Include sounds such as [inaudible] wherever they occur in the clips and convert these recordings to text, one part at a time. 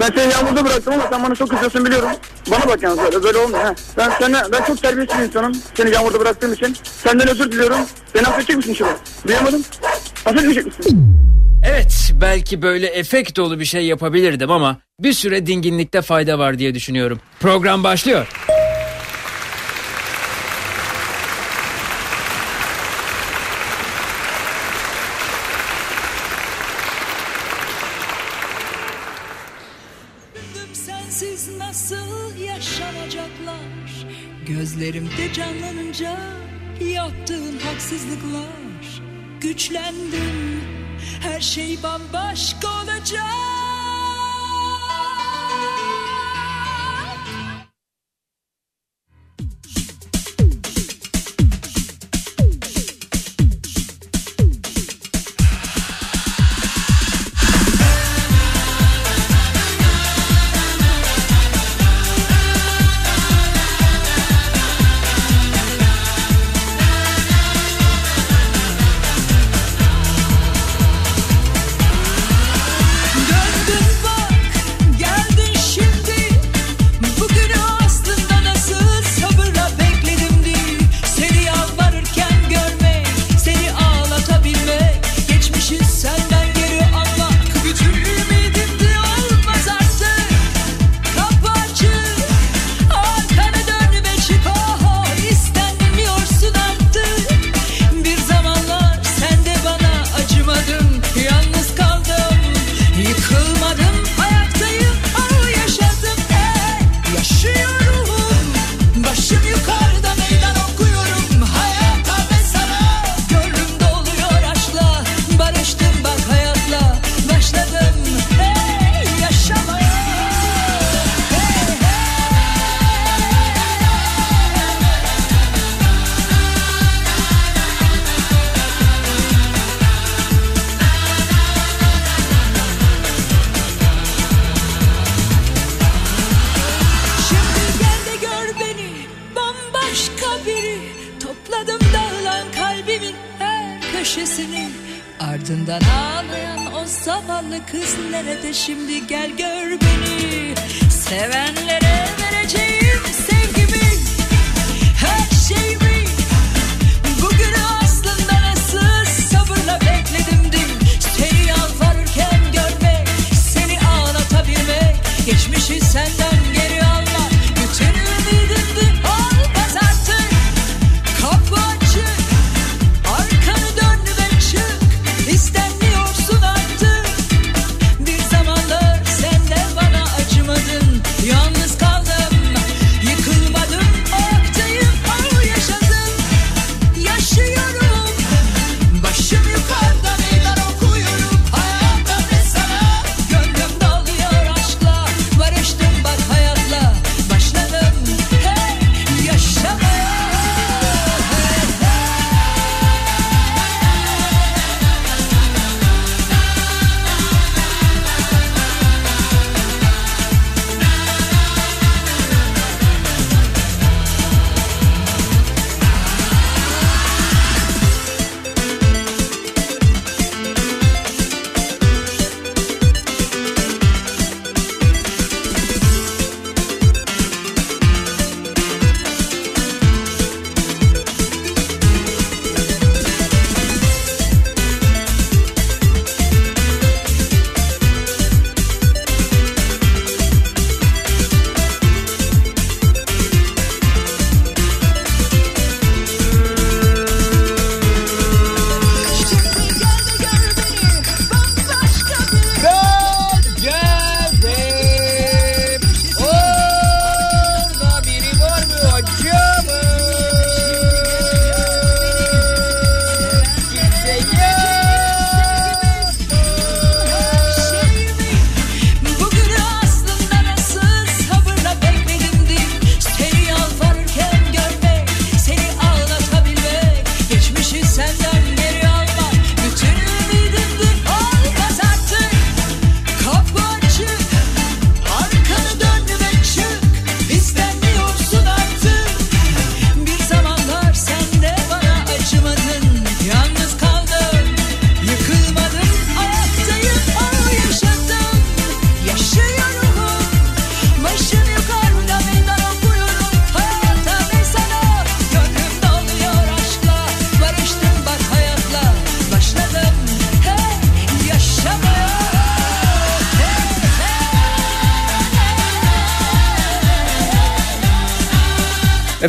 Ben seni yağmurda bıraktım ama sen bana çok kızıyorsun biliyorum. Bana bak yalnız böyle, böyle olmuyor ha. Ben sana, ben çok terbiyesiz bir insanım. Seni yağmurda bıraktığım için. Senden özür diliyorum. Beni affedecek misin Şuba? Duyamadım. Affetmeyecek misin? Evet belki böyle efekt dolu bir şey yapabilirdim ama bir süre dinginlikte fayda var diye düşünüyorum. Program başlıyor. Gözlerimde canlanınca yaptığın haksızlıklar. Güçlendim her şey bambaşka olacak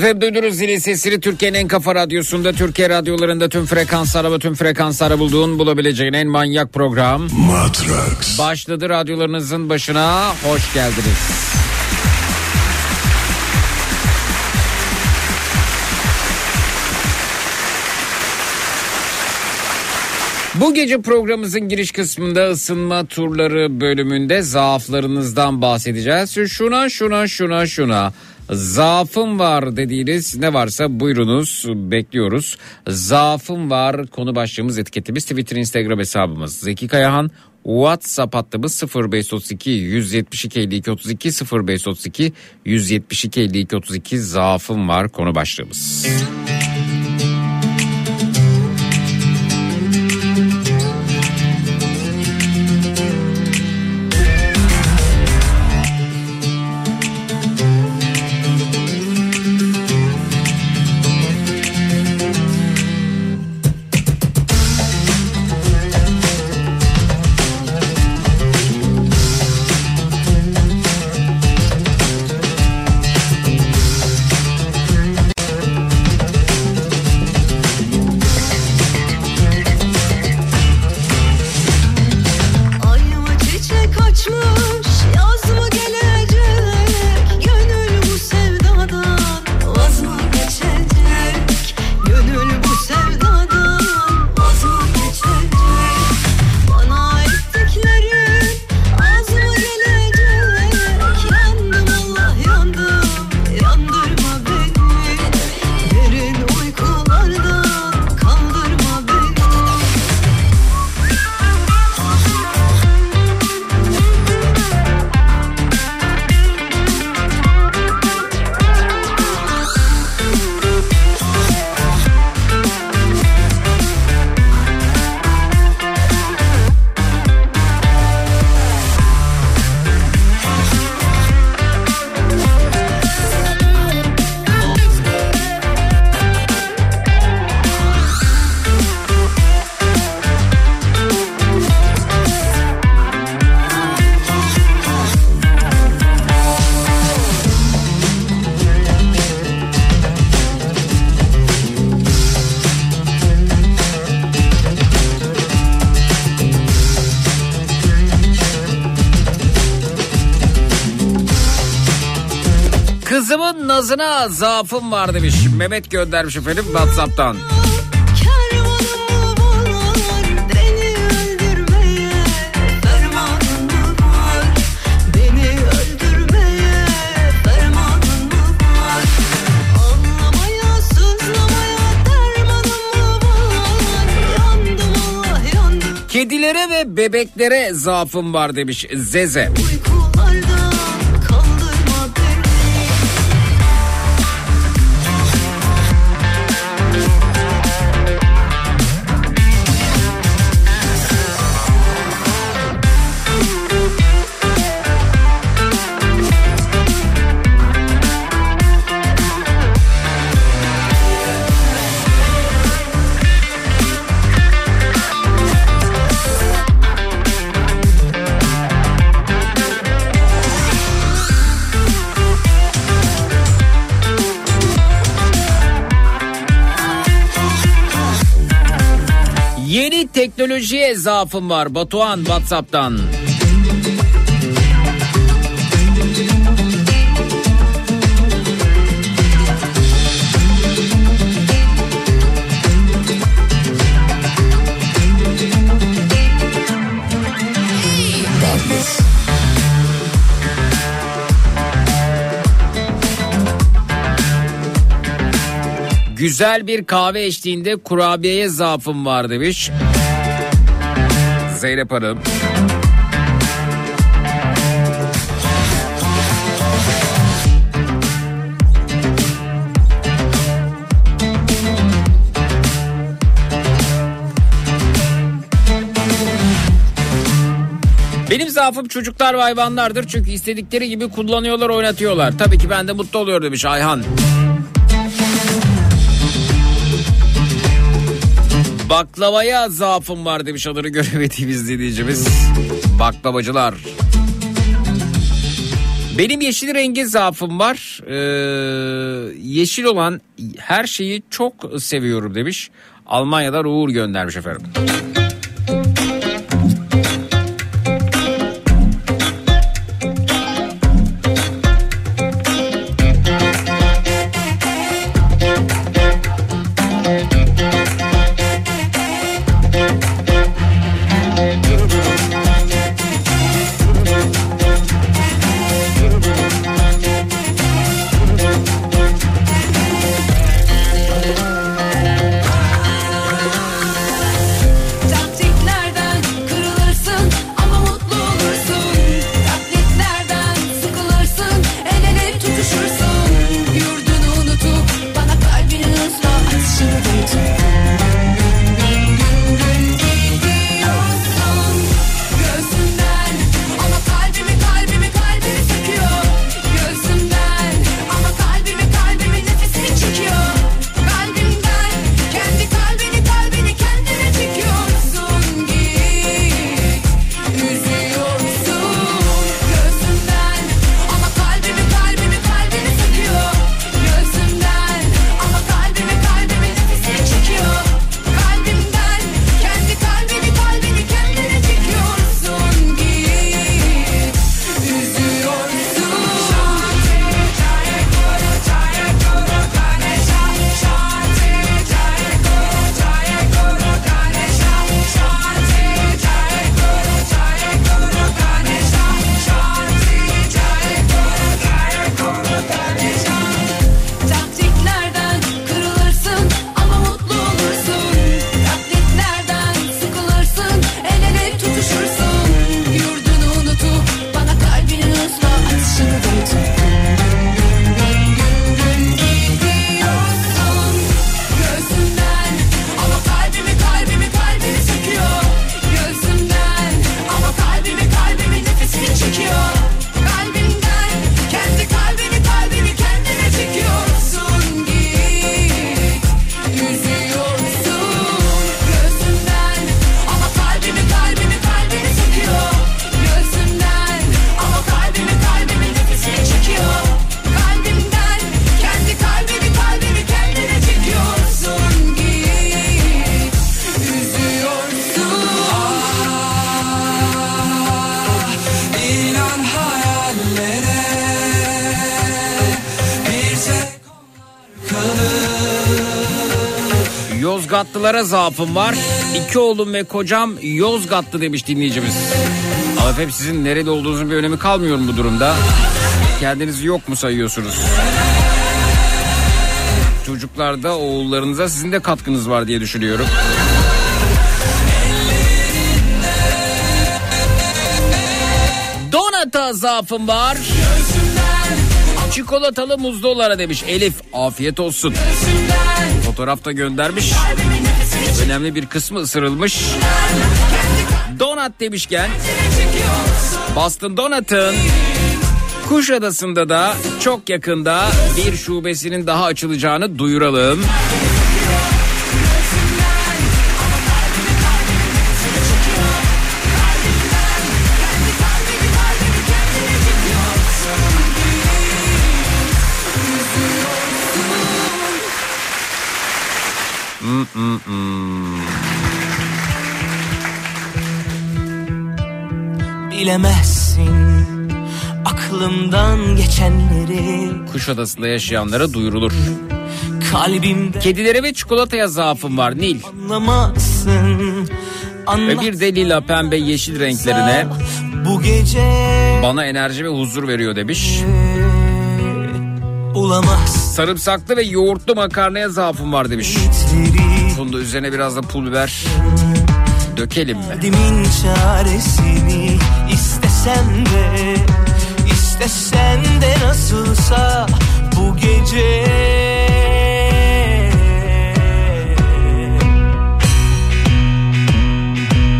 Efendim duydunuz zilin sesini Türkiye'nin en kafa radyosunda Türkiye radyolarında tüm frekanslara ve tüm frekanslara bulduğun bulabileceğin en manyak program. Matrax. Başladı radyolarınızın başına hoş geldiniz. Bu gece programımızın giriş kısmında ısınma turları bölümünde zaaflarınızdan bahsedeceğiz. Şuna şuna şuna şuna zaafım var dediğiniz ne varsa buyurunuz bekliyoruz. Zaafım var konu başlığımız etiketimiz Twitter Instagram hesabımız Zeki Kayahan WhatsApp hattımız 0532 172 52 32 0532 172 52 32 zaafım var konu başlığımız. Zaafım var demiş. Mehmet göndermiş efendim Whatsapp'tan. Kedilere ve bebeklere zaafım var demiş Zeze. uykulardan teknolojiye zaafım var Batuhan Whatsapp'tan. Güzel bir kahve eşliğinde kurabiyeye zaafım var demiş. Zeynep Hanım. Benim zaafım çocuklar ve hayvanlardır çünkü istedikleri gibi kullanıyorlar oynatıyorlar. Tabii ki ben de mutlu oluyorum demiş Ayhan. Baklavaya zaafım var demiş adını göremediğimiz dinleyicimiz. Baklavacılar. Benim yeşil rengi zaafım var. Ee, yeşil olan her şeyi çok seviyorum demiş. Almanya'dan Uğur göndermiş efendim. Yozgatlılara zaafım var. İki oğlum ve kocam Yozgatlı demiş dinleyicimiz. Ama efendim sizin nerede olduğunuzun bir önemi kalmıyor mu bu durumda? Kendinizi yok mu sayıyorsunuz? Çocuklarda oğullarınıza sizin de katkınız var diye düşünüyorum. Donata zaafım var. Çikolatalı muzlu olara demiş Elif. Afiyet olsun. Fotoğrafta göndermiş. Önemli bir kısmı ısırılmış. Donat demişken Boston Donat'ın Kuşadası'nda da çok yakında bir şubesinin daha açılacağını duyuralım. Bilemezsin aklımdan geçenleri Kuşadası'nda yaşayanlara duyurulur. Kalbimde Kedilere ve çikolataya zaafım var Nil. anlamazsın Ve bir de lila, pembe, yeşil renklerine Bu gece bana enerji ve huzur veriyor demiş. Bulamazsın Sarımsaklı ve yoğurtlu makarnaya zaafım var demiş. Bunda üzerine biraz da pul biber dökelim mi? Derdimin çaresini istesen de istesen de nasılsa bu gece.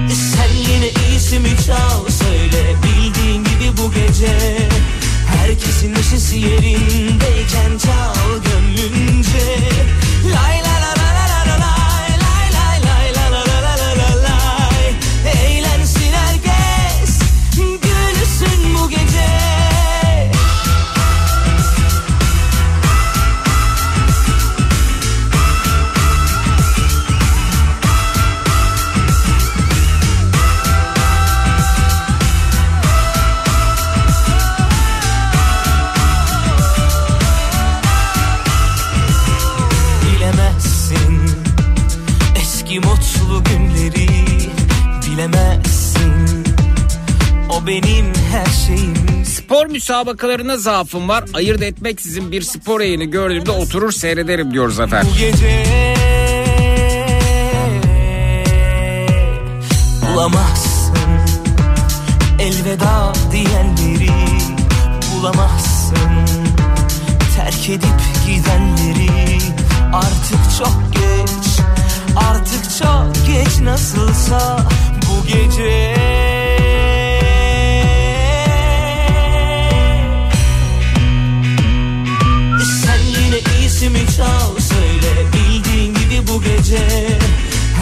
Sen yine ismi çal söyle bildiğin gibi bu gece. Herkesin neşesi yerindeyken çal gönlünce. Lay benim her şeyim. Spor müsabakalarına zaafım var. Ayırt etmek sizin bir spor yayını gördüğümde oturur seyrederim diyor Zafer. Bu gece bulamazsın elveda diyenleri bulamazsın terk edip gidenleri artık çok geç artık çok geç nasılsa bu gece sesimi çal söyle bildiğin gibi bu gece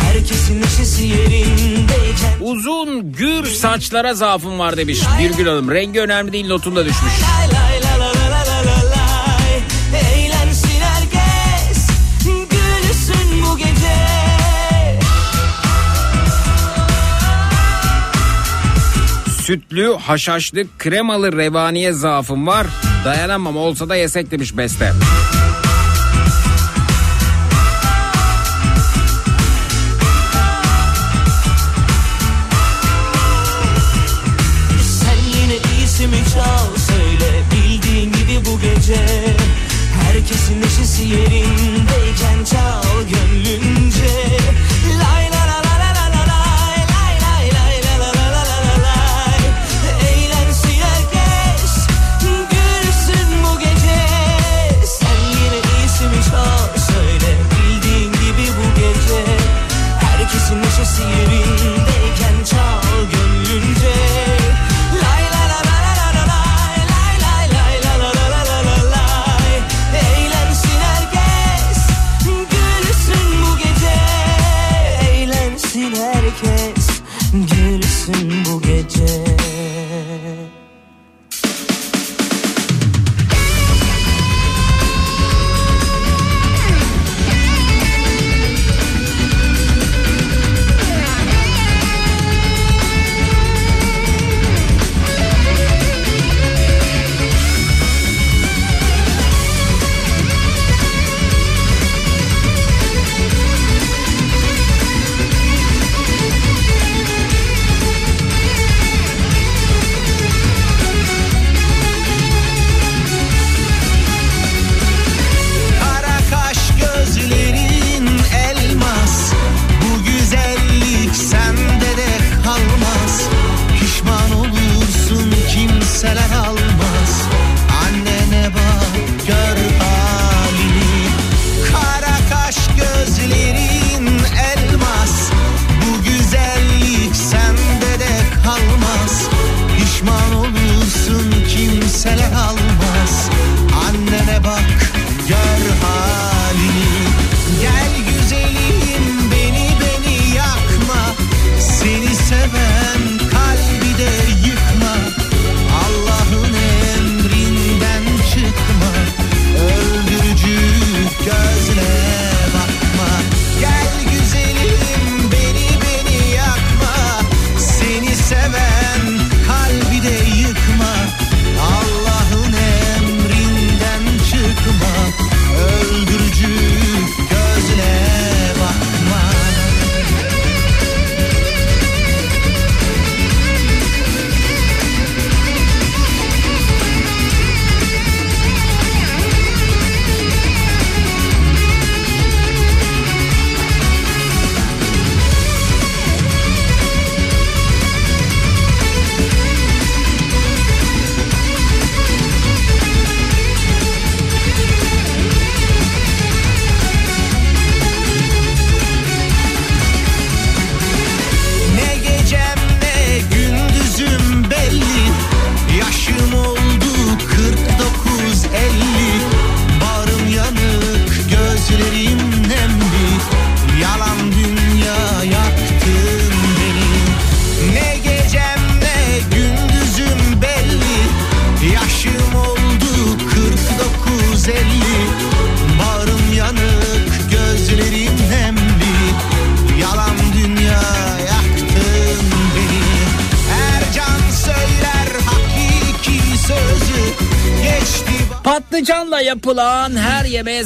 Herkesin neşesi yerindeyken Uzun gür saçlara zaafım var demiş Birgül Hanım. Rengi önemli değil notunda düşmüş. sütlü, haşhaşlı, kremalı revaniye zaafım var. Dayanamam olsa da yesek demiş beste.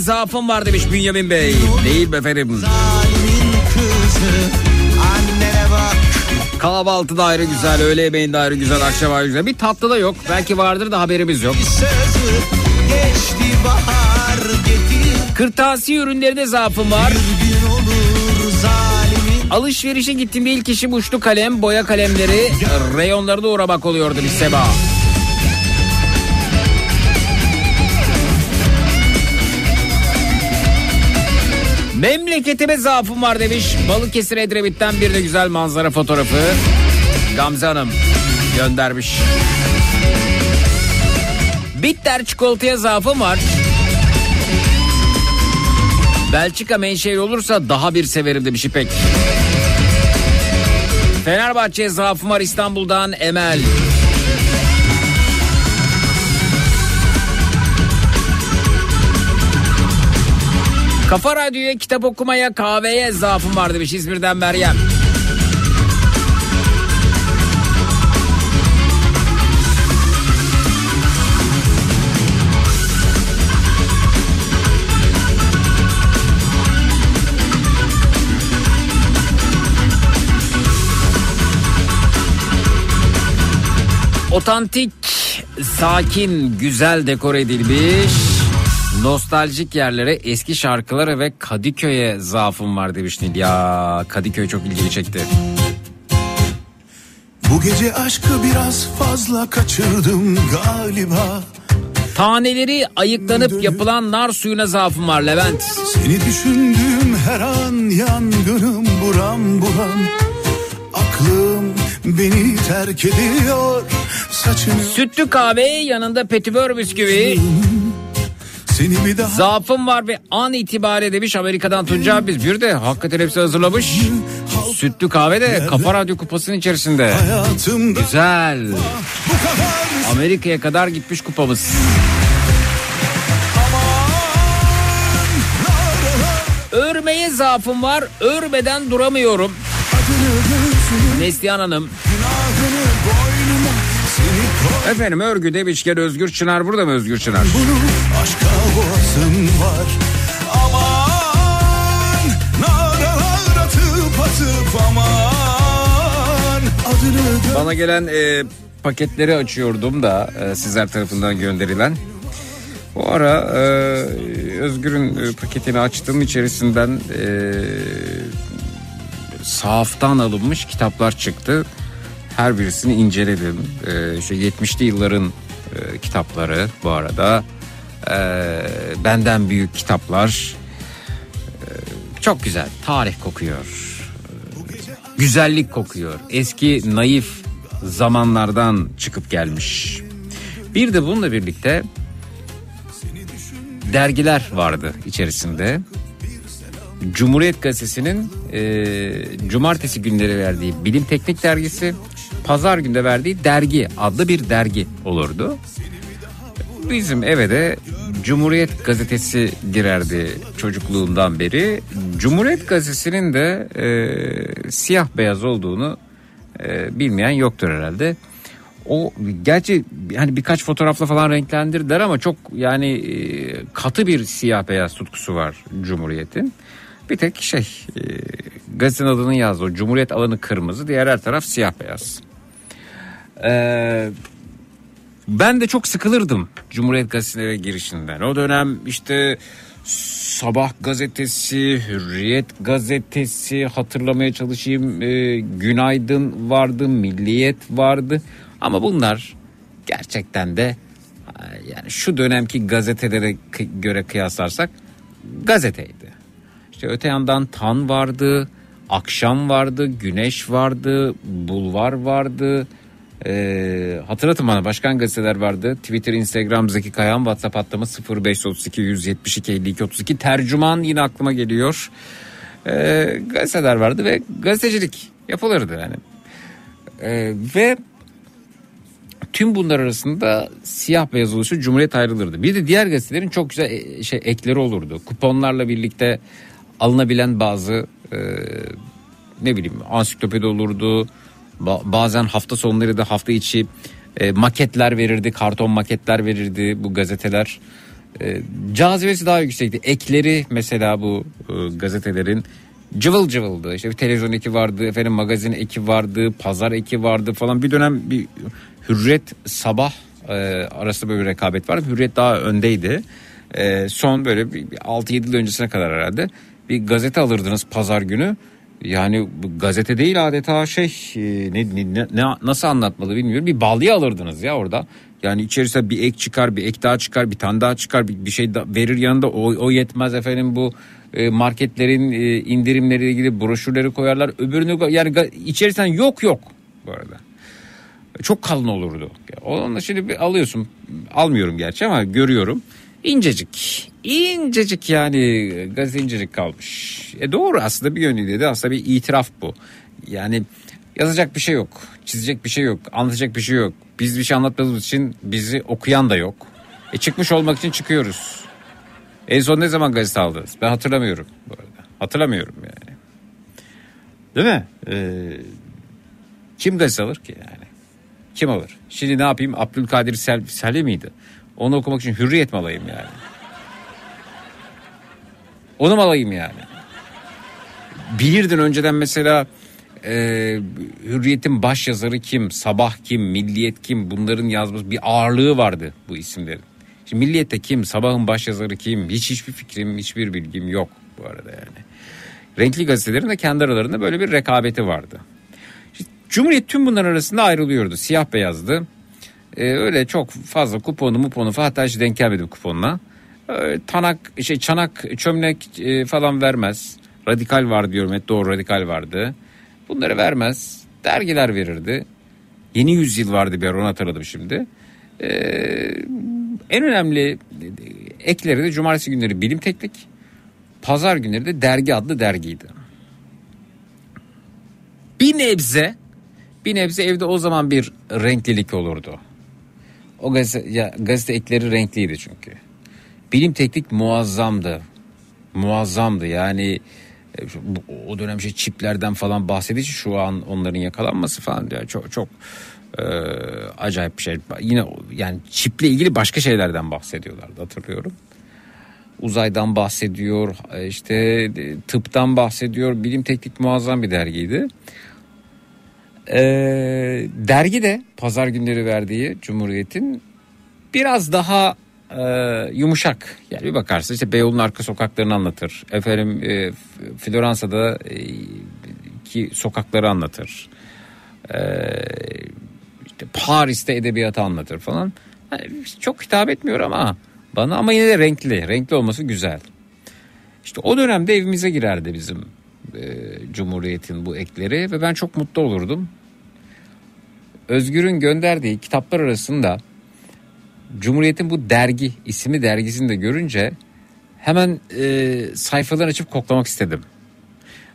zaafım var demiş Bünyamin Bey. Değil mi efendim? Kahvaltı da ayrı güzel, öğle yemeğin de ayrı güzel, akşam ayrı güzel. Bir tatlı da yok. Belki vardır da haberimiz yok. Kırtasiye ürünlerine zaafım var. Alışverişe gittiğimde ilk işim uçlu kalem, boya kalemleri. Reyonlarda uğramak oluyordu bir Seba. Memleketime zaafım var demiş. Balıkesir Edremit'ten bir de güzel manzara fotoğrafı. Gamze Hanım göndermiş. Bitter çikolataya zaafım var. Belçika menşeli olursa daha bir severim demiş İpek. Fenerbahçe zaafım var İstanbul'dan Emel. Kafa Radyo'ya, kitap okumaya, kahveye zaafım var demiş İzmir'den Meryem. Otantik, sakin, güzel dekor edilmiş. Nostaljik yerlere, eski şarkılara ve Kadıköy'e zaafım var demiş Nil. Ya Kadıköy çok ilgimi çekti. Bu gece aşkı biraz fazla kaçırdım galiba Taneleri ayıklanıp yapılan nar suyuna zaafım var Levent. Seni düşündüğüm her an yangınım buram buram Aklım beni terk ediyor Saçını Sütlü kahve yanında petibör bisküvi. Seni bir daha Zaafım var ve an itibariyle demiş Amerika'dan Tunca biz bir de hakikaten hepsi hazırlamış. Sütlü kahve de Kafa Radyo kupasının içerisinde. Güzel. Amerika'ya kadar gitmiş kupamız. Örmeye zaafım var. Örmeden duramıyorum. Neslihan Hanım. Efendim örgü demişken Özgür Çınar burada mı Özgür Çınar? bunu aşka boğazım var Aman naralar atıp atıp aman Adını Bana gelen e, paketleri açıyordum da e, sizler tarafından gönderilen. O ara e, Özgür'ün e, paketini açtığım içerisinden e, sahaftan alınmış kitaplar çıktı. Her birisini inceledim. E, işte 70'li yılların e, kitapları bu arada. E, benden büyük kitaplar. E, çok güzel. Tarih kokuyor. Güzellik kokuyor. Eski naif zamanlardan çıkıp gelmiş. Bir de bununla birlikte dergiler vardı içerisinde. Cumhuriyet Gazetesi'nin e, cumartesi günleri verdiği bilim teknik dergisi, pazar günde verdiği dergi adlı bir dergi olurdu. Bizim eve de Cumhuriyet Gazetesi girerdi çocukluğumdan beri. Cumhuriyet Gazetesi'nin de e, siyah beyaz olduğunu e, bilmeyen yoktur herhalde. O gerçi hani birkaç fotoğrafla falan renklendirdiler ama çok yani e, katı bir siyah beyaz tutkusu var Cumhuriyet'in. Bir tek şey e, gazetenin adını yazdı. Cumhuriyet alanı kırmızı diğer her taraf siyah beyaz. Eee ben de çok sıkılırdım Cumhuriyet Gazeteleri girişinden. O dönem işte Sabah gazetesi, Hürriyet gazetesi hatırlamaya çalışayım. e, Günaydın vardı, Milliyet vardı. Ama bunlar gerçekten de e, yani şu dönemki gazetelere göre kıyaslarsak gazeteydi. İşte öte yandan Tan vardı, Akşam vardı, Güneş vardı, Bulvar vardı. Ee, hatırlatın bana başkan gazeteler vardı. Twitter, Instagram, Zeki Kayan, WhatsApp hattımız 0532 172 52 32. Tercüman yine aklıma geliyor. Ee, gazeteler vardı ve gazetecilik yapılırdı yani. Ee, ve tüm bunlar arasında siyah beyaz oluşu Cumhuriyet ayrılırdı. Bir de diğer gazetelerin çok güzel e, şey ekleri olurdu. Kuponlarla birlikte alınabilen bazı e, ne bileyim ansiklopedi olurdu. Ba- bazen hafta sonları da hafta içi e, maketler verirdi, karton maketler verirdi bu gazeteler. E, cazibesi daha yüksekti. Ekleri mesela bu e, gazetelerin cıvıl cıvıldı. İşte bir televizyon eki vardı, efendim magazin eki vardı, pazar eki vardı falan. Bir dönem bir Hürriyet sabah e, arasında böyle bir rekabet vardı. Hürriyet daha öndeydi. E, son böyle bir, bir 6-7 yıl öncesine kadar herhalde bir gazete alırdınız pazar günü. Yani gazete değil adeta şey e, ne, ne, ne nasıl anlatmalı bilmiyorum. Bir balya alırdınız ya orada. Yani içerisinde bir ek çıkar, bir ek daha çıkar, bir tane daha çıkar, bir, bir şey da verir yanında. O, o yetmez efendim bu e, marketlerin e, indirimleriyle ilgili broşürleri koyarlar. Öbürünü yani içerisinden yok yok bu arada. Çok kalın olurdu. Onunla şimdi bir alıyorsun. Almıyorum gerçi ama görüyorum. İncecik. İncecik yani gazete incecik kalmış. E doğru aslında bir yönüyle de aslında bir itiraf bu. Yani yazacak bir şey yok. Çizecek bir şey yok. Anlatacak bir şey yok. Biz bir şey anlatmadığımız için bizi okuyan da yok. E çıkmış olmak için çıkıyoruz. En son ne zaman gazete aldınız? Ben hatırlamıyorum bu arada. Hatırlamıyorum yani. Değil mi? Ee, kim gazete alır ki yani? Kim alır? Şimdi ne yapayım? Abdülkadir Sel Selvi miydi? Onu okumak için hürriyet mi alayım yani? Onu mu alayım yani? Bilirdin önceden mesela e, Hürriyet'in baş yazarı kim? Sabah kim? Milliyet kim? Bunların yazması bir ağırlığı vardı bu isimlerin. Şimdi Milliyet'te kim? Sabah'ın baş yazarı kim? Hiç hiçbir fikrim, hiçbir bilgim yok bu arada yani. Renkli gazetelerin de kendi aralarında böyle bir rekabeti vardı. Cumhuriyet tüm bunlar arasında ayrılıyordu. Siyah beyazdı. Ee, öyle çok fazla kuponu muponu falan hatta hiç denk gelmedim kuponla. Ee, tanak şey çanak çömlek e, falan vermez. Radikal var diyorum hep doğru radikal vardı. Bunları vermez. Dergiler verirdi. Yeni yüzyıl vardı bir ara onu hatırladım şimdi. Ee, en önemli ekleri de cumartesi günleri bilim teknik. Pazar günleri de dergi adlı dergiydi. Bir nebze bir nebze evde o zaman bir renklilik olurdu. O gazete, ya, gazete ekleri renkliydi çünkü. Bilim teknik muazzamdı. Muazzamdı yani e, o dönem şey çiplerden falan bahsediği için şu an onların yakalanması falan ya çok çok e, acayip bir şey. Yine yani çiple ilgili başka şeylerden bahsediyorlardı hatırlıyorum. Uzaydan bahsediyor, e, işte e, tıptan bahsediyor. Bilim teknik muazzam bir dergiydi. Ee, dergi de pazar günleri verdiği Cumhuriyet'in biraz daha e, yumuşak. Yani bir bakarsın işte Beyoğlu'nun arka sokaklarını anlatır. Efendim e, Floransa'da e, ki sokakları anlatır. Ee, işte Paris'te edebiyatı anlatır falan. Yani çok hitap etmiyor ama bana ama yine de renkli. Renkli olması güzel. İşte o dönemde evimize girerdi bizim e, Cumhuriyet'in bu ekleri ve ben çok mutlu olurdum. Özgür'ün gönderdiği kitaplar arasında Cumhuriyet'in bu dergi ismi dergisini de görünce hemen e, sayfalarını açıp koklamak istedim.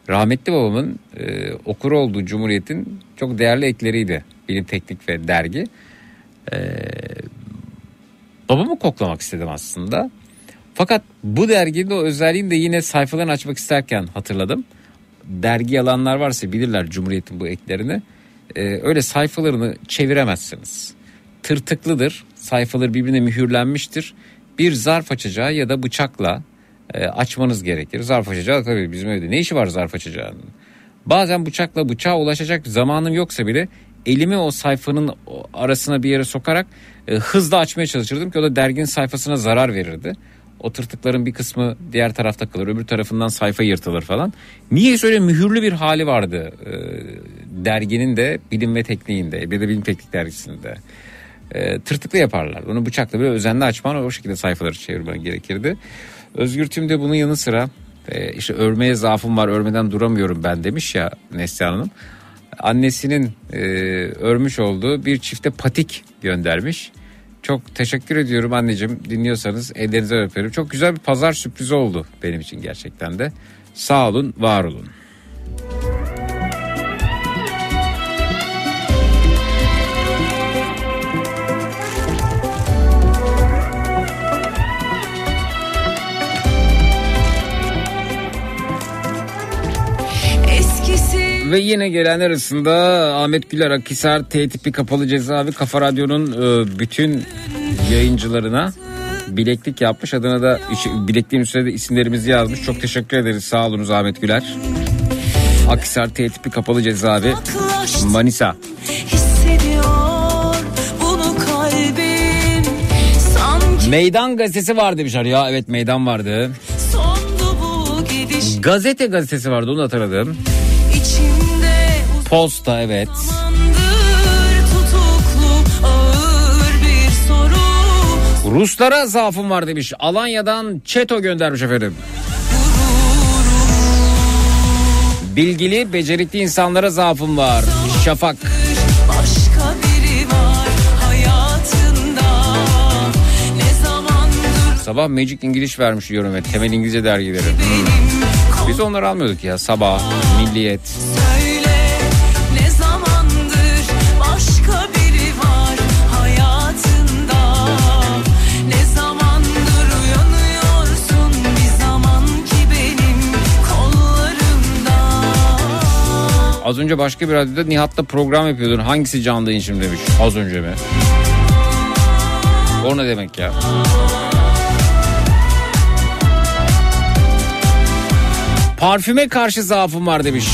Rahmetli babamın e, okur olduğu Cumhuriyet'in çok değerli ekleriydi. Bilim Teknik ve Dergi. E, babamı koklamak istedim aslında. Fakat bu derginin o özelliğini de yine sayfalarını açmak isterken hatırladım. Dergi alanlar varsa bilirler Cumhuriyet'in bu eklerini. Ee, öyle sayfalarını çeviremezsiniz. Tırtıklıdır. Sayfaları birbirine mühürlenmiştir. Bir zarf açacağı ya da bıçakla e, açmanız gerekir. Zarf açacağı tabii bizim evde ne işi var zarf açacağının? Bazen bıçakla bıçağa ulaşacak zamanım yoksa bile elimi o sayfanın arasına bir yere sokarak e, hızla açmaya çalışırdım ki o da derginin sayfasına zarar verirdi. O tırtıkların bir kısmı diğer tarafta kalır öbür tarafından sayfa yırtılır falan. Niye öyle mühürlü bir hali vardı e, derginin de bilim ve tekniğinde bir de bilim teknik dergisinde. E, tırtıklı yaparlar. Onu bıçakla böyle özenli açman o şekilde sayfaları çevirmen gerekirdi. Özgür Tüm de bunun yanı sıra e, işte örmeye zaafım var örmeden duramıyorum ben demiş ya Neslihan Hanım. Annesinin e, örmüş olduğu bir çifte patik göndermiş. Çok teşekkür ediyorum anneciğim dinliyorsanız ellerinizden öperim. Çok güzel bir pazar sürprizi oldu benim için gerçekten de. Sağ olun var olun. Eskisi Ve yine gelenler arasında Ahmet Güler Akhisar T tipi kapalı cezaevi Kafa Radyo'nun e, bütün yayıncılarına bileklik yapmış. Adına da bilekliğin üstüne de isimlerimizi yazmış. Çok teşekkür ederiz. Sağ olunuz Ahmet Güler. Akhisar T tipi kapalı cezaevi Manisa. Meydan gazetesi var demişler. Ya evet meydan vardı. Gazete gazetesi vardı onu hatırladım. Posta evet. tutuklu Ruslara zaafım var demiş. Alanya'dan Çeto göndermiş efendim. Bilgili, becerikli insanlara zaafım var. Şafak. Başka biri var hayatında Ne zamandır Sabah Magic İngiliz vermiş yorum ve temel İngilizce dergileri. Hmm. Biz onları almıyorduk ya. Sabah, Milliyet. Söyle Az önce başka bir radyoda Nihat'la program yapıyordun. Hangisi canlı yayın demiş. Az önce mi? O ne demek ya? Parfüme karşı zaafım var demiş.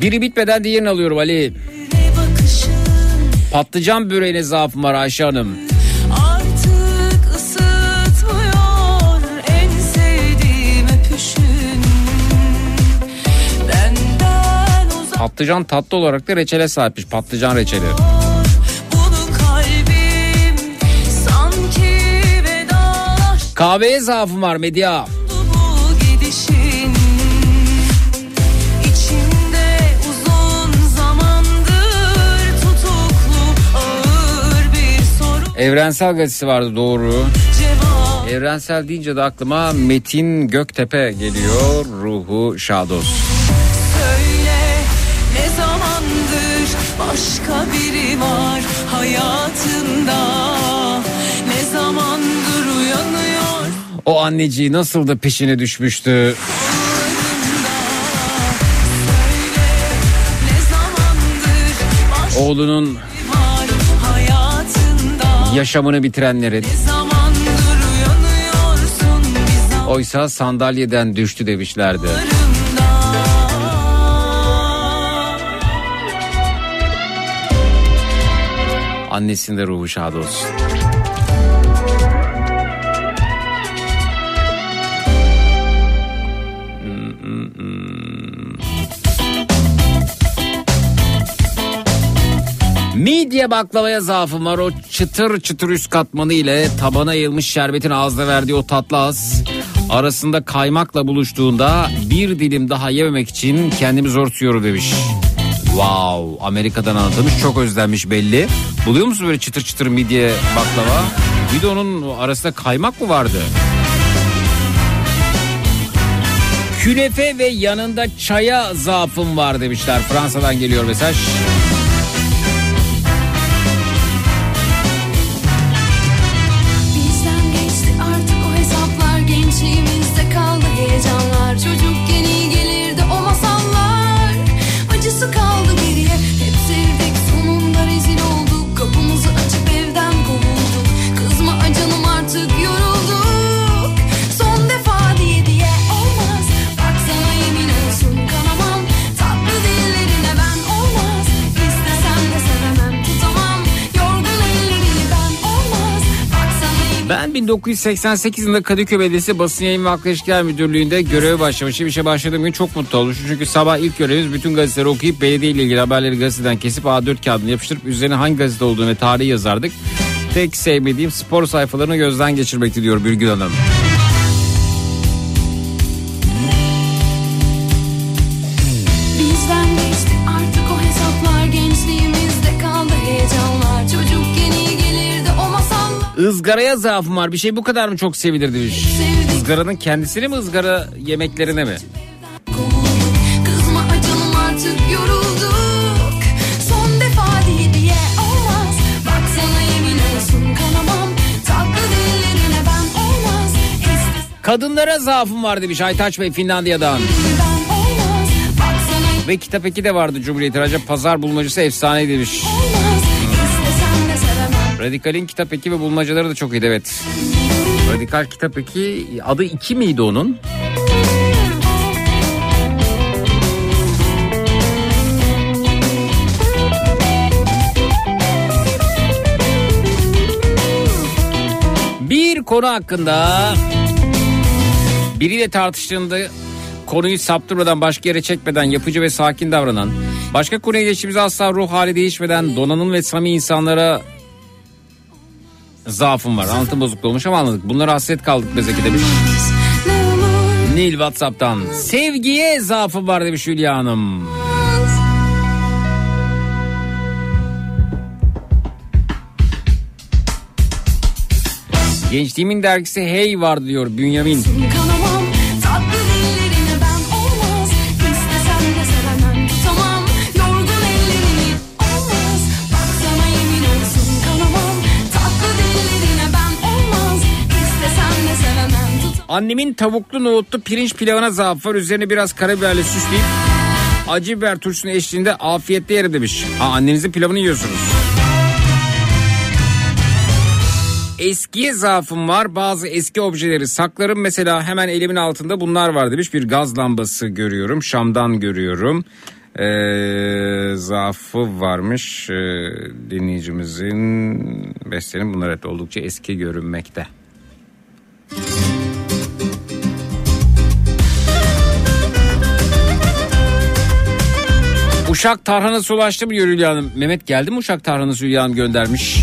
Biri bitmeden diğerini alıyorum Ali. Patlıcan böreğine zaafım var Ayşe Hanım. Patlıcan tatlı olarak da reçele sahipmiş. Patlıcan reçeli. Kahveye zaafım var Medya. Evrensel gazetesi vardı doğru. Evrensel deyince de aklıma Metin Göktepe geliyor. Ruhu şados. Söyle başka biri var hayatında Ne zamandır uyanıyor O anneciği nasıl da peşine düşmüştü. Oğlunun yaşamını bitirenlerin. Oysa sandalyeden düştü demişlerdi. Annesinde ruhu şad olsun. Midye baklavaya zaafım var. O çıtır çıtır üst katmanı ile tabana yayılmış şerbetin ağızda verdiği o tatlı az. Arasında kaymakla buluştuğunda bir dilim daha yememek için kendimi zor tutuyorum demiş. Wow Amerika'dan anlatılmış çok özlenmiş belli. Buluyor musun böyle çıtır çıtır midye baklava? Bir de onun arasında kaymak mı vardı? Künefe ve yanında çaya zaafım var demişler. Fransa'dan geliyor mesaj. 1988 yılında Kadıköy Belediyesi Basın Yayın ve Halkla İlişkiler Müdürlüğü'nde göreve başlamışım. İşe başladığım gün çok mutlu olmuşum. Çünkü sabah ilk görevimiz bütün gazeteleri okuyup belediye ile ilgili haberleri gazeteden kesip A4 kağıdına yapıştırıp üzerine hangi gazete olduğunu ve tarihi yazardık. Tek sevmediğim spor sayfalarını gözden geçirmekti diyor Birgül Hanım. Izgaraya zaafım var. Bir şey bu kadar mı çok sevilir demiş. Izgaranın kendisini mi ızgara yemeklerine mi? Kadınlara zaafım var demiş Aytaç Bey Finlandiya'dan. Ve kitap eki de vardı Cumhuriyet Recep Pazar bulmacası efsane demiş. olmaz Radikal'in kitap eki ve bulmacaları da çok iyi evet. Radikal kitap eki adı 2 miydi onun? Bir konu hakkında biriyle tartıştığında konuyu saptırmadan başka yere çekmeden yapıcı ve sakin davranan, başka konuya geçtiğimizde asla ruh hali değişmeden donanan ve samimi insanlara zaafım var. Anlatım bozukluğu olmuş ama anladık. Bunlara hasret kaldık bezeki demiş. Nil Whatsapp'tan. Sevgiye zaafım var demiş Hülya Hanım. Gençliğimin dergisi Hey var diyor Bünyamin. kanamam Annemin tavuklu nohutlu pirinç pilavına zaaf var. Üzerine biraz karabiberle süsleyip acı biber turşusunun eşliğinde afiyetle yerim demiş. Ha annenizin pilavını yiyorsunuz. Eskiye zaafım var. Bazı eski objeleri saklarım. Mesela hemen elimin altında bunlar var demiş. Bir gaz lambası görüyorum. Şam'dan görüyorum. Ee, zaafı varmış ee, dinleyicimizin beslenin bunlar hep oldukça eski görünmekte. Uşak tarhanası ulaştı mı diyor Hülya Hanım? Mehmet geldi mi Uşak tarhanası Hülya Hanım göndermiş.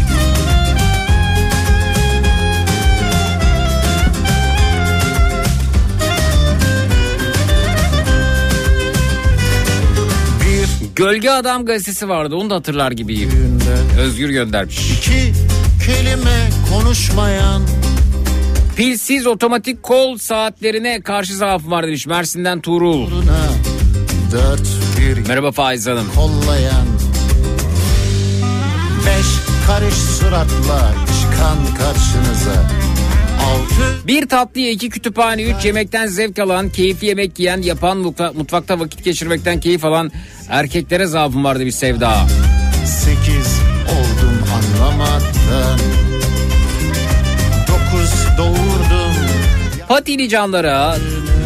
Bir Gölge Adam gazetesi vardı onu da hatırlar gibiyim. günde Özgür göndermiş. iki kelime konuşmayan Pilsiz otomatik kol saatlerine karşı zaafım var demiş Mersin'den Tuğrul. Buna dört bir Merhaba Faiz Hanım. kollayan. Beş karış suratla çıkan karşınıza. Altı. Bir tatlıya iki kütüphane üç yemekten zevk alan keyifli yemek yiyen yapan mutfa- mutfakta vakit geçirmekten keyif alan erkeklere zaafım var demiş Sevda. sekiz oldum anlamadan Dokuz doğurdum. Patili canlara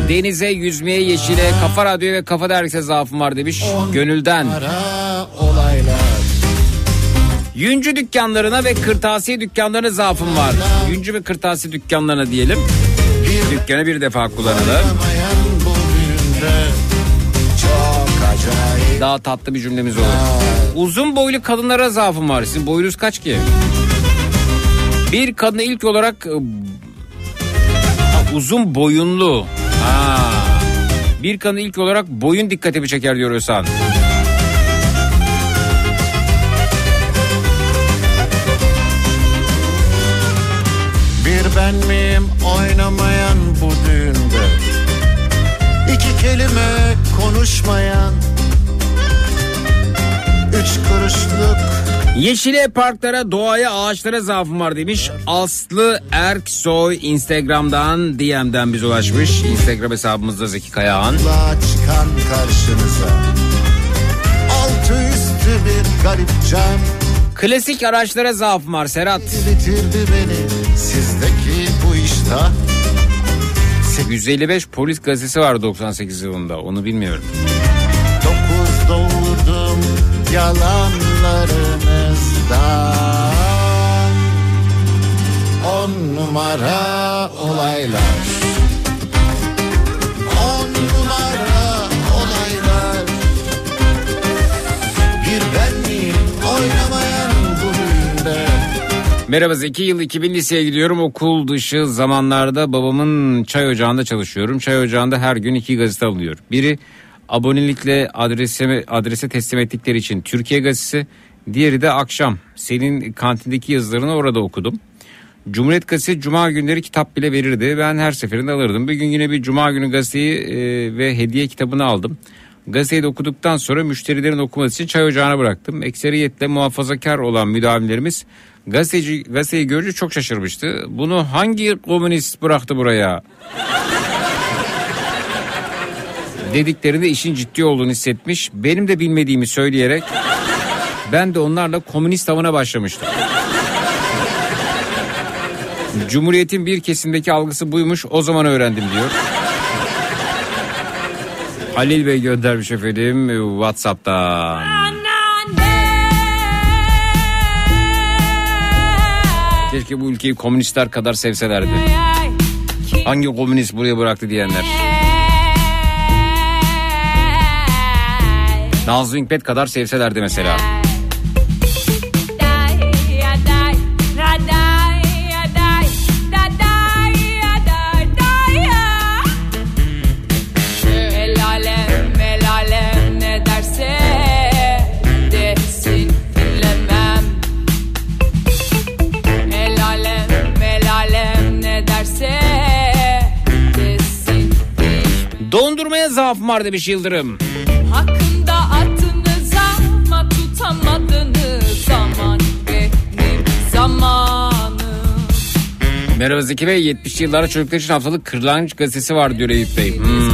denize, yüzmeye, yeşile, kafa radyo ve kafa dergisi zaafım var demiş. Gönülden. Yüncü dükkanlarına ve kırtasiye dükkanlarına zaafım var. Yüncü ve kırtasiye dükkanlarına diyelim. Bir Dükkanı bir defa acayip Daha tatlı bir cümlemiz olur. Uzun boylu kadınlara zaafım var. Sizin boyunuz kaç ki? Bir kadın ilk olarak e, uzun boyunlu. Bir kadın ilk olarak boyun dikkatimi çeker diyor Özhan. Bir ben miyim oynamayan bu düğünde? İki kelime konuşmayan. Üç kuruşluk Yeşile parklara, doğaya, ağaçlara zaafım var demiş. Aslı Erksoy Instagram'dan DM'den bize ulaşmış. Instagram hesabımızda Zeki Kayağan. çıkan karşınıza Altı üstü bir garip can Klasik araçlara zaafım var Serhat. Bitirdi beni sizdeki bu iştah 155 polis gazetesi var 98 yılında onu bilmiyorum. Dokuz doğurdum yalanlarınızdan On numara olaylar On numara olaylar Bir ben oynamayan bu düğünde Merhaba Zeki yıl 2000 liseye gidiyorum okul dışı zamanlarda babamın çay ocağında çalışıyorum. Çay ocağında her gün iki gazete alıyor. Biri abonelikle adrese, adrese teslim ettikleri için Türkiye gazetesi. Diğeri de akşam senin kantindeki yazılarını orada okudum. Cumhuriyet Gazetesi cuma günleri kitap bile verirdi. Ben her seferinde alırdım. Bir gün yine bir cuma günü gazeteyi e, ve hediye kitabını aldım. Gazeteyi de okuduktan sonra müşterilerin okuması için çay ocağına bıraktım. Ekseriyetle muhafazakar olan müdavimlerimiz gazeteci, gazeteyi görünce çok şaşırmıştı. Bunu hangi komünist bıraktı buraya? Dediklerinde işin ciddi olduğunu hissetmiş. Benim de bilmediğimi söyleyerek ben de onlarla komünist avına başlamıştım. Cumhuriyetin bir kesimdeki algısı buymuş o zaman öğrendim diyor. Halil Bey göndermiş efendim Whatsapp'tan. Keşke bu ülkeyi komünistler kadar sevselerdi. Hangi komünist buraya bıraktı diyenler. Nazlı Hikmet kadar sevselerdi mesela. Dondurmaya zaafım var demiş Yıldırım. Hakkında attınız ama tutamadınız zaman benim zamanım Merhaba Zeki Bey 70'li yıllarda çocuklar için haftalık Kırlangıç gazetesi var diyor Eyüp Bey. Hmm.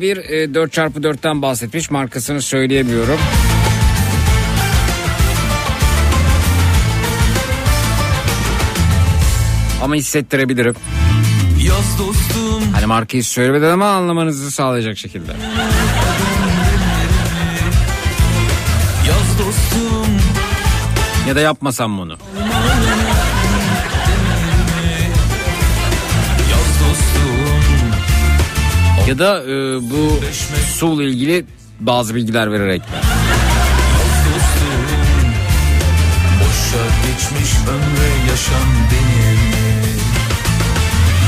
Güzel bir e, 4x4'ten bahsetmiş markasını söyleyemiyorum. Ama hissettirebilirim. Yaz dostum Hani markayı söylemeden ama anlamanızı sağlayacak şekilde. Yaz dostum Ya da yapmasam bunu. Ya da e, bu su ile ilgili bazı bilgiler vererek. geçmiş ömre yaşam benim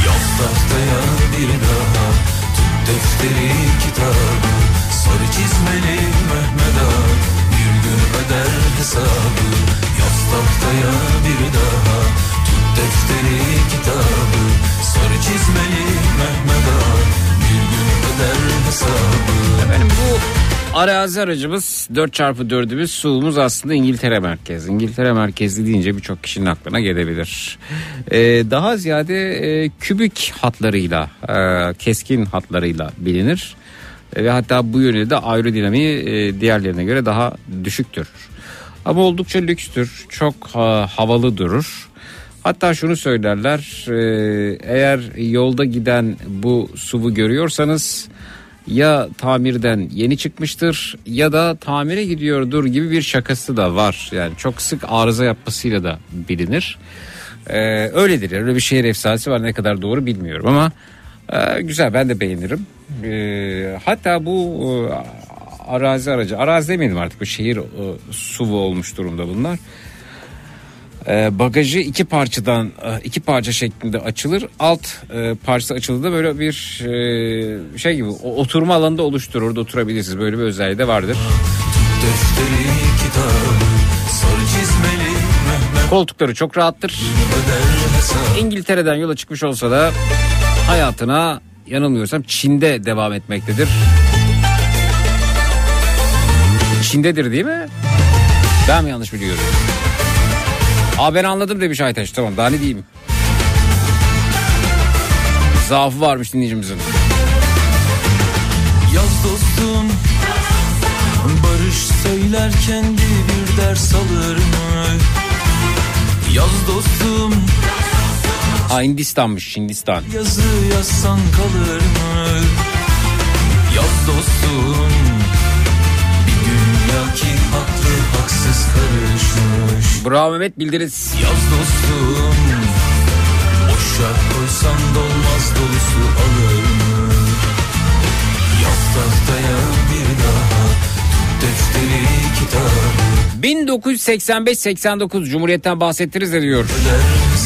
Yaz tahtaya bir daha Tut defteri kitabı. Sarı çizmeli Mehmet Ağa Bir gün öder hesabı Yaz tahtaya bir daha Tut defteri kitabı. Sarı çizmeli Mehmet Ağa Efendim bu arazi aracımız 4x4'ümüz suğumuz aslında İngiltere merkez. İngiltere merkezli deyince birçok kişinin aklına gelebilir. Ee, daha ziyade e, kübik hatlarıyla, e, keskin hatlarıyla bilinir. Ve hatta bu yönde de aerodinamiği e, diğerlerine göre daha düşüktür. Ama oldukça lükstür, çok ha- havalı durur. Hatta şunu söylerler e, eğer yolda giden bu suvu görüyorsanız ya tamirden yeni çıkmıştır ya da tamire gidiyordur gibi bir şakası da var. Yani çok sık arıza yapmasıyla da bilinir. E, öyledir öyle bir şehir efsanesi var ne kadar doğru bilmiyorum ama e, güzel ben de beğenirim. E, hatta bu e, arazi aracı arazi demeyelim artık bu şehir e, suvu olmuş durumda bunlar. E, bagajı iki parçadan e, iki parça şeklinde açılır. Alt e, parçası açıldığında böyle bir e, şey gibi oturma alanında oluşturur. Orada oturabilirsiniz. Böyle bir özelliği de vardır. Defteri kitabı sarı çizmeli Koltukları çok rahattır. İngiltere'den yola çıkmış olsa da hayatına yanılmıyorsam Çin'de devam etmektedir. Çin'dedir değil mi? Ben mi yanlış biliyorum? Aa ben anladım demiş Aytaş tamam daha ne diyeyim. Zaafı varmış dinleyicimizin. Yaz dostum Barış söylerken bir ders alır mı? Yaz dostum Aa Hindistan'mış Hindistan. yazı yazsan kalır mı? Yaz dostum Bir dünya ki Bravo Mehmet bildiniz. Yaz dostum Boşa koysan dolmaz dolusu alır mı? Yaz tahtaya bir daha defteri kitabı 1985-89 Cumhuriyet'ten bahsettiniz de diyor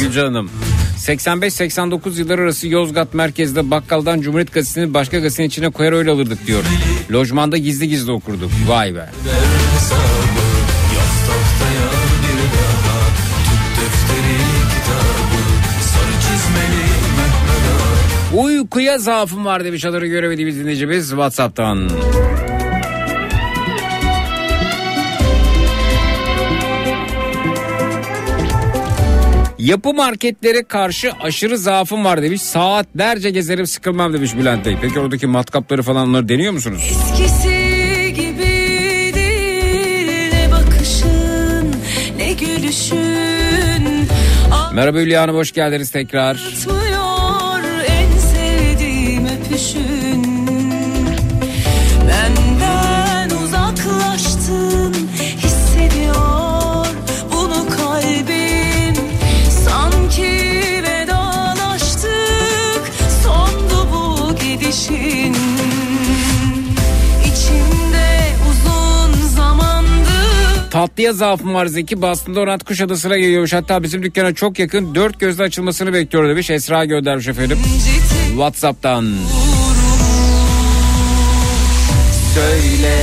Gülcan Hanım. 85-89 yıllar arası Yozgat merkezde bakkaldan Cumhuriyet Gazetesi'ni başka gazetenin içine koyar öyle alırdık diyor. Lojmanda gizli gizli okurduk. Vay be. Hesabı Uykuya zaafım var demiş adını göremediğimiz dinleyicimiz Whatsapp'tan. Yapı marketlere karşı aşırı zaafım var demiş. Saatlerce gezerim sıkılmam demiş Bülent Bey. Peki oradaki matkapları falan onları deniyor musunuz? Eskisi gibi değil ne bakışın ne gülüşün Merhaba Hülya Hanım hoş geldiniz tekrar. Atmıyor Tatlıya zaafım var Zeki. Bastığında Orant Kuşadası'na geliyormuş. Hatta bizim dükkana çok yakın. Dört gözle açılmasını bekliyor demiş. Esra göndermiş efendim. Whatsapp'tan. Söyle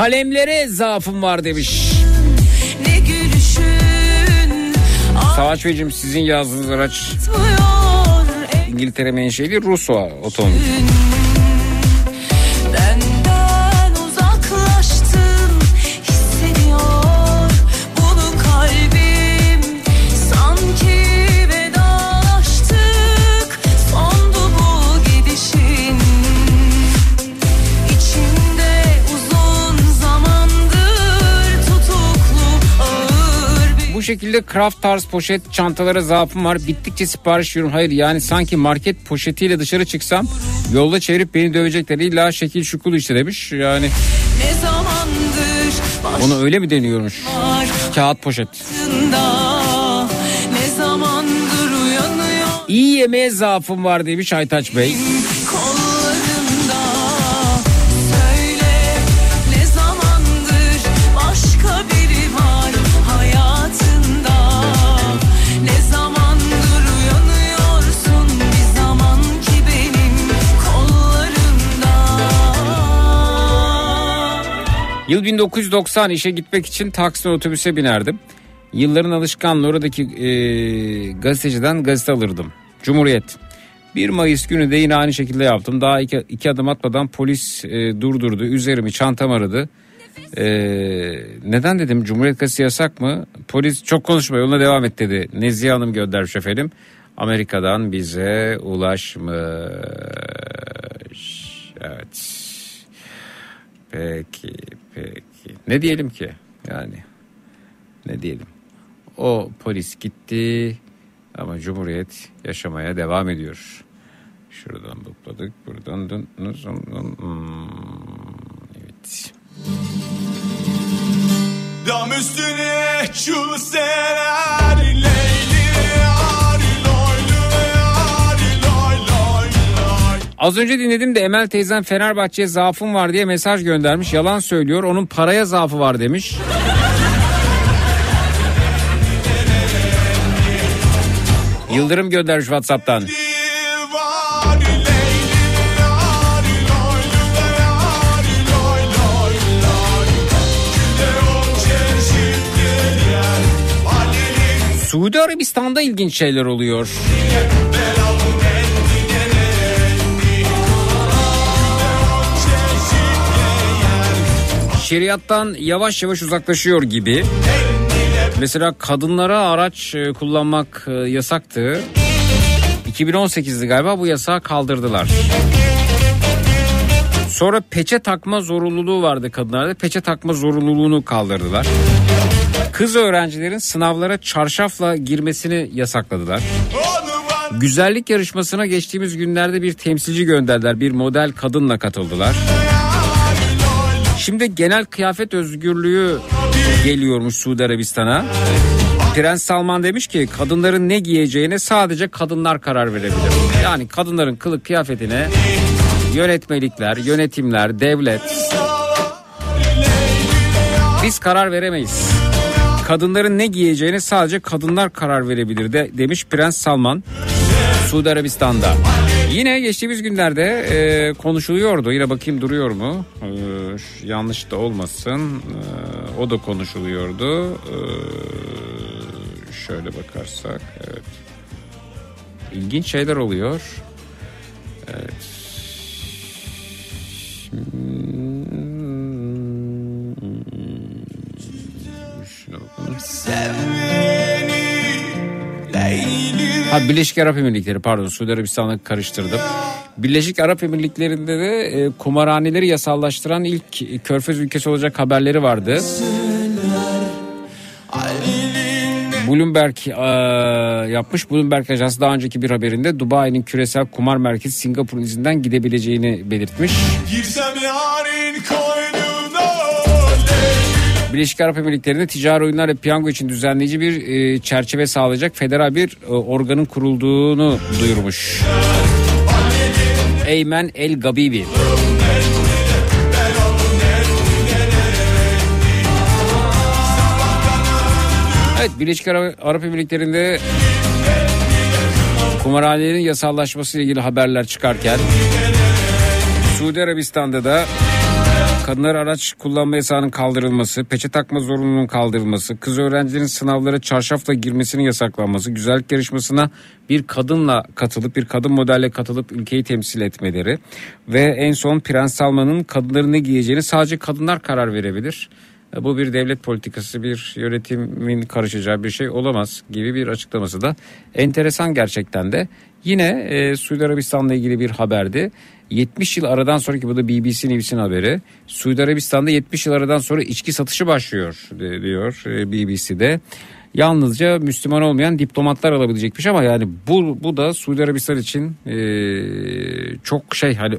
Kalemlere zaafım var demiş. ne gülüşün Savaş Beyciğim sizin yazdığınız araç İngiltere menşeli Rus o- otomobil. Şekilde craft tarz poşet çantalara zaafım var. Bittikçe sipariş veriyorum. Hayır yani sanki market poşetiyle dışarı çıksam yolda çevirip beni dövecekler. İlla şekil şukul işte demiş. Yani onu öyle mi deniyormuş? Kağıt poşet. İyi yemeğe zaafım var demiş Aytaç Bey. Yıl 1990 işe gitmek için Taksim otobüse binerdim. Yılların alışkanlığı oradaki e, gazeteciden gazete alırdım. Cumhuriyet. 1 Mayıs günü de yine aynı şekilde yaptım. Daha iki, iki adım atmadan polis e, durdurdu. Üzerimi çantam aradı. E, neden dedim Cumhuriyet Gazetesi yasak mı? Polis çok konuşma yoluna devam et dedi. Nezihe Hanım göndermiş efendim. Amerika'dan bize ulaşmış. Evet. Peki, peki. Ne diyelim ki? Yani ne diyelim? O polis gitti ama Cumhuriyet yaşamaya devam ediyor. Şuradan bukladık, buradan dön. Hmm, evet. Dam üstüne çulseler Leyli Az önce dinledim de Emel teyzem Fenerbahçe'ye zaafım var diye mesaj göndermiş. Yalan söylüyor. Onun paraya zaafı var demiş. Yıldırım göndermiş WhatsApp'tan. Suudi Arabistan'da ilginç şeyler oluyor. Şeriattan yavaş yavaş uzaklaşıyor gibi. Mesela kadınlara araç e, kullanmak e, yasaktı. 2018'de galiba bu yasağı kaldırdılar. Sonra peçe takma zorunluluğu vardı kadınlarda. Peçe takma zorunluluğunu kaldırdılar. Kız öğrencilerin sınavlara çarşafla girmesini yasakladılar. Güzellik yarışmasına geçtiğimiz günlerde bir temsilci gönderdiler. Bir model kadınla katıldılar. Şimdi genel kıyafet özgürlüğü geliyormuş Suudi Arabistan'a. Prens Salman demiş ki kadınların ne giyeceğine sadece kadınlar karar verebilir. Yani kadınların kılık kıyafetine yönetmelikler, yönetimler, devlet biz karar veremeyiz. Kadınların ne giyeceğine sadece kadınlar karar verebilir de demiş Prens Salman. Suudi Arabistan'da. Yine geçtiğimiz günlerde e, konuşuluyordu. Yine bakayım duruyor mu? E, yanlış da olmasın. E, o da konuşuluyordu. E, şöyle bakarsak. Evet. İlginç şeyler oluyor. Evet. Şuna bakalım. Ha Birleşik Arap Emirlikleri pardon Suudi Arabistan'la karıştırdım. Birleşik Arap Emirlikleri'nde de e, kumarhaneleri yasallaştıran ilk körfez ülkesi olacak haberleri vardı. Bloomberg e, yapmış. Bloomberg Ajansı daha önceki bir haberinde Dubai'nin küresel kumar merkezi Singapur'un izinden gidebileceğini belirtmiş. Girsem yarın koynuna Birleşik Arap Emirlikleri'nde ticari oyunlar ve piyango için düzenleyici bir e, çerçeve sağlayacak federal bir e, organın kurulduğunu duyurmuş. Eymen El Gabibi. Evet Birleşik Arap, Emirlikleri'nde kumarhanelerin yasallaşması ile ilgili haberler çıkarken Suudi Arabistan'da da Kadınlar araç kullanma yasağının kaldırılması, peçe takma zorunluluğunun kaldırılması, kız öğrencilerin sınavlara çarşafla girmesinin yasaklanması, güzellik yarışmasına bir kadınla katılıp bir kadın modelle katılıp ülkeyi temsil etmeleri ve en son Prens Salman'ın kadınların ne giyeceğini sadece kadınlar karar verebilir. Bu bir devlet politikası, bir yönetimin karışacağı bir şey olamaz gibi bir açıklaması da enteresan gerçekten de. Yine e, Suudi Arabistan'la ilgili bir haberdi. 70 yıl aradan sonraki bu da BBC News'in haberi. Suudi Arabistan'da 70 yıl aradan sonra içki satışı başlıyor diyor e, BBC'de. Yalnızca Müslüman olmayan diplomatlar alabilecekmiş ama yani bu bu da Suudi Arabistan için e, çok şey hani e,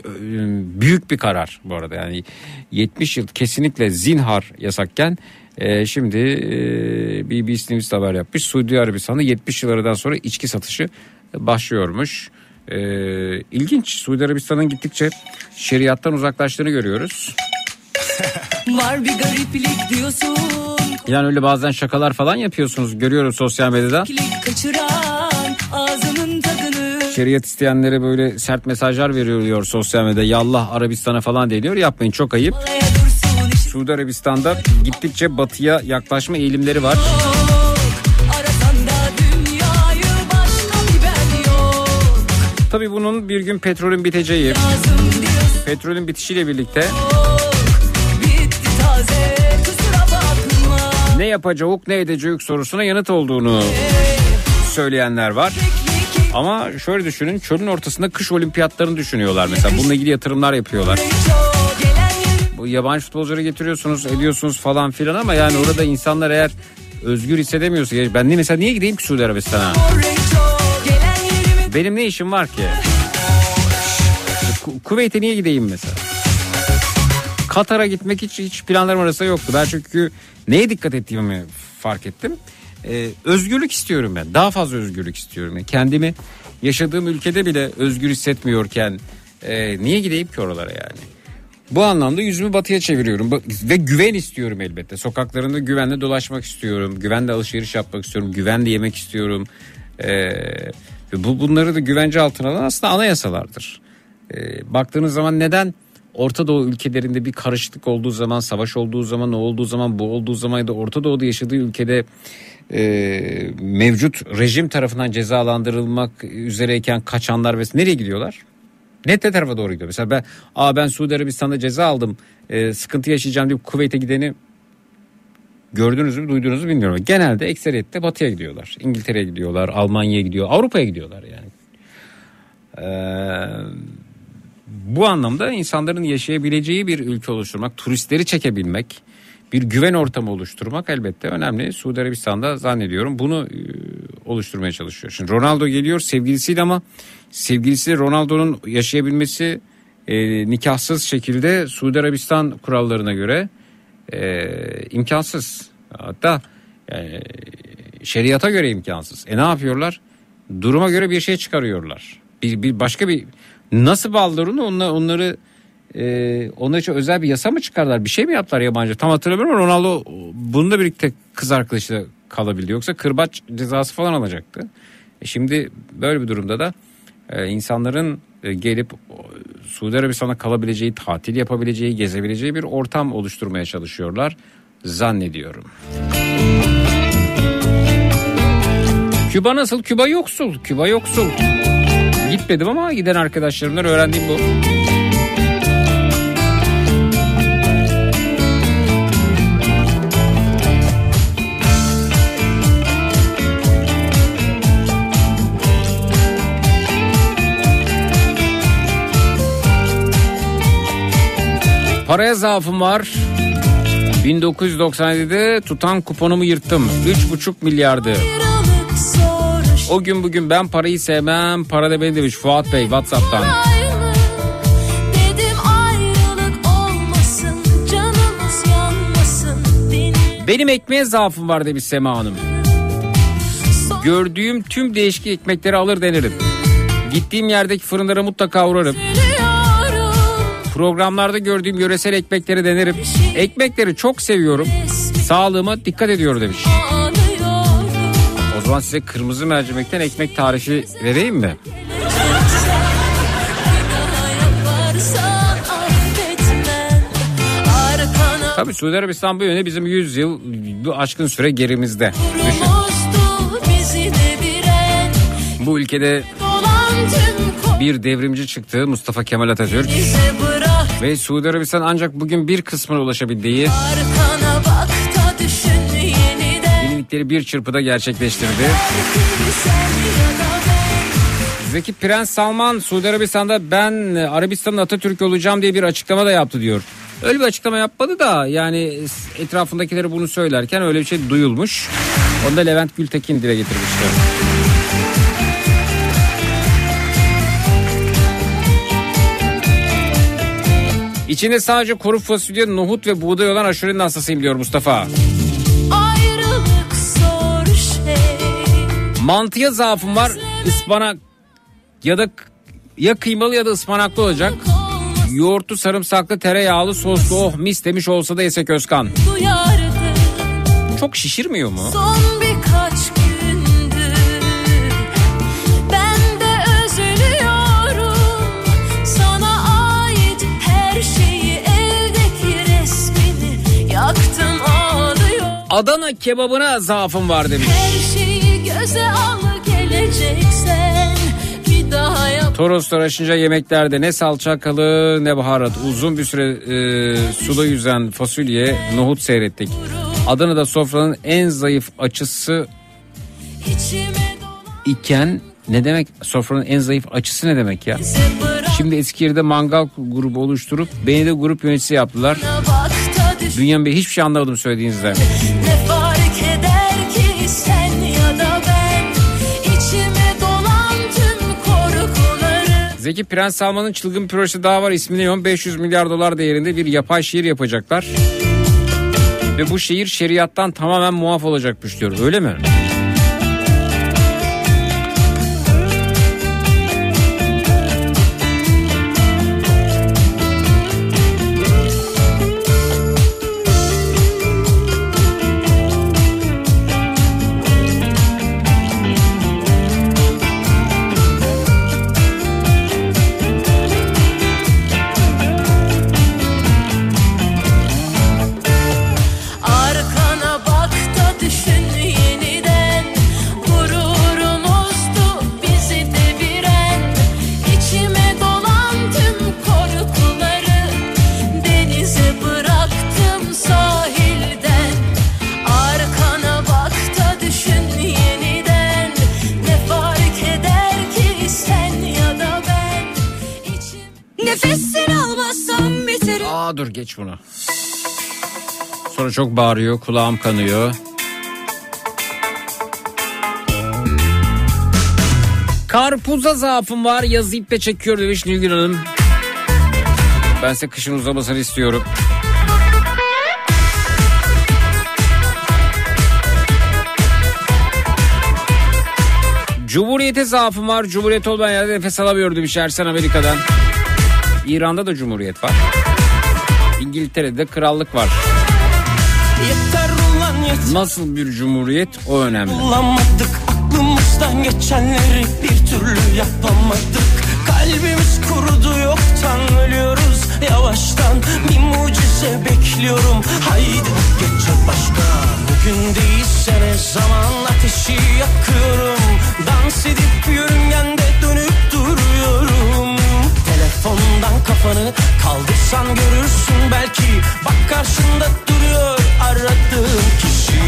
büyük bir karar bu arada. Yani 70 yıl kesinlikle zinhar yasakken e, şimdi e, BBC News haber yapmış. Suudi Arabistan'da 70 yıl aradan sonra içki satışı başlıyormuş. E, ilginç Suudi Arabistan'ın gittikçe şeriattan uzaklaştığını görüyoruz. [laughs] Var bir gariplik diyorsun Yani öyle bazen şakalar falan yapıyorsunuz görüyoruz sosyal medyada. Kilik kaçıran ağzının tadını Şeriat isteyenlere böyle sert mesajlar veriliyor sosyal medyada. Yallah Arabistan'a falan deniyor. Yapmayın çok ayıp. Suudi Arabistan'da gittikçe batıya yaklaşma eğilimleri var. Arasan Tabii bunun bir gün petrolün biteceği, petrolün bitişiyle birlikte ne yapacağız ne edeceğiz sorusuna yanıt olduğunu söyleyenler var. Ama şöyle düşünün çölün ortasında kış olimpiyatlarını düşünüyorlar mesela. Bununla ilgili yatırımlar yapıyorlar. Bu yabancı futbolcuları getiriyorsunuz ediyorsunuz falan filan ama yani orada insanlar eğer özgür hissedemiyorsa ben de mesela niye gideyim ki Suudi Arabistan'a? Benim ne işim var ki? Ku- Kuveyt'e niye gideyim mesela? Katar'a gitmek hiç hiç planlarım arasında yoktu. Ben çünkü neye dikkat ettiğimi fark ettim. Ee, özgürlük istiyorum ben. Daha fazla özgürlük istiyorum. Yani kendimi yaşadığım ülkede bile özgür hissetmiyorken e, niye gideyim ki oralara yani? Bu anlamda yüzümü batıya çeviriyorum ve güven istiyorum elbette. Sokaklarında güvenle dolaşmak istiyorum. Güvenle alışveriş yapmak istiyorum. Güvenle yemek istiyorum. Ee, bu bunları da güvence altına alan aslında anayasalardır. Ee, baktığınız zaman neden Orta Doğu ülkelerinde bir karışıklık olduğu zaman, savaş olduğu zaman, o olduğu zaman, bu olduğu zaman ya da Orta Doğu'da yaşadığı ülkede e, mevcut rejim tarafından cezalandırılmak üzereyken kaçanlar ve nereye gidiyorlar? Net ne tarafa doğru gidiyor? Mesela ben, Aa ben Suudi Arabistan'da ceza aldım, e, sıkıntı yaşayacağım deyip Kuveyt'e gideni gördünüz mü, duydunuz mu bilmiyorum. Genelde ekseriyette batıya gidiyorlar. İngiltere'ye gidiyorlar, Almanya'ya gidiyor, Avrupa'ya gidiyorlar yani. Ee, bu anlamda insanların yaşayabileceği bir ülke oluşturmak, turistleri çekebilmek, bir güven ortamı oluşturmak elbette önemli. Suudi Arabistan'da zannediyorum bunu e, oluşturmaya çalışıyor. Şimdi Ronaldo geliyor sevgilisiyle ama sevgilisi Ronaldo'nun yaşayabilmesi e, nikahsız şekilde Suudi Arabistan kurallarına göre e, imkansız. Hatta e, şeriata göre imkansız. E ne yapıyorlar? Duruma göre bir şey çıkarıyorlar. Bir, bir başka bir nasıl bağlılarını onları, onları e, onlar için özel bir yasa mı çıkardılar? Bir şey mi yaptılar yabancı? Tam hatırlamıyorum ama Ronaldo bununla birlikte kız arkadaşıyla kalabildi. Yoksa kırbaç cezası falan alacaktı. E şimdi böyle bir durumda da e, insanların gelip o, Suudi Arabistan'da kalabileceği, tatil yapabileceği, gezebileceği bir ortam oluşturmaya çalışıyorlar zannediyorum. Küba nasıl? Küba yoksul. Küba yoksul. Gitmedim ama giden arkadaşlarımdan öğrendiğim bu. Paraya zaafım var. 1997'de tutan kuponumu yırttım. 3,5 milyardı. O gün bugün ben parayı sevmem. Para da beni demiş Fuat Bey Whatsapp'tan. Benim ekmeğe zaafım var demiş Sema Hanım. Gördüğüm tüm değişik ekmekleri alır denerim. Gittiğim yerdeki fırınlara mutlaka uğrarım. Programlarda gördüğüm yöresel ekmekleri denerim. Ekmekleri çok seviyorum. Sağlığıma dikkat ediyorum demiş. O zaman size kırmızı mercimekten ekmek tarifi vereyim mi? Tabii Suudi Arabistan bu yöne bizim 100 yıl bu aşkın süre gerimizde. Düşün. Bu ülkede bir devrimci çıktı Mustafa Kemal Atatürk. Ve Suudi Arabistan ancak bugün bir kısmına ulaşabildiği yenilikleri bir çırpıda gerçekleştirdi. Zeki Prens Salman Suudi Arabistan'da ben Arabistan'ın Atatürk olacağım diye bir açıklama da yaptı diyor. Öyle bir açıklama yapmadı da yani etrafındakileri bunu söylerken öyle bir şey duyulmuş. Onu da Levent Gültekin dile getirmişti. İçinde sadece kuru fasulye, nohut ve buğday olan aşurenin hastasıyım diyor Mustafa. Şey Mantıya zaafım var. Ispanak ya da ya kıymalı ya da ıspanaklı olacak. Yoğurtlu, sarımsaklı, tereyağlı, soslu oh mis demiş olsa da yesek Özkan. duyardı Çok şişirmiyor mu? Son birkaç Adana kebabına zaafım var demiş. Her şeyi göze al geleceksen bir daha yap. Toroslar aşınca yemeklerde ne salça kalı ne baharat. Uzun bir süre e, suda yüzen fasulye, nohut seyrettik. Adana'da sofranın en zayıf açısı iken ne demek sofranın en zayıf açısı ne demek ya? Şimdi Eskişehir'de mangal grubu oluşturup beni de grup yöneticisi yaptılar. Bünyamin Bey hiçbir şey anlamadım söylediğinizde. Ne fark eder ki sen ya da ben İçime dolan tüm korkuları Zeki Prens Salman'ın çılgın bir projesi daha var. İsmi Neon 500 milyar dolar değerinde bir yapay şehir yapacaklar. Ve bu şehir şeriattan tamamen muaf olacakmış diyor. Öyle mi? Geç bunu. Sonra çok bağırıyor kulağım kanıyor. Karpuza zaafım var yazı iple çekiyor demiş Nilgün Hanım. Ben size kışın uzamasını istiyorum. Cumhuriyete zaafım var. Cumhuriyet olmayan yerde nefes alamıyor demiş Ersen Amerika'dan. İran'da da cumhuriyet var. İngiltere'de krallık var. Nasıl bir cumhuriyet o önemli. Bulamadık. Aklımızdan geçenleri bir türlü yapamadık. Kalbimiz kurudu yoktan ölüyoruz. Yavaştan Bir mucize bekliyorum. Haydi geçer başka. Bugün değilse ne zaman ateşi yakıyorum. Dans edip yörüngende kafanı. Kaldırsan görürsün belki. Bak karşında duruyor aradığın kişi.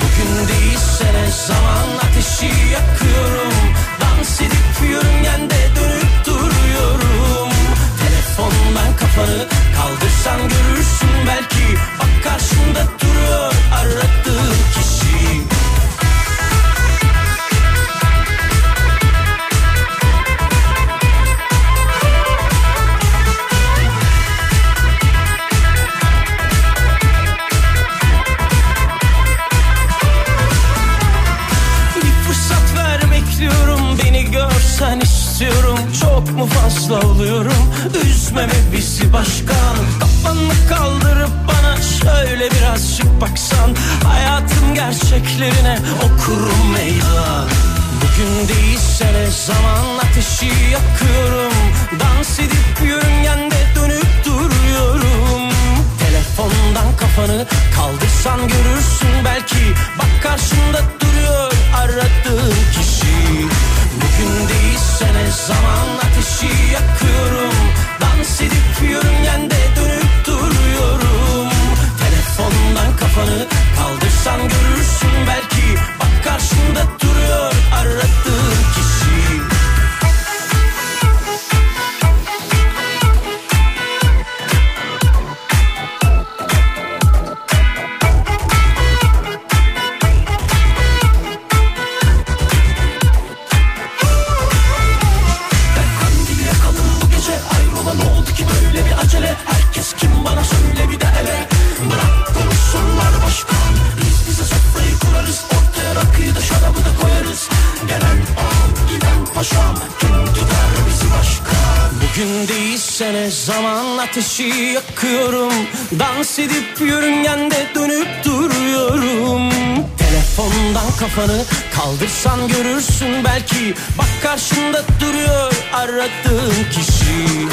Bugün değilse ne zaman ateşi yakıyorum. Dans edip yörüngende dönüp duruyorum. Telefondan kafanı. Kaldırsan görürsün belki. Bak karşında duruyor aradığın Çok mu fazla oluyorum? Üzmeme bizi başkan Kafanı kaldırıp bana Şöyle birazcık baksan. Hayatın gerçeklerine Okurum meydan. Bugün değilse ne zaman ateşi yakıyorum? Dans edip yörüngende dönüp duruyorum. Telefondan kafanı kaldırsan görürsün. Belki Bak karşında duruyor aradığın kişi. Bugün değilse ne zaman ateşi yakıyorum. Dans edip yörüngende dönüp duruyorum. Telefondan kafanı kaldırsan görürsün belki Dans yörüngende dönüp duruyorum. Telefondan kafanı kaldırsan görürsün belki Bak karşında duruyor aradığın kişi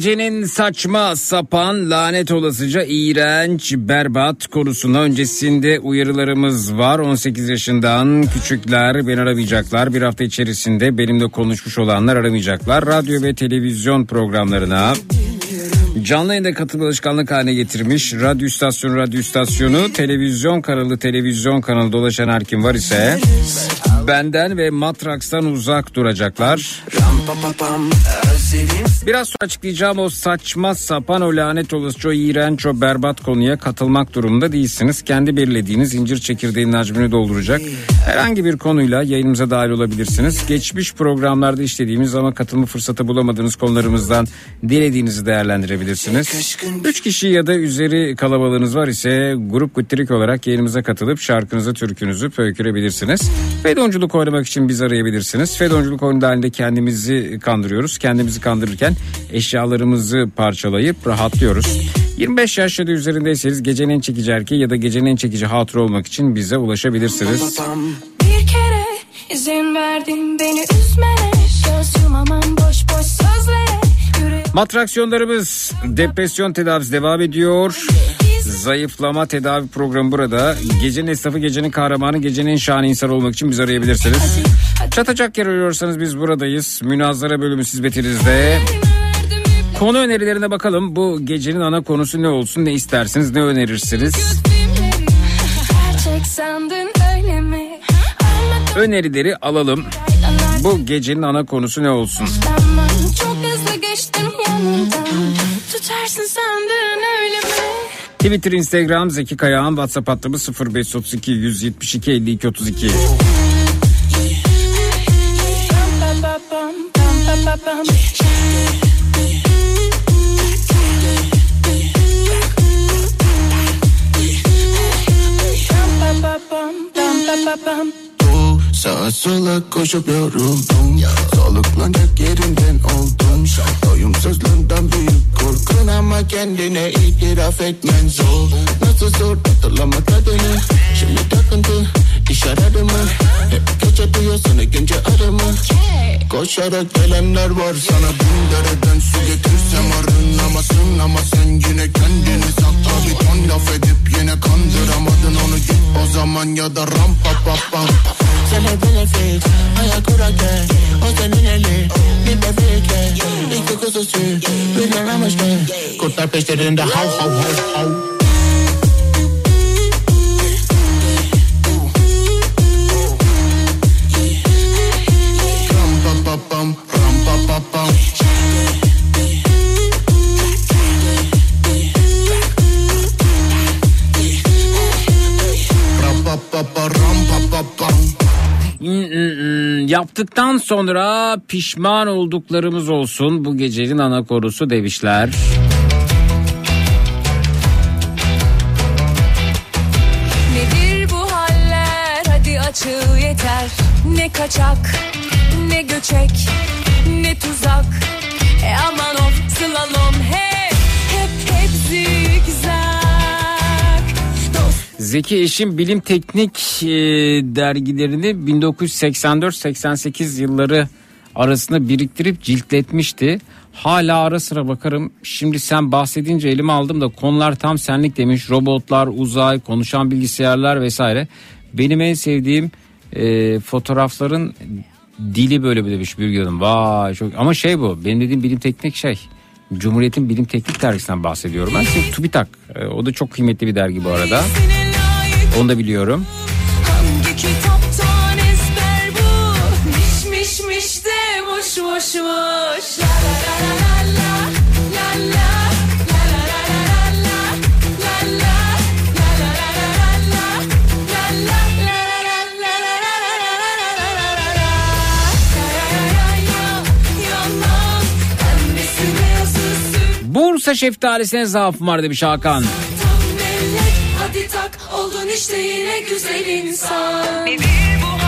gecenin saçma sapan lanet olasıca iğrenç berbat konusuna öncesinde uyarılarımız var. 18 yaşından küçükler beni aramayacaklar. Bir hafta içerisinde benimle konuşmuş olanlar aramayacaklar. Radyo ve televizyon programlarına Canlı yayında katılım alışkanlık haline getirmiş radyo istasyonu radyo istasyonu televizyon kanalı televizyon kanalı dolaşan her kim var ise benden ve Matraks'tan uzak duracaklar. Biraz sonra açıklayacağım o saçma sapan o lanet olası o iğrenç o berbat konuya katılmak durumunda değilsiniz. Kendi belirlediğiniz incir çekirdeğinin hacmini dolduracak herhangi bir konuyla yayınımıza dahil olabilirsiniz. Geçmiş programlarda işlediğimiz ama katılma fırsatı bulamadığınız konularımızdan dilediğinizi değerlendirebilirsiniz. Üç kişi ya da üzeri kalabalığınız var ise grup guttirik olarak yayınımıza katılıp şarkınızı türkünüzü pöykürebilirsiniz. Fedonculuk oynamak için bizi arayabilirsiniz. Fedonculuk oyunu halinde kendimizi kandırıyoruz. Kendimizi kandırırken eşyalarımızı parçalayıp rahatlıyoruz. 25 yaş ya da üzerindeyseniz gecenin en çekici erkeği ya da gecenin en çekici hatıra olmak için bize ulaşabilirsiniz. Bir kere izin verdim beni üzmene yumamam boş boş sözlere Matraksiyonlarımız depresyon tedavisi devam ediyor. Zayıflama tedavi programı burada. Gecenin esnafı, gecenin kahramanı, gecenin en şahane insan olmak için bizi arayabilirsiniz. Çatacak yer arıyorsanız biz buradayız. Münazara bölümü hizmetinizde. Konu önerilerine bakalım. Bu gecenin ana konusu ne olsun, ne istersiniz, ne önerirsiniz? Önerileri alalım. Bu gecenin ana konusu ne olsun? Twitter, Instagram, Zeki Kayağan, WhatsApp hattımız 0532 172 52 32. Pam Sağa sola koşup yoruldum. Soluklanacak yerinden oldum. Doyumsuzluğundan büyük korkun ama kendine itiraf etmen zor. Nasıl zor hatırlama tadını Şimdi takıntı iş aradı mı Hep gece duyuyorsun gence arımı. Koşarak gelenler var sana bin dereden su getirsem arınamazsın Ama sen yine kendini sakla bir ton laf edip yine kandıramadın onu. Git o zaman ya da ram pa pa. Pa hep benefit ayak kurarken o senin eli bir bebekle İki kuzusu bir aramışken Kurtlar peşlerinde hav hav hav hav Yaptıktan sonra pişman olduklarımız olsun. Bu gecenin ana konusu demişler. Nedir bu haller hadi açığı yeter Ne kaçak ne göçek Zeki Eşim Bilim Teknik e, dergilerini 1984-88 yılları arasında biriktirip ciltletmişti. Hala ara sıra bakarım. Şimdi sen bahsedince elime aldım da konular tam senlik demiş. Robotlar, uzay, konuşan bilgisayarlar vesaire. Benim en sevdiğim e, fotoğrafların dili böyle bir demiş bir Hanım. Vay çok ama şey bu. Benim dediğim bilim teknik şey. Cumhuriyet'in Bilim Teknik dergisinden bahsediyorum. Ben şimdi TÜBİTAK. e, o da çok kıymetli bir dergi bu arada. Layık Onu da biliyorum. hangi kitaptan ezber bu Miş miş miş de boş boş boş La la la la la la la Bursa şeftalisine zaafım var demiş Hakan. Hadi tak işte yine güzel insan. Nedir bu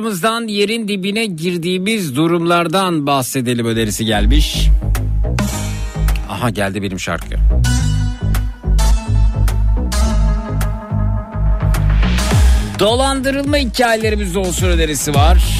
Utancımızdan yerin dibine girdiğimiz durumlardan bahsedelim önerisi gelmiş. Aha geldi benim şarkı. Dolandırılma hikayelerimiz olsun önerisi var.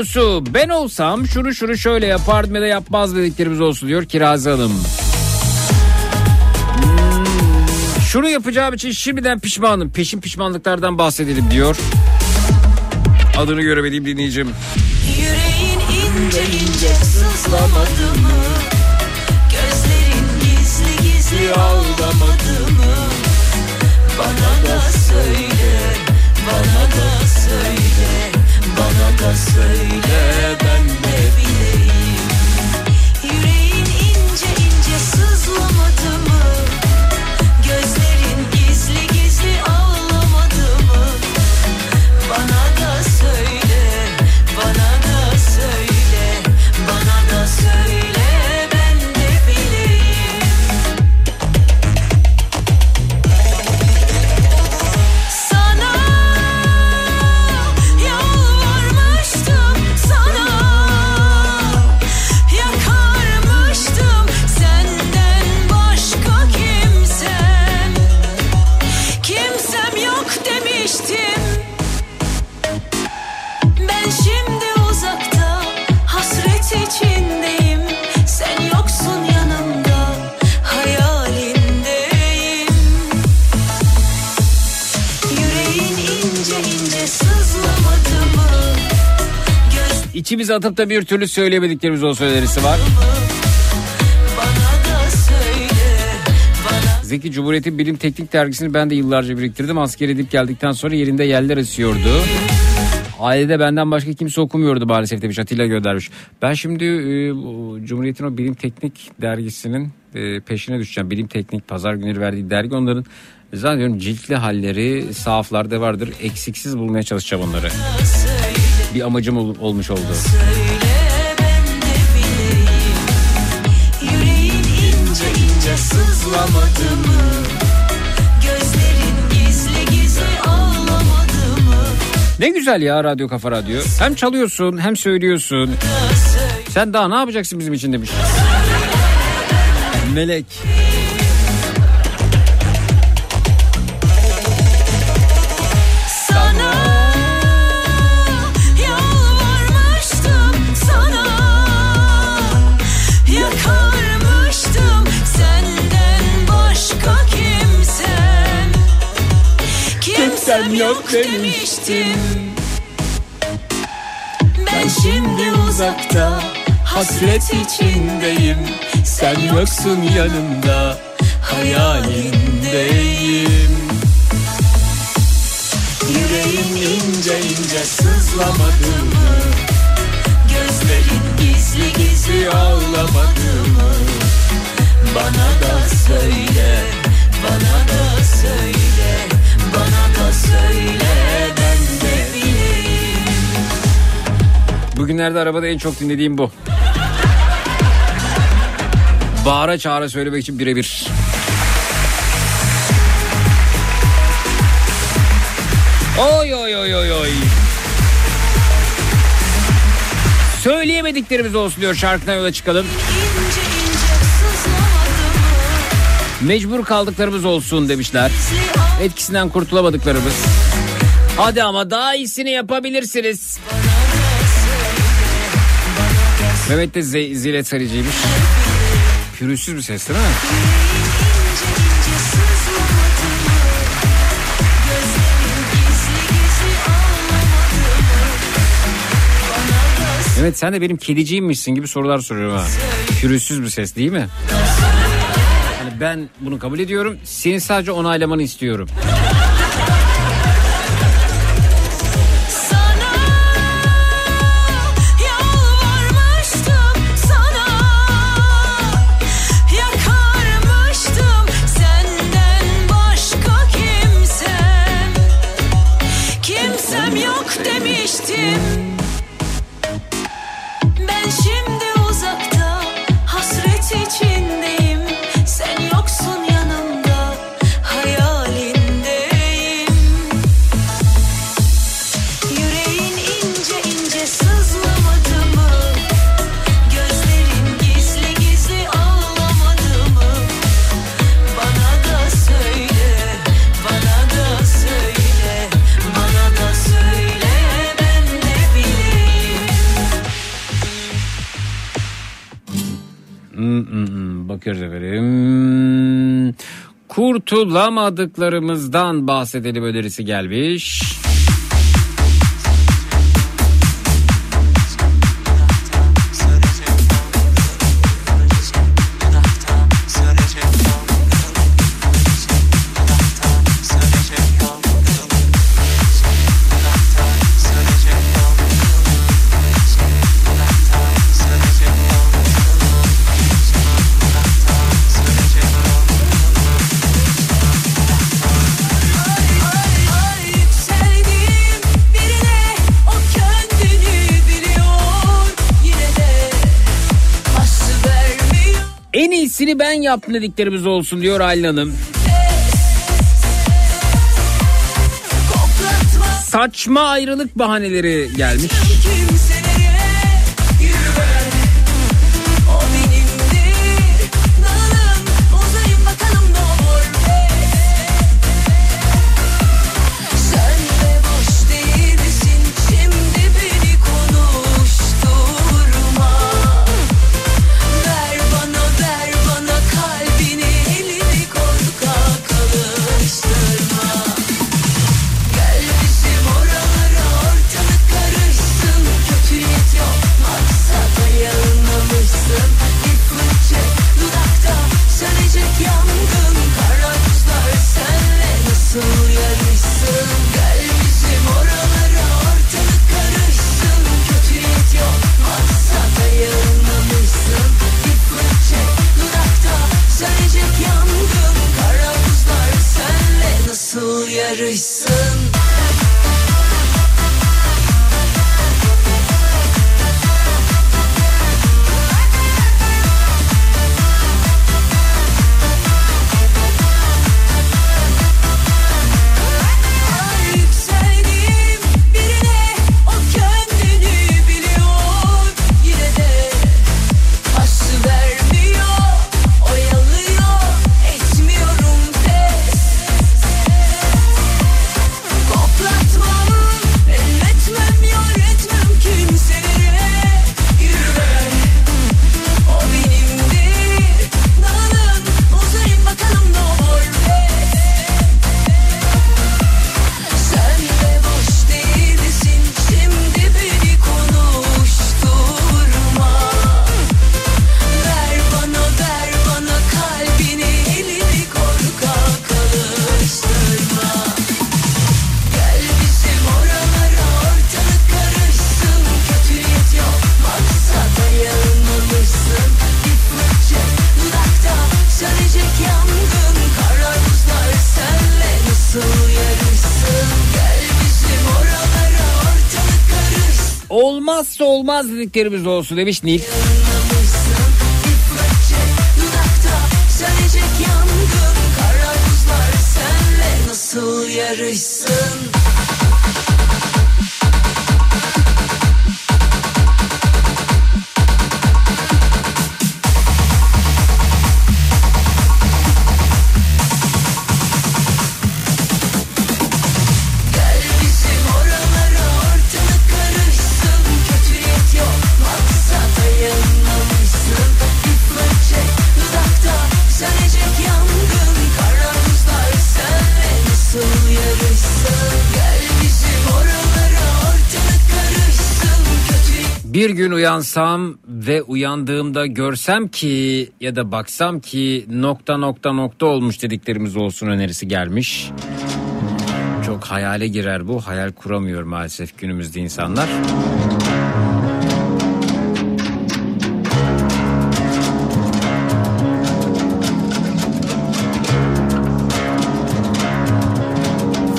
Konusu ben olsam şunu şunu şöyle yapardım ya da yapmaz dediklerimiz olsun diyor Kirazi Hanım. Hmm, Şunu yapacağım için şimdiden pişmanım. Peşin pişmanlıklardan bahsedelim diyor. Adını göremediğim dinleyicim. Yüreğin ince ince sızlamadı mı? Gözlerin gizli gizli ağlamadı mı? Bana da söyle, bana da söyle İçimize atıp da bir türlü söyleyemediklerimiz olsa önerisi var. Zeki Cumhuriyet'in Bilim Teknik Dergisi'ni ben de yıllarca biriktirdim. Asker edip geldikten sonra yerinde yerler esiyordu. Ailede benden başka kimse okumuyordu maalesef demiş Atilla göndermiş. Ben şimdi e, Cumhuriyet'in o Bilim Teknik Dergisi'nin e, peşine düşeceğim. Bilim Teknik Pazar günleri verdiği dergi onların zannediyorum ciltli halleri sahaflarda vardır. Eksiksiz bulmaya çalışacağım onları. Bir amacım ol- olmuş oldu. söyle ben de bileyim ince ince sızlamadı mı Gözlerin gizli gizli ağlamadı mı Ne güzel ya Radyo Kafa Radyo. Hem çalıyorsun hem söylüyorsun. Sen daha ne yapacaksın bizim için demiş. Melek. Sana Kimsem yok demiştim Ben şimdi uzakta Hasret içindeyim. Sen yoksun yanımda Hayalindeyim. Yüreğim ince ince sızlamadı Bugünlerde arabada en çok dinlediğim bu. Bağıra çağıra söylemek için birebir. Oy oy oy oy oy. Söyleyemediklerimiz olsun diyor şarkıdan yola çıkalım. Mecbur kaldıklarımız olsun demişler. Etkisinden kurtulamadıklarımız. Hadi ama daha iyisini yapabilirsiniz. Mehmet de ze- zile sarıcıymış. Pürüzsüz bir ses değil mi? Evet sen de benim kediciymişsin gibi sorular soruyorum ha. Pürüzsüz bir ses değil mi? Hani ben bunu kabul ediyorum. Senin sadece onaylamanı istiyorum. Kurtulamadıklarımızdan bahsedelim önerisi gelmiş. Ben yaptım dediklerimiz olsun diyor Aylin Hanım. Saçma ayrılık bahaneleri gelmiş. Olmaz dediklerimiz olsun demiş Nil. Gün uyansam ve uyandığımda görsem ki ya da baksam ki nokta nokta nokta olmuş dediklerimiz olsun önerisi gelmiş. Çok hayale girer bu. Hayal kuramıyor maalesef günümüzde insanlar.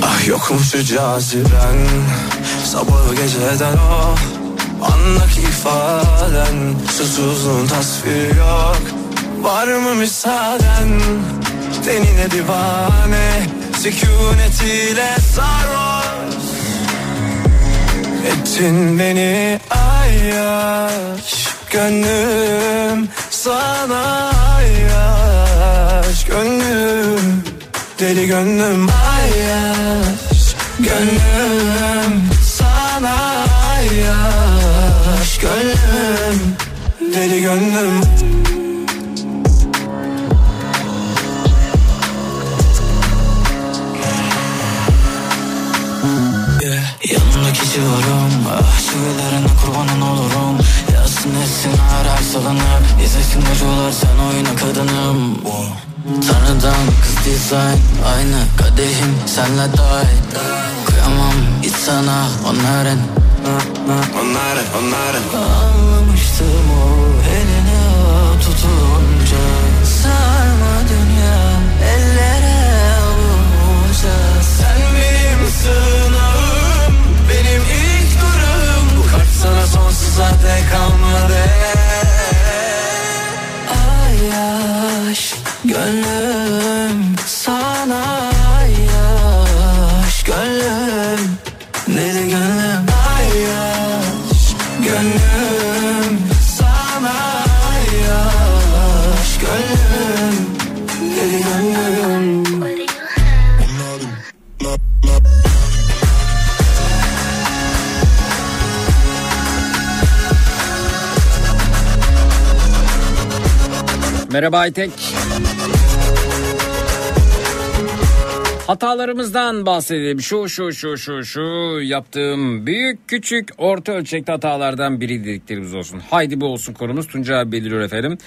Ah yokmuş caziben Sabahı geceden o Andaki ifaden Susuzluğun tasviri yok. Var mı müsaaden? Tenine divane Sükunetiyle sarhoş. Ettin beni ayyaş Gönlüm sana ayyaş. Gönlüm Deli gönlüm ayyaş Gönlüm Gönlüm Deli gönlüm. Yeah. Yanındaki civarım Ah çivilerine kurbanın olurum. Yazsın etsin her salınıp İzlesin acılar sen oyna kadınım. Tanrıdan kız dizayn Aynı kadehim senle dahil Kıyamam hiç sana onların Onların onların Anlamıştım o elini tutunca. Sarma dünya ellere avunca Sen benim sığınağım Benim ilk durum Bu kalp sana sonsuza dek kalmadı. Ay yaş gönlüm Merhaba Aytek. Hatalarımızdan bahsedelim. Şu şu şu şu şu yaptığım büyük küçük orta ölçekli hatalardan biri dediklerimiz olsun. Haydi bu olsun konumuz Tunca belirliyor efendim.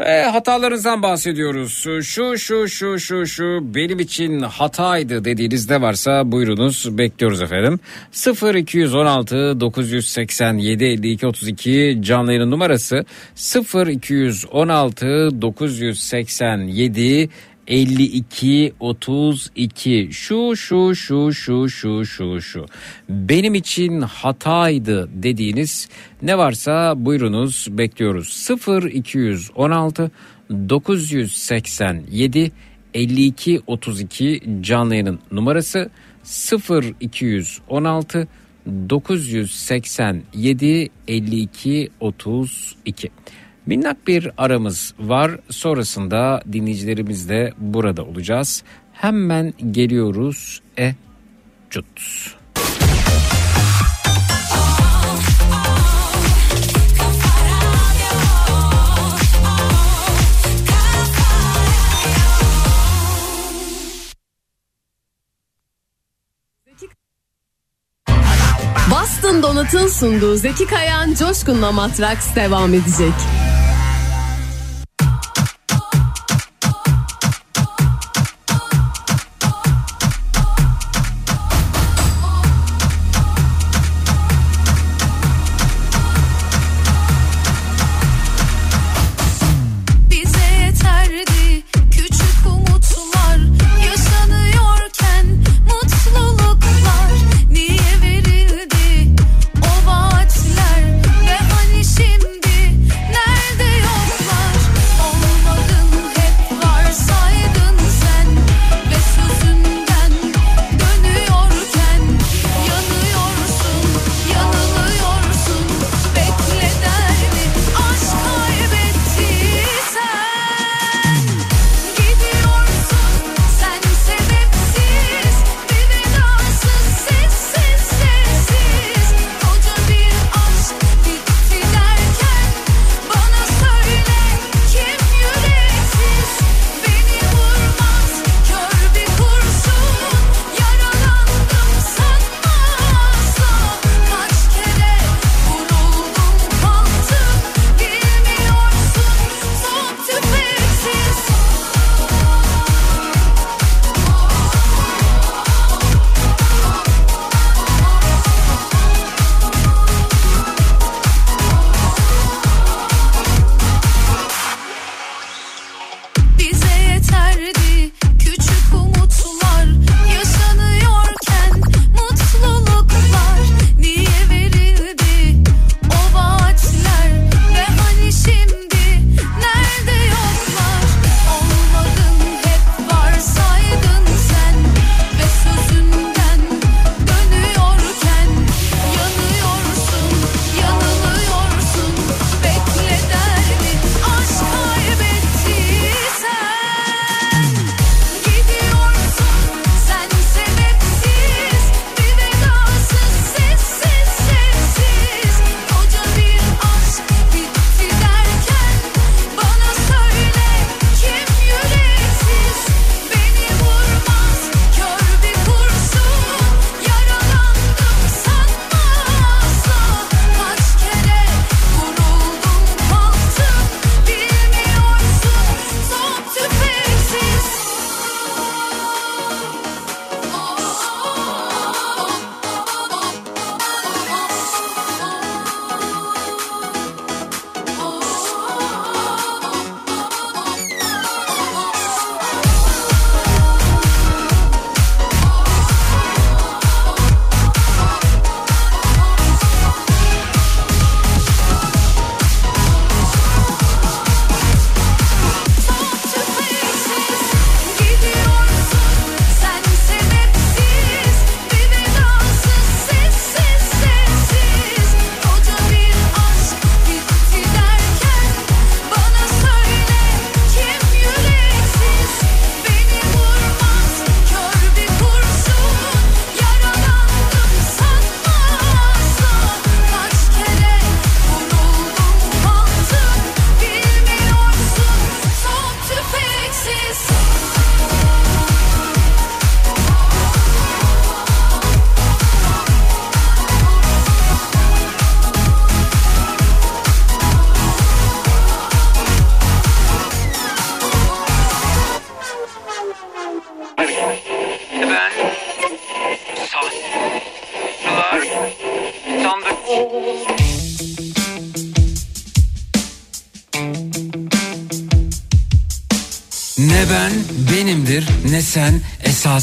E, hatalarınızdan bahsediyoruz. Şu şu şu şu şu benim için hataydı dediğiniz ne varsa buyurunuz bekliyoruz efendim. 0 216 987 52 32 canlı yayın numarası 0 216 987 52 32 şu şu şu şu şu şu şu. Benim için hataydı dediğiniz ne varsa buyurunuz bekliyoruz. 0 216 987 52 32 canlı yayının numarası. 0 216 987 52 32 Minnak bir aramız var. Sonrasında dinleyicilerimizle burada olacağız. Hemen geliyoruz. E cut. Boston Donat'ın sunduğu Zeki Kayan Coşkun'la Matraks devam edecek.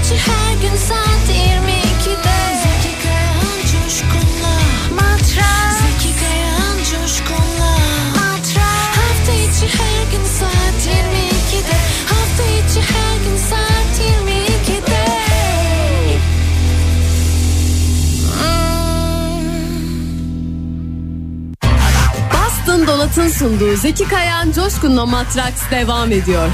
içi her gün saat 22'de Zeki Kayan coşkunla Matras Zeki Kayan coşkunla Matras Hafta içi her gün saat 22'de Hafta içi her gün saat 22'de Boston Dolat'ın sunduğu Zeki Kayan Coşkun'la Matraks devam ediyor.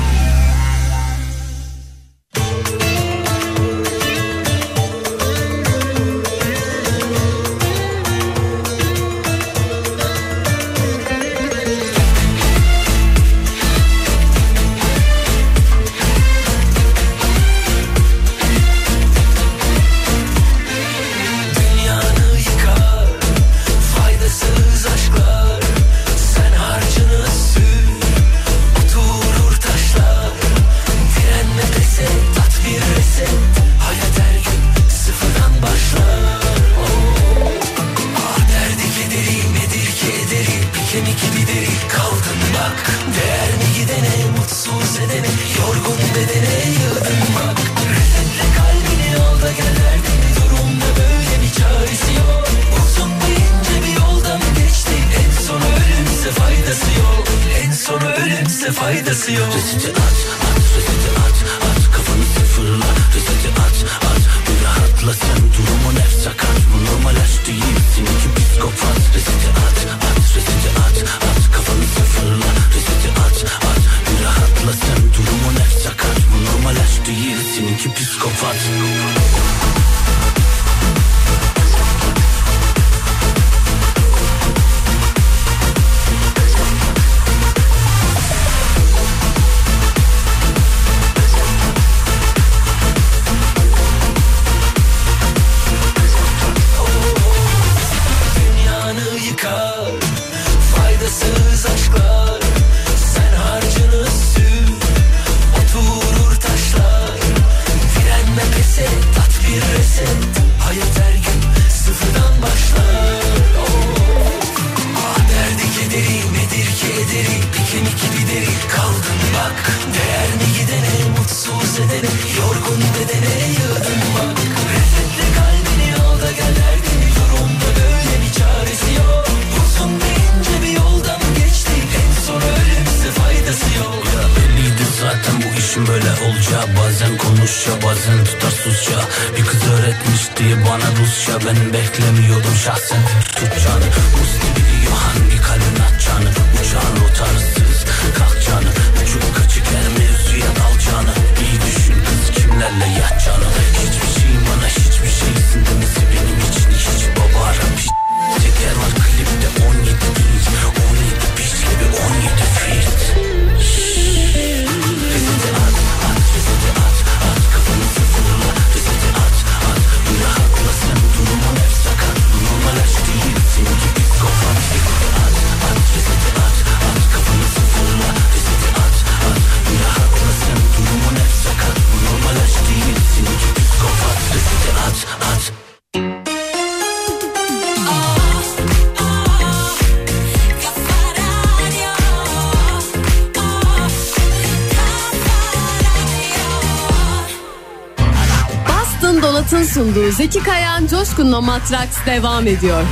Zeki Kayan Coşkun'la Matraks devam ediyor.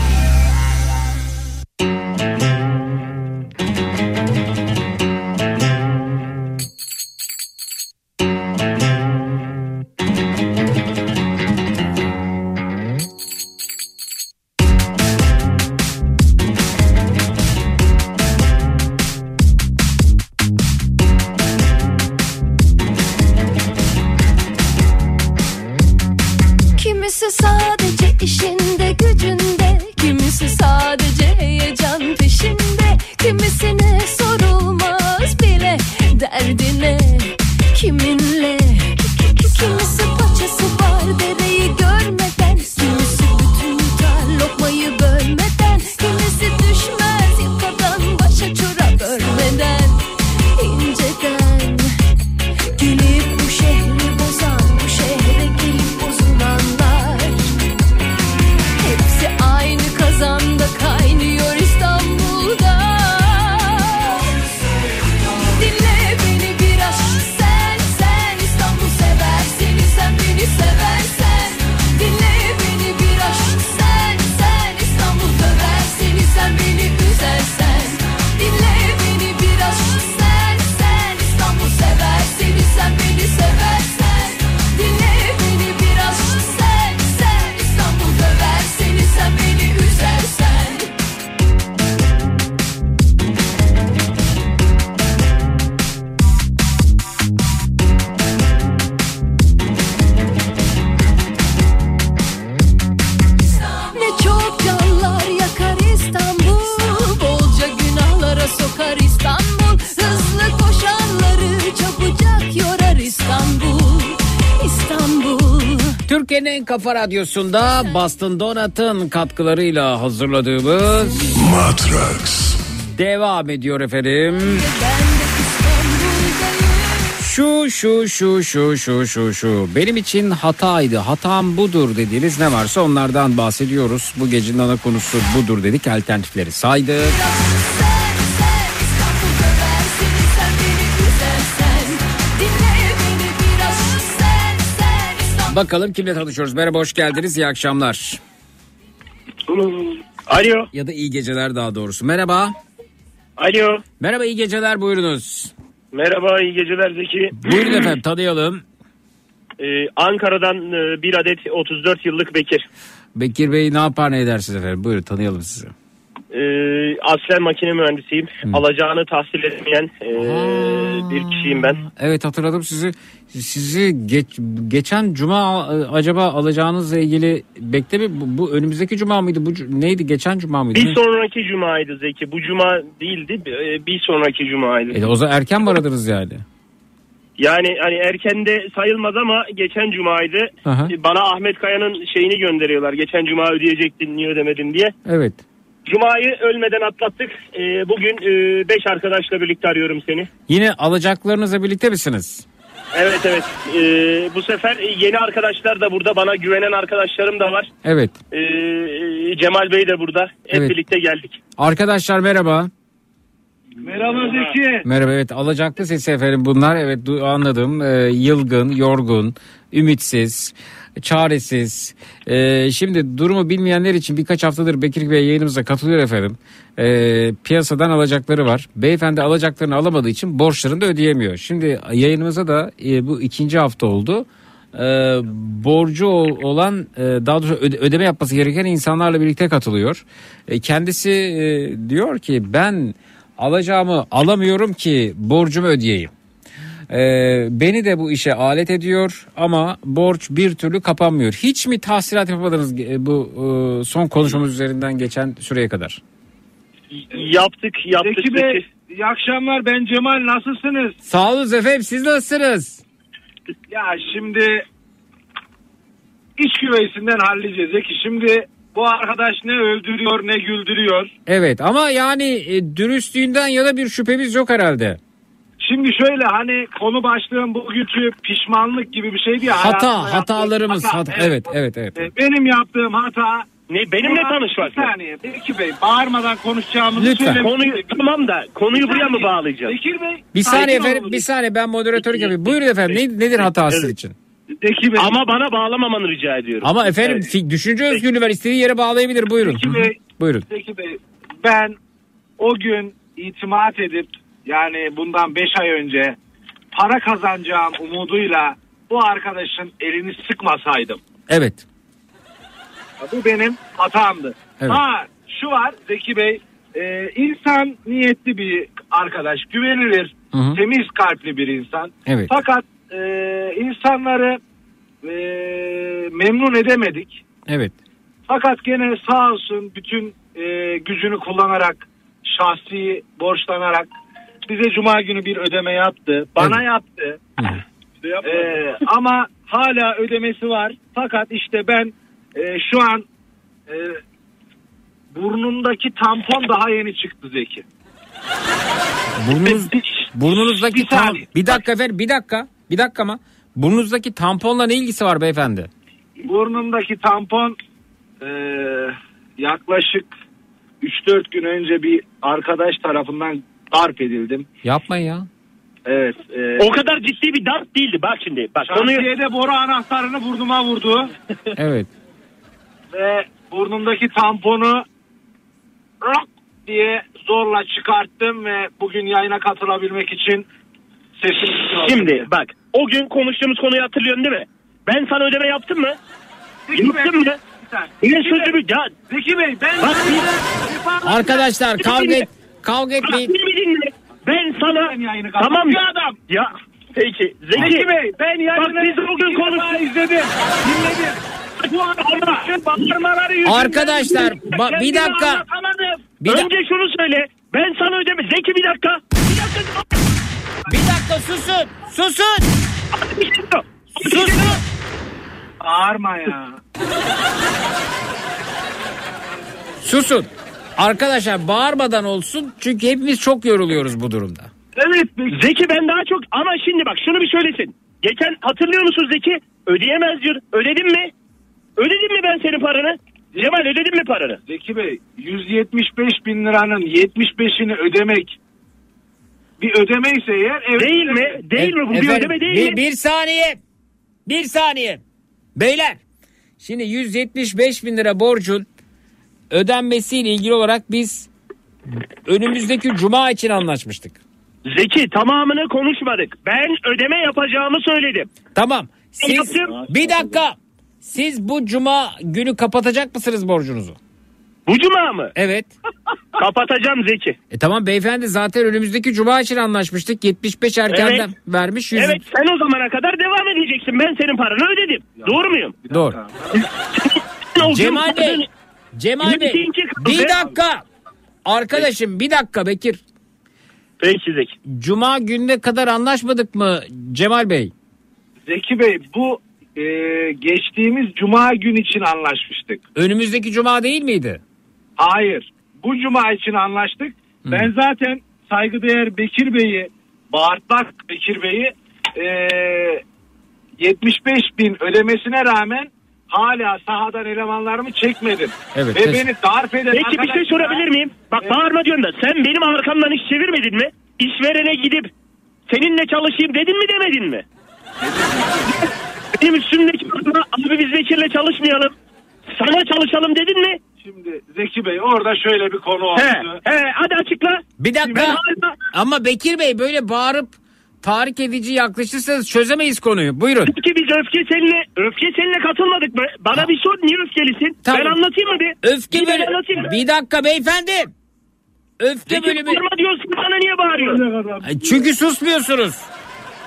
Kafa radyosunda Boston Donat'ın katkılarıyla hazırladığımız Matrax. devam ediyor efendim. Şu şu şu şu şu şu şu benim için hataydı hatam budur dediğiniz ne varsa onlardan bahsediyoruz. Bu gecenin ana konusu budur dedik alternatifleri saydık. Bakalım kimle tanışıyoruz merhaba hoş geldiniz iyi akşamlar. Alo. Ya da iyi geceler daha doğrusu merhaba. Alo. Merhaba iyi geceler buyurunuz. Merhaba iyi geceler Zeki. Buyurun efendim tanıyalım. Ee, Ankara'dan e, bir adet 34 yıllık Bekir. Bekir Bey ne yapar ne edersiniz efendim buyurun tanıyalım sizi. Ee, aslen makine mühendisiyim. Alacağını tahsil etmeyen e, bir kişiyim ben. Evet hatırladım sizi. Sizi geç- geçen cuma e, acaba alacağınızla ilgili bekle mi? Bu, bu önümüzdeki cuma mıydı? Bu neydi? Geçen cuma mıydı? Bir sonraki cumaydı Zeki. Bu cuma değildi. e, Bir sonraki cumaydı. E, o zaman erken mi aradınız yani? Yani hani erkende sayılmaz ama geçen cumaydı. Aha. E, Bana Ahmet Kaya'nın şeyini gönderiyorlar. Geçen cuma ödeyecektin niye ödemedin diye. Evet. Cumayı ölmeden atlattık. E, Bugün 5 arkadaşla birlikte arıyorum seni. Yine alacaklarınızla birlikte misiniz? Evet evet. E, bu sefer yeni arkadaşlar da burada. Bana güvenen arkadaşlarım da var. Evet. E, Cemal Bey de burada. Hep Evet. birlikte geldik. Arkadaşlar merhaba. Merhaba Zeki. Merhaba evet alacaklı sesi efendim bunlar evet du- anladım Ee, yılgın yorgun ümitsiz çaresiz. Ee, şimdi durumu bilmeyenler için birkaç haftadır Bekir Bey yayınımıza katılıyor efendim. Ee, piyasadan alacakları var. Beyefendi alacaklarını alamadığı için borçlarını da ödeyemiyor. Şimdi yayınımıza da e, bu ikinci hafta oldu. Ee, borcu ol- olan e, daha doğrusu öde- ödeme yapması gereken insanlarla birlikte katılıyor. E, kendisi e, diyor ki ben alacağımı alamıyorum ki borcumu ödeyeyim. E, beni de bu işe alet ediyor ama borç bir türlü kapanmıyor. Hiç mi tahsilat yapamadınız e, bu e, son konuşmamız üzerinden geçen süreye kadar? Yaptık yaptık Zeki Bey iyi akşamlar ben Cemal nasılsınız? Sağ olun efendim siz nasılsınız? Ya şimdi iç güveysinden halledeceğiz Zeki. Şimdi bu arkadaş ne öldürüyor ne güldürüyor. Evet ama yani e, dürüstlüğünden ya da bir şüphemiz yok herhalde. Şimdi şöyle hani konu başlığım bugünkü pişmanlık gibi bir şey değil. Hata hatalarımız yaptığım hata, evet evet evet. E, Benim yaptığım hata Ne, benimle tanışmak. Bir saniye Bekir Bey bağırmadan konuşacağımızı Lütfen. söylemiştik. Konuyu tamam da konuyu buraya mı bağlayacağız? Bekir Bey. Bir saniye efendim olun. bir saniye ben moderatörlük yapayım. Buyurun efendim ne, nedir hata sizin Evet. için? Bekir Bey. Ama bana bağlamamanı rica ediyorum. Ama efendim Evet. düşünce özgürlüğü var istediği yere bağlayabilir buyurun. Bekir Bey. Buyurun. Zeki Bey ben o gün itimat edip yani bundan 5 ay önce para kazanacağım umuduyla bu arkadaşın elini sıkmasaydım. Evet. Bu benim hatamdı. Evet. Ha şu var Zeki Bey e, insan niyetli bir arkadaş güvenilir Hı hı. temiz kalpli bir insan. Evet. Fakat e, insanları e, memnun edemedik. Evet. Fakat gene sağ olsun bütün e, gücünü kullanarak şahsi borçlanarak bize cuma günü bir ödeme yaptı. Bana yaptı. Ee, ama hala ödemesi var. Fakat işte ben e, şu an e, burnumdaki tampon daha yeni çıktı Zeki. Burnunuz, burnunuzdaki Bir tam, bir dakika efendim bir dakika bir dakika ama burnunuzdaki tamponla ne ilgisi var beyefendi? Burnumdaki tampon e, yaklaşık 3-4 gün önce bir arkadaş tarafından darp edildim. Yapmayın ya. Evet. e, O kadar ciddi bir darp değildi. Bak şimdi. Bak konuyu Şantiyede boru anahtarını burnuma vurdu. [laughs] Evet. ve burnumdaki tamponu rak diye zorla çıkarttım ve bugün yayına katılabilmek için sesimi şimdi bak o gün konuştuğumuz konuyu hatırlıyorsun değil mi? Ben sana ödeme yaptım mı? Yaptım mı? Yine sözümü ya. Zeki Bey ben Bak Arkadaşlar kavga et, kavga etmeyin. Ben sana yayını tamam ya adam. Ya peki Zeki, Zeki Bey ben yayını Bak biz o gün iki defa konuştuk. izledim. Dinledim. Bu arkadaşın bağırmaları yüzünden. Arkadaşlar ba- bir dakika. Bir da- Önce şunu söyle. Ben sana ödeme. Zeki bir dakika. Bir dakika. Bir dakika susun. Susun. Susun. Bağırma ya. Susun. Arkadaşlar bağırmadan olsun çünkü hepimiz çok yoruluyoruz bu durumda. Evet. Zeki ben daha çok ama şimdi bak şunu bir söylesin. Geçen hatırlıyor musun Zeki? Ödeyemez diyor. Ödedim mi? Ödedim mi ben senin paranı? Cemal ödedim mi paranı? Zeki Bey 175 bin liranın 75'ini ödemek bir ödeme ise eğer evet Değil mi? Değil mi? Bu bir Efendim, ödeme değil bir, mi? bir saniye. Bir saniye. Beyler. Şimdi 175 bin lira borcun ödenmesiyle ilgili olarak biz önümüzdeki cuma için anlaşmıştık. Zeki tamamını konuşmadık. Ben ödeme yapacağımı söyledim. Tamam. Siz Yaptım. bir dakika. Siz bu cuma günü kapatacak mısınız borcunuzu? Bu cuma mı? Evet. [laughs] Kapatacağım Zeki. E tamam beyefendi zaten önümüzdeki cuma için anlaşmıştık. 75 erkenden Evet. vermiş 100. Evet sen o zamana kadar devam edeceksin. Ben senin paranı ödedim. Doğru muyum? Doğru. Cemal Bey. Cemal Bir Bey. Bir dakika. Arkadaşım bir dakika Bekir. Peki Zeki. Cuma gününe kadar anlaşmadık mı Cemal Bey? Zeki Bey bu e, geçtiğimiz cuma gün için anlaşmıştık. Önümüzdeki cuma değil miydi? Hayır. Bu cuma için anlaştık. Ben zaten saygıdeğer Bekir Bey'i, bağırtlak Bekir Bey'i e, 75 bin ödemesine rağmen hala sahadan elemanlarımı çekmedim. Evet, Ve beni darp eden Peki bir şey sorabilir miyim? Bak Evet. bağırma diyorsun da sen benim arkamdan iş çevirmedin mi? İşverene gidip seninle çalışayım dedin mi demedin mi? benim üstümdeki adama, abi biz Bekir'le çalışmayalım. Sana çalışalım dedin mi? Şimdi Zeki Bey orada şöyle bir konu oldu. He, he, hadi açıkla. Bir dakika. Ben hala- Ama Bekir Bey böyle bağırıp tahrik edici yaklaşırsanız çözemeyiz konuyu. Buyurun. Peki biz öfke seninle, öfke seninle katılmadık mı? Bana bir sor niye öfkelisin? Tamam. Ben anlatayım mı bir? Öfke Bir anlatayım mı? Bir dakika beyefendi. Öfke Zeki bölümü. bağırma diyorsun bana niye bağırıyorsun? Ay, Çünkü susmuyorsunuz.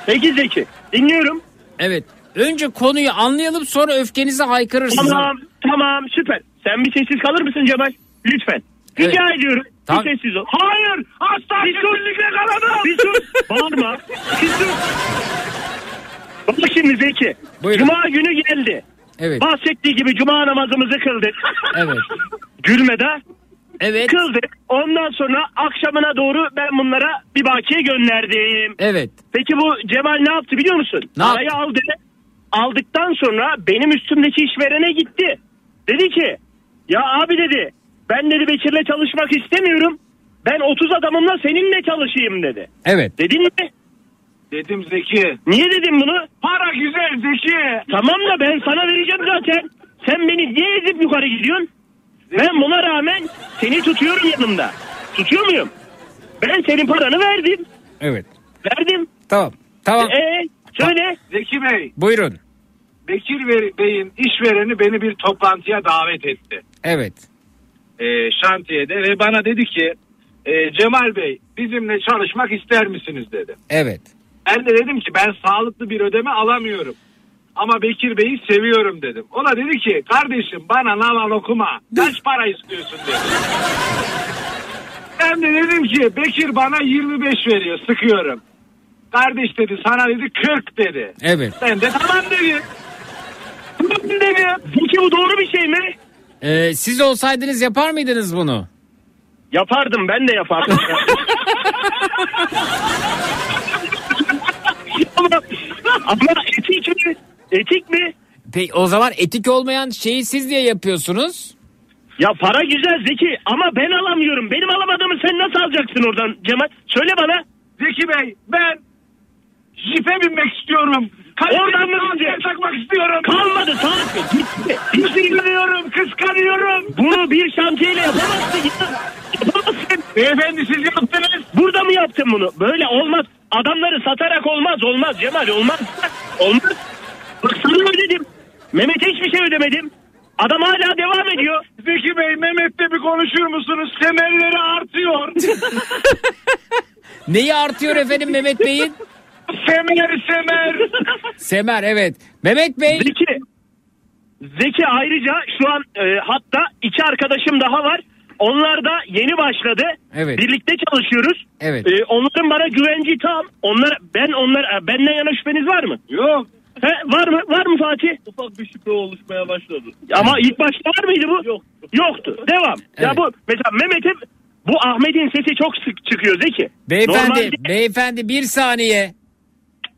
Peki Zeki dinliyorum. Evet. Önce konuyu anlayalım sonra öfkenize haykırırsınız. Tamam tamam süper. Sen bir sessiz kalır mısın Cemal? Lütfen. Rica ediyorum. Tamam. Bir sessiz ol. Hayır. Asla kesinlikle kalamam. Bir sus. [laughs] Bağırma. Bir sus. Bak şimdi Zeki. Buyurun. Cuma günü geldi. Evet. Bahsettiği gibi cuma namazımızı kıldık. Evet. [laughs] Gülmede Evet. kıldık. Ondan sonra akşamına doğru ben bunlara bir bakiye gönderdim. Evet. Peki bu Cemal ne yaptı biliyor musun? Ne Parayı aldı. Aldıktan sonra benim üstümdeki işverene gitti. Dedi ki ya abi dedi ben dedi Bekir'le çalışmak istemiyorum. Ben 30 adamımla seninle çalışayım dedi. Evet. Dedin mi? Dedim Zeki. Niye dedim bunu? Para güzel Zeki. Tamam da ben sana vereceğim zaten. Sen beni niye ezip yukarı gidiyorsun? Ben buna rağmen seni tutuyorum yanımda. Tutuyor muyum? Ben senin paranı verdim. Evet. Verdim. Tamam. Tamam. Ee, söyle. Zeki Bey, Buyurun. Bekir Bey- Bey'in işvereni beni bir toplantıya davet etti. Evet. E, şantiyede ve bana dedi ki e, Cemal Bey bizimle çalışmak ister misiniz dedi. Evet. Ben de dedim ki ben sağlıklı bir ödeme alamıyorum. Ama Bekir Bey'i seviyorum dedim. Ona dedi ki kardeşim bana naval okuma. Kaç para istiyorsun dedi. Ben de dedim ki Bekir bana 25 veriyor sıkıyorum. Kardeş dedi sana dedi 40 dedi. Evet. Ben de tamam dedim. Tamam dedim. Zeki bu doğru bir şey mi? Ee, siz olsaydınız yapar mıydınız bunu? Yapardım ben de yapardım. [laughs] ama, ama etik mi? Etik mi? Peki o zaman etik olmayan şeyi siz diye yapıyorsunuz. Ya para güzel Zeki ama ben alamıyorum. Benim alamadığımı sen nasıl alacaksın oradan Cemal? Söyle bana. Zeki Bey ben jipe binmek istiyorum. Oradan mı takmak istiyorum. Kalmadı Tarık. Gitti. Kıskanıyorum, kıskanıyorum. Bunu bir şantiyeyle yapamazsın. ya. Yapamazsın. Beyefendi siz yaptınız. Burada mı yaptın bunu? Böyle olmaz. Adamları satarak olmaz. Olmaz Cemal olmaz. Olmaz. Bak sana ödedim. Mehmet'e hiçbir şey ödemedim. Adam hala devam ediyor. Zeki Bey Mehmet'le bir konuşur musunuz? Semerleri artıyor. [laughs] Neyi artıyor efendim Mehmet Bey'in? Semer semer. Semer evet. Mehmet Bey Zeki. Zeki ayrıca şu an e, hatta iki arkadaşım daha var. Onlar da yeni başladı. Evet. Birlikte çalışıyoruz. Evet. E, onların bana güvenci tam. Onlar ben onlar e, benden yana şüpheniz var mı? Yok. He, var mı? Var mı Fatih? Ufak bir şüphe oluşmaya başladı. Ama ilk başta var mıydı bu? Yok. Yoktu. Devam. Ya Evet. bu mesela Mehmet'in bu Ahmet'in sesi çok sık çıkıyor Zeki. beyefendi Normalde- beyefendi bir saniye.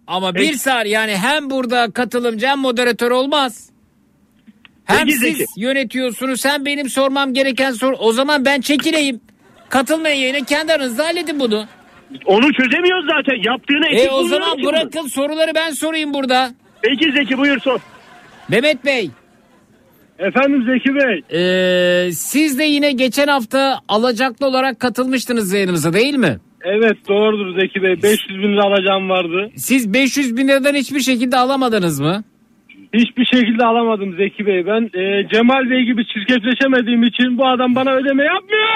Ama bir saniye yani hem burada katılımcı hem moderatör olmaz. Hem Peki, siz Zeki. yönetiyorsunuz hem benim sormam gereken soru. O zaman ben çekileyim. Katılmayın yayına kendi aranızda halledin bunu. Onu çözemiyoruz zaten. Yaptığını E etik o bulmuyorum zaman ki bunu. bırakın soruları ben sorayım burada. Peki Zeki buyur sor. Mehmet Bey Efendim Zeki Bey. e, siz de yine geçen hafta alacaklı olarak katılmıştınız yayınımıza değil mi? Evet doğrudur Zeki Bey. 500 bin lira alacağım vardı. Siz 500 bin liradan hiçbir şekilde alamadınız mı? Hiçbir şekilde alamadım Zeki Bey. Ben e, Cemal Bey gibi çirkefleşemediğim için bu adam bana ödeme yapmıyor.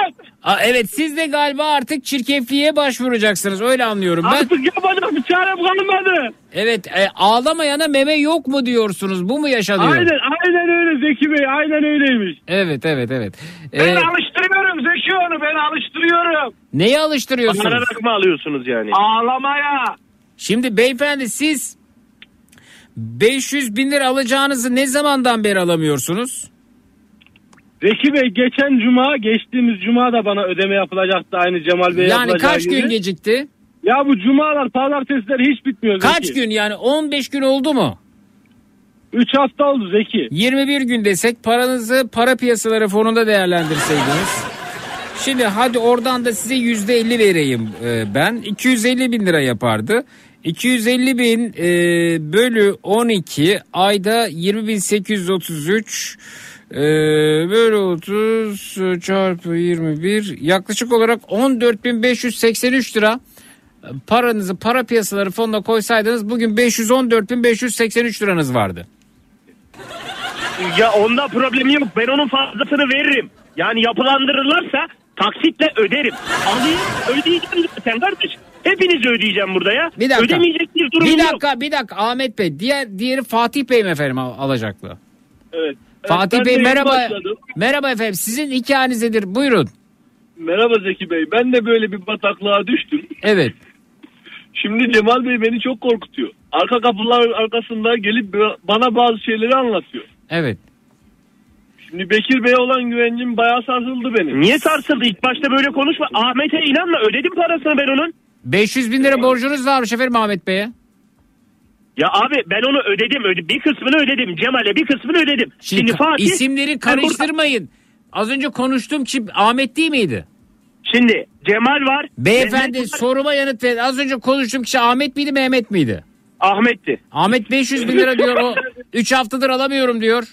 Aa, evet siz de galiba artık çirkefliğe başvuracaksınız öyle anlıyorum ben. Artık yapacak bir çarem kalmadı. Evet e, ağlamayana meme yok mu diyorsunuz bu mu yaşanıyor? Aynen aynen öyle Zeki Bey aynen öyleymiş. Evet evet evet. Ben Ee, alıştırıyorum Zeki onu ben alıştırıyorum. neyi alıştırıyorsunuz? Bağırarak mı alıyorsunuz yani? Ağlamaya. Şimdi beyefendi siz 500 bin lira alacağınızı ne zamandan beri alamıyorsunuz? Zeki Bey geçen cuma geçtiğimiz cuma da bana ödeme yapılacaktı aynı Cemal Bey yani kaç gibi. gün gecikti? Ya bu cumalar pazartesiler hiç bitmiyor Zeki. Kaç gün yani 15 gün oldu mu? 3 hafta oldu Zeki. 21 gün desek paranızı para piyasaları fonunda değerlendirseydiniz. Şimdi hadi oradan da size yüzde 50 vereyim e, ben. 250 bin lira yapardı. 250 bin e, bölü 12 ayda 20 bin 833 e, bölü 30 çarpı 21 yaklaşık olarak 14 bin 583 lira paranızı para piyasaları fonuna koysaydınız bugün 514 bin 583 liranız vardı. Ya onda problemi yok. Ben onun fazlasını veririm. Yani yapılandırırlarsa taksitle öderim. Alayım ödeyeceğim zaten kardeş. Hepinizi ödeyeceğim burada ya. Bir dakika. Ödemeyecek bir durumum Bir yok. dakika bir dakika Ahmet Bey. Diğer diğeri Fatih Bey mi efendim al- alacaklı? Evet. Fatih Bey merhaba. başladım. Merhaba efendim. Sizin hikayeniz nedir? Buyurun. Merhaba Zeki Bey. Ben de böyle bir bataklığa düştüm. Evet. Şimdi Cemal Bey beni çok korkutuyor. Arka kapılar arkasında gelip bana bazı şeyleri anlatıyor. Evet. Şimdi Bekir Bey olan güvencim bayağı sarsıldı benim. Niye sarsıldı? İlk başta böyle konuşma. Ahmet'e inanma. Ödedim parasını ben onun. 500 bin lira borcunuz varmış efendim Ahmet Bey'e. Ya abi ben onu ödedim. öde- Bir kısmını ödedim. Cemal'e bir kısmını ödedim. Şimdi, Şimdi, Fatih... isimleri karıştırmayın. Az önce konuştuğum kişi Ahmet değil miydi? Şimdi Cemal var. Beyefendi Mehmet var, soruma yanıt verin. Az önce konuştuğum kişi Ahmet miydi Mehmet miydi? Ahmet'ti. Ahmet 500 bin lira diyor o 3 haftadır alamıyorum diyor.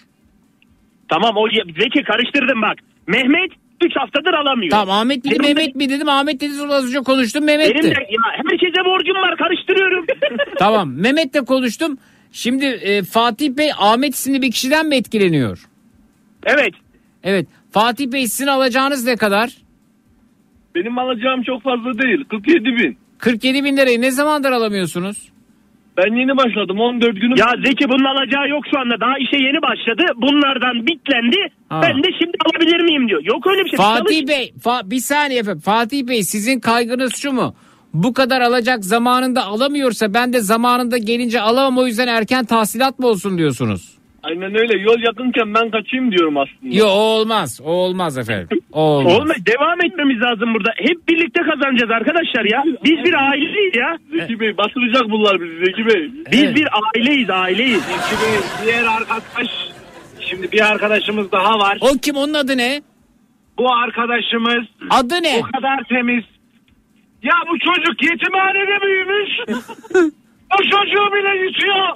Tamam o Zeki karıştırdım bak. Mehmet 3 haftadır alamıyor. Tamam Ahmet miydi Benim de- Mehmet mi dedim. Ahmet dedi sonra az önce konuştum Benim Mehmet'ti. de ya herkese borcum var karıştırıyorum. [laughs] Tamam Mehmet'le konuştum. Şimdi e, Fatih Bey Ahmet isimli bir kişiden mi etkileniyor? evet. Evet. Fatih Bey sizin alacağınız ne kadar? Benim alacağım çok fazla değil. 47 bin. 47 bin lirayı ne zamandır alamıyorsunuz? Ben yeni başladım 14 günüm. Ya Zeki bunun alacağı yok şu anda. Daha işe yeni başladı. Bunlardan bitlendi. Ha. Ben de şimdi alabilir miyim diyor. Yok öyle bir şey. Fatih Çalış- Bey, Fa- bir saniye efendim. Fatih Bey sizin kaygınız şu mu? Bu kadar alacak zamanında alamıyorsa ben de zamanında gelince alamam o yüzden erken tahsilat mı olsun diyorsunuz? Aynen öyle yol yakınken ben kaçayım diyorum aslında. Yok o olmaz. O olmaz efendim. O olmaz. Olmaz. Devam etmemiz lazım burada. Hep birlikte kazanacağız arkadaşlar ya. Biz bir aileyiz ya. Zeki Bey batıracak bunlar bizi Zeki Bey. Biz bir aileyiz aileyiz. Zeki Bey, diğer arkadaş şimdi bir arkadaşımız daha var. O kim onun adı ne? Bu arkadaşımız Adı ne? o kadar temiz. Ya bu çocuk yetimhanede büyümüş. [laughs] o çocuğu bile yutuyor.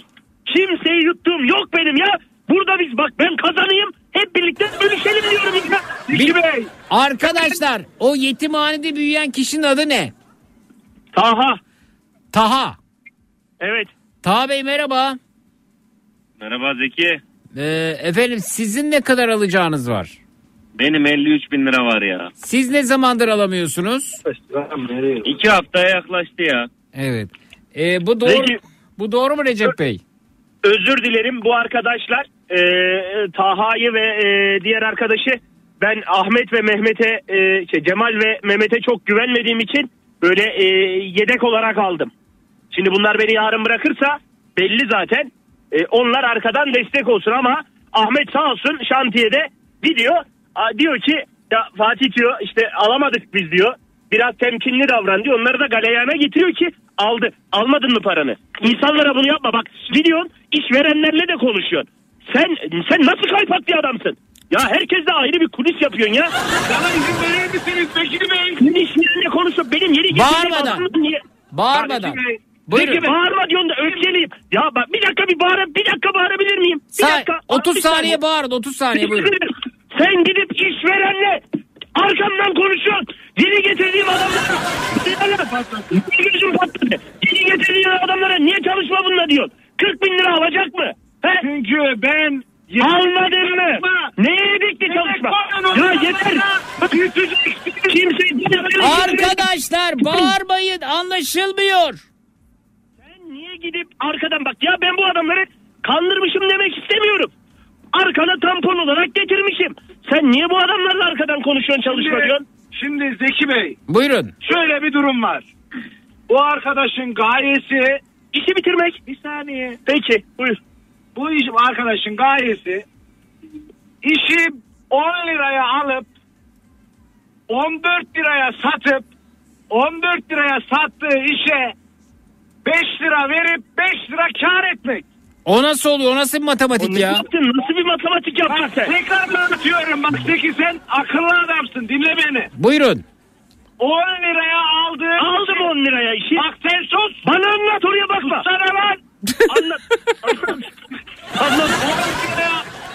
Kimseyi yuttuğum yok benim ya. Burada biz bak ben kazanayım. Hep birlikte bölüşelim diyorum ya. Zeki Bey. Arkadaşlar o yetimhanede büyüyen kişinin adı ne? Taha. Taha. Evet. Taha Bey merhaba. Merhaba Zeki. Ee, efendim sizin ne kadar alacağınız var? Benim 53 bin lira var ya. Siz ne zamandır alamıyorsunuz? İki haftaya yaklaştı ya. Evet. Ee, bu doğru. Peki. Bu doğru mu Recep Bey? Özür dilerim bu arkadaşlar e, Taha'yı ve e, diğer arkadaşı ben Ahmet ve Mehmet'e e, şey, Cemal ve Mehmet'e çok güvenmediğim için böyle e, yedek olarak aldım. Şimdi bunlar beni yarın bırakırsa belli zaten. E, onlar arkadan destek olsun ama Ahmet sağ olsun şantiyede gidiyor. A, diyor ki ya Fatih diyor işte alamadık biz diyor. Biraz temkinli davran diyor. Onları da galeyana getiriyor ki aldı. Almadın mı paranı? İnsanlara bunu yapma. Bak gidiyorsun işverenlerle de konuşuyorsun. Sen sen nasıl kaypak bir adamsın? Ya herkesle ayrı bir kulis yapıyorsun ya. Bana izin verir misiniz Zeki Bey? Senin işverinle konuşuyor. Benim yeri getirdiğim Bağırmadan. Bağırmadan. Bey. Buyurun. Peki bağırma diyorsun da öfkeliyim. Ya bak bir dakika bir bağır, bir dakika bağırabilir miyim? Bir Sa- dakika. 30 Bir saniye bağırın 30 saniye buyurun. Sen gidip işverenle arkamdan konuşuyorsun. Yeni getirdiğim adamlara. Bir gözüm patladı. Yeni getirdiğim adamlara niye çalışma bununla diyorsun? 40 bin lira alacak mı? He? Çünkü ben Almadın mı? Neye dikti çalışma? Ya yeter. Kimse Arkadaşlar bağırmayın anlaşılmıyor. Sen niye gidip arkadan bak ya ben bu adamları kandırmışım demek istemiyorum. Arkana tampon olarak getirmişim. Sen niye bu adamlarla arkadan konuşuyorsun çalışma Şimdi- diyorsun? Şimdi Zeki Bey Buyurun. şöyle bir durum var. Bu arkadaşın gayesi İşi bitirmek. bir saniye. Peki buyur. Bu iş arkadaşın gayesi işi 10 liraya alıp 14 liraya satıp 14 liraya sattığı işe 5 lira verip 5 lira kar etmek. O nasıl oluyor? O nasıl bir matematik Ne ya? yaptın? Nasıl bir matematik yaptın Bak sen? tekrar anlatıyorum bak Zeki sen akıllı adamsın dinle beni. Buyurun. 10 liraya aldığı Aldım 10 liraya işi. Bak sen sus. Bana anlat oraya bakma. Sana lan. [laughs] Anlat. Anlat. Anlat.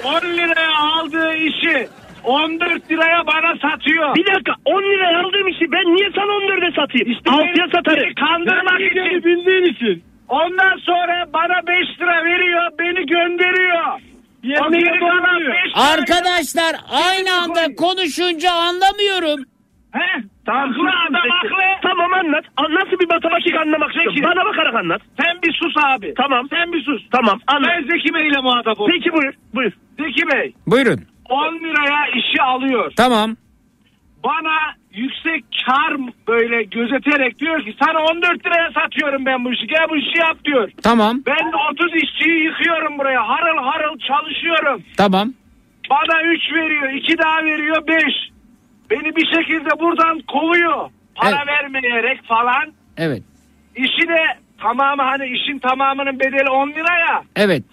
10 liraya, 10 liraya aldığı işi 14 liraya bana satıyor. Bir dakika 10 liraya aldığım işi ben niye sana 14'e satayım? İşte Altıya beni- satarım. beni kandırmak için. bildiğin için. Ondan sonra bana 5 lira veriyor, beni gönderiyor. O Yerine geri kalan yapamıyor. 5 lira. Arkadaşlar aynı anda konuşunca anlamıyorum. He? Tamam, Haklı sus adam haklı. Tamam anlat. An- Nasıl bir matematik anlamak istiyorsun? Zeki. Bana bakarak anlat. Sen bir sus abi. Tamam. Sen bir sus. Tamam anlat. Ben Zeki Bey ile muhatap oldum. Peki buyur. Buyur. Zeki Bey Buyurun. 10 liraya işi alıyor. Tamam. Bana yüksek kar böyle gözeterek diyor ki sana 14 liraya satıyorum ben bu işi. Gel bu işi yap diyor. Tamam. Ben de 30 işçiyi yıkıyorum buraya. Harıl harıl çalışıyorum. Tamam. Bana 3 veriyor, 2 daha veriyor 5. Beni bir şekilde buradan kovuyor. Para Evet. vermeyerek falan. Evet. İşi de tamamı hani işin tamamının bedeli 10 lira ya. Evet.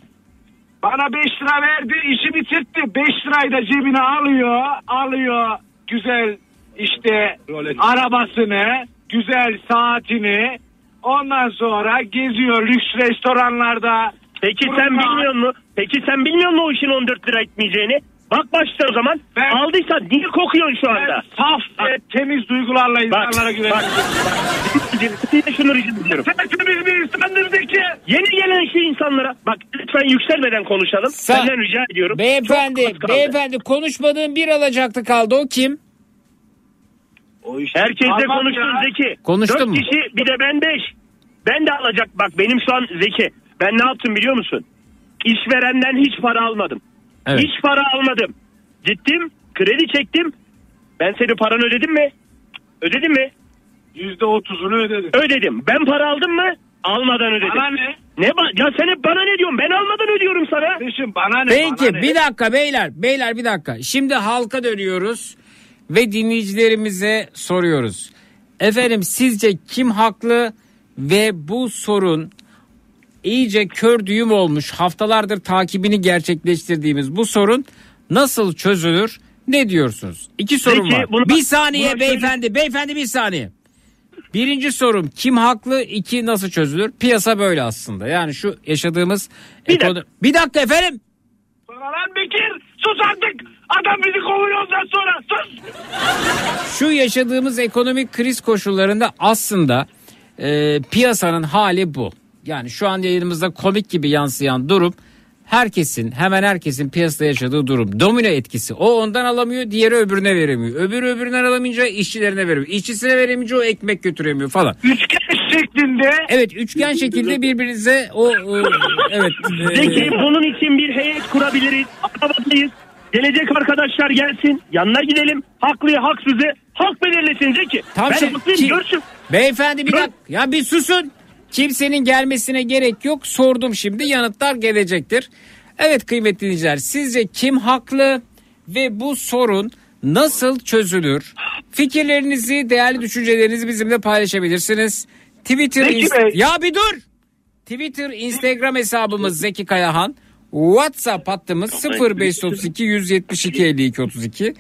Bana 5 lira verdi, işi bitirtti. 5 lirayı da cebine alıyor, alıyor güzel işte arabasını, güzel saatini. Ondan sonra geziyor lüks restoranlarda. Peki Burada- sen bilmiyor musun? Peki sen bilmiyor musun o işin 14 lira etmeyeceğini? Bak başta o zaman. Ben- Aldıysan niye kokuyorsun şu Ben anda? saf ve temiz duygularla Bak, insanlara bak, güveniyorum. Bir de şunu rica ediyorum. Sen temiz bir insandır. Yeni gelen şu insanlara bak lütfen yükselmeden konuşalım. Sa- Senden rica ediyorum. Beyefendi, beyefendi konuşmadığım bir alacaktı kaldı. O kim? O iş Herkesle konuştun ya. Zeki. Konuştun Dört mu? kişi bir de ben beş. Ben de alacak bak benim şu an Zeki. Ben ne yaptım biliyor musun? İşverenden hiç para almadım. Evet. Hiç para almadım. Gittim kredi çektim. Ben senin paranı ödedim mi? Ödedim mi? Yüzde otuzunu ödedim. Ödedim. Ben para aldım mı? Almadan ödedim. Bana ne? Ne ba- ya sen hep bana ne diyorsun? Ben almadan ödüyorum sana. Kardeşim bana ne? Peki bana ne? bir dakika beyler beyler bir dakika. Şimdi halka dönüyoruz ve dinleyicilerimize soruyoruz. Efendim sizce kim haklı ve bu sorun iyice kör düğüm olmuş haftalardır takibini gerçekleştirdiğimiz bu sorun nasıl çözülür? Ne diyorsunuz? İki sorum Peki, var. bunu- bir saniye buna şöyle- beyefendi beyefendi bir saniye. Birinci sorum kim haklı iki nasıl çözülür? Piyasa böyle aslında yani şu yaşadığımız Bir ekono- dakika. bir dakika efendim. Sonra lan Bekir sus artık. Adam bizi kovuyor ondan sonra sus. Şu yaşadığımız ekonomik kriz koşullarında aslında e, piyasanın hali bu. Yani şu an yayınımızda komik gibi yansıyan durum herkesin hemen herkesin piyasada yaşadığı durum. Domino etkisi. O ondan alamıyor diğeri öbürüne veremiyor. Öbürü öbüründen alamayınca işçilerine veremiyor. İşçisine veremeyince o ekmek götüremiyor falan. Üçgen şeklinde. Evet üçgen şekilde birbirinize o evet. e, Zeki bunun için bir heyet kurabiliriz. Arabadayız. Gelecek arkadaşlar gelsin. Yanına gidelim. Haklıyı haksızı halk belirlesin Zeki. Tam ben şey- ki- görsün. Beyefendi bir Dur. dakika. Ya bir susun. Kimsenin gelmesine gerek yok. Sordum şimdi yanıtlar gelecektir. Evet kıymetli dinleyiciler sizce kim haklı ve bu sorun nasıl çözülür? Fikirlerinizi, değerli düşüncelerinizi bizimle paylaşabilirsiniz. Twitter, Zeki Bey. ya bir dur. Twitter, Instagram hesabımız Zeki Kayahan. WhatsApp hattımız 0532 172 52 32.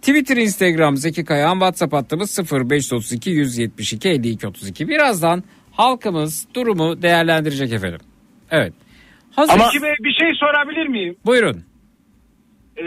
Twitter, Instagram Zeki Kayahan, WhatsApp hattımız 0532 172 52 32. Birazdan halkımız durumu değerlendirecek efendim. Evet. Hazır. Zeki Bey bir şey sorabilir miyim? Buyurun. Ee,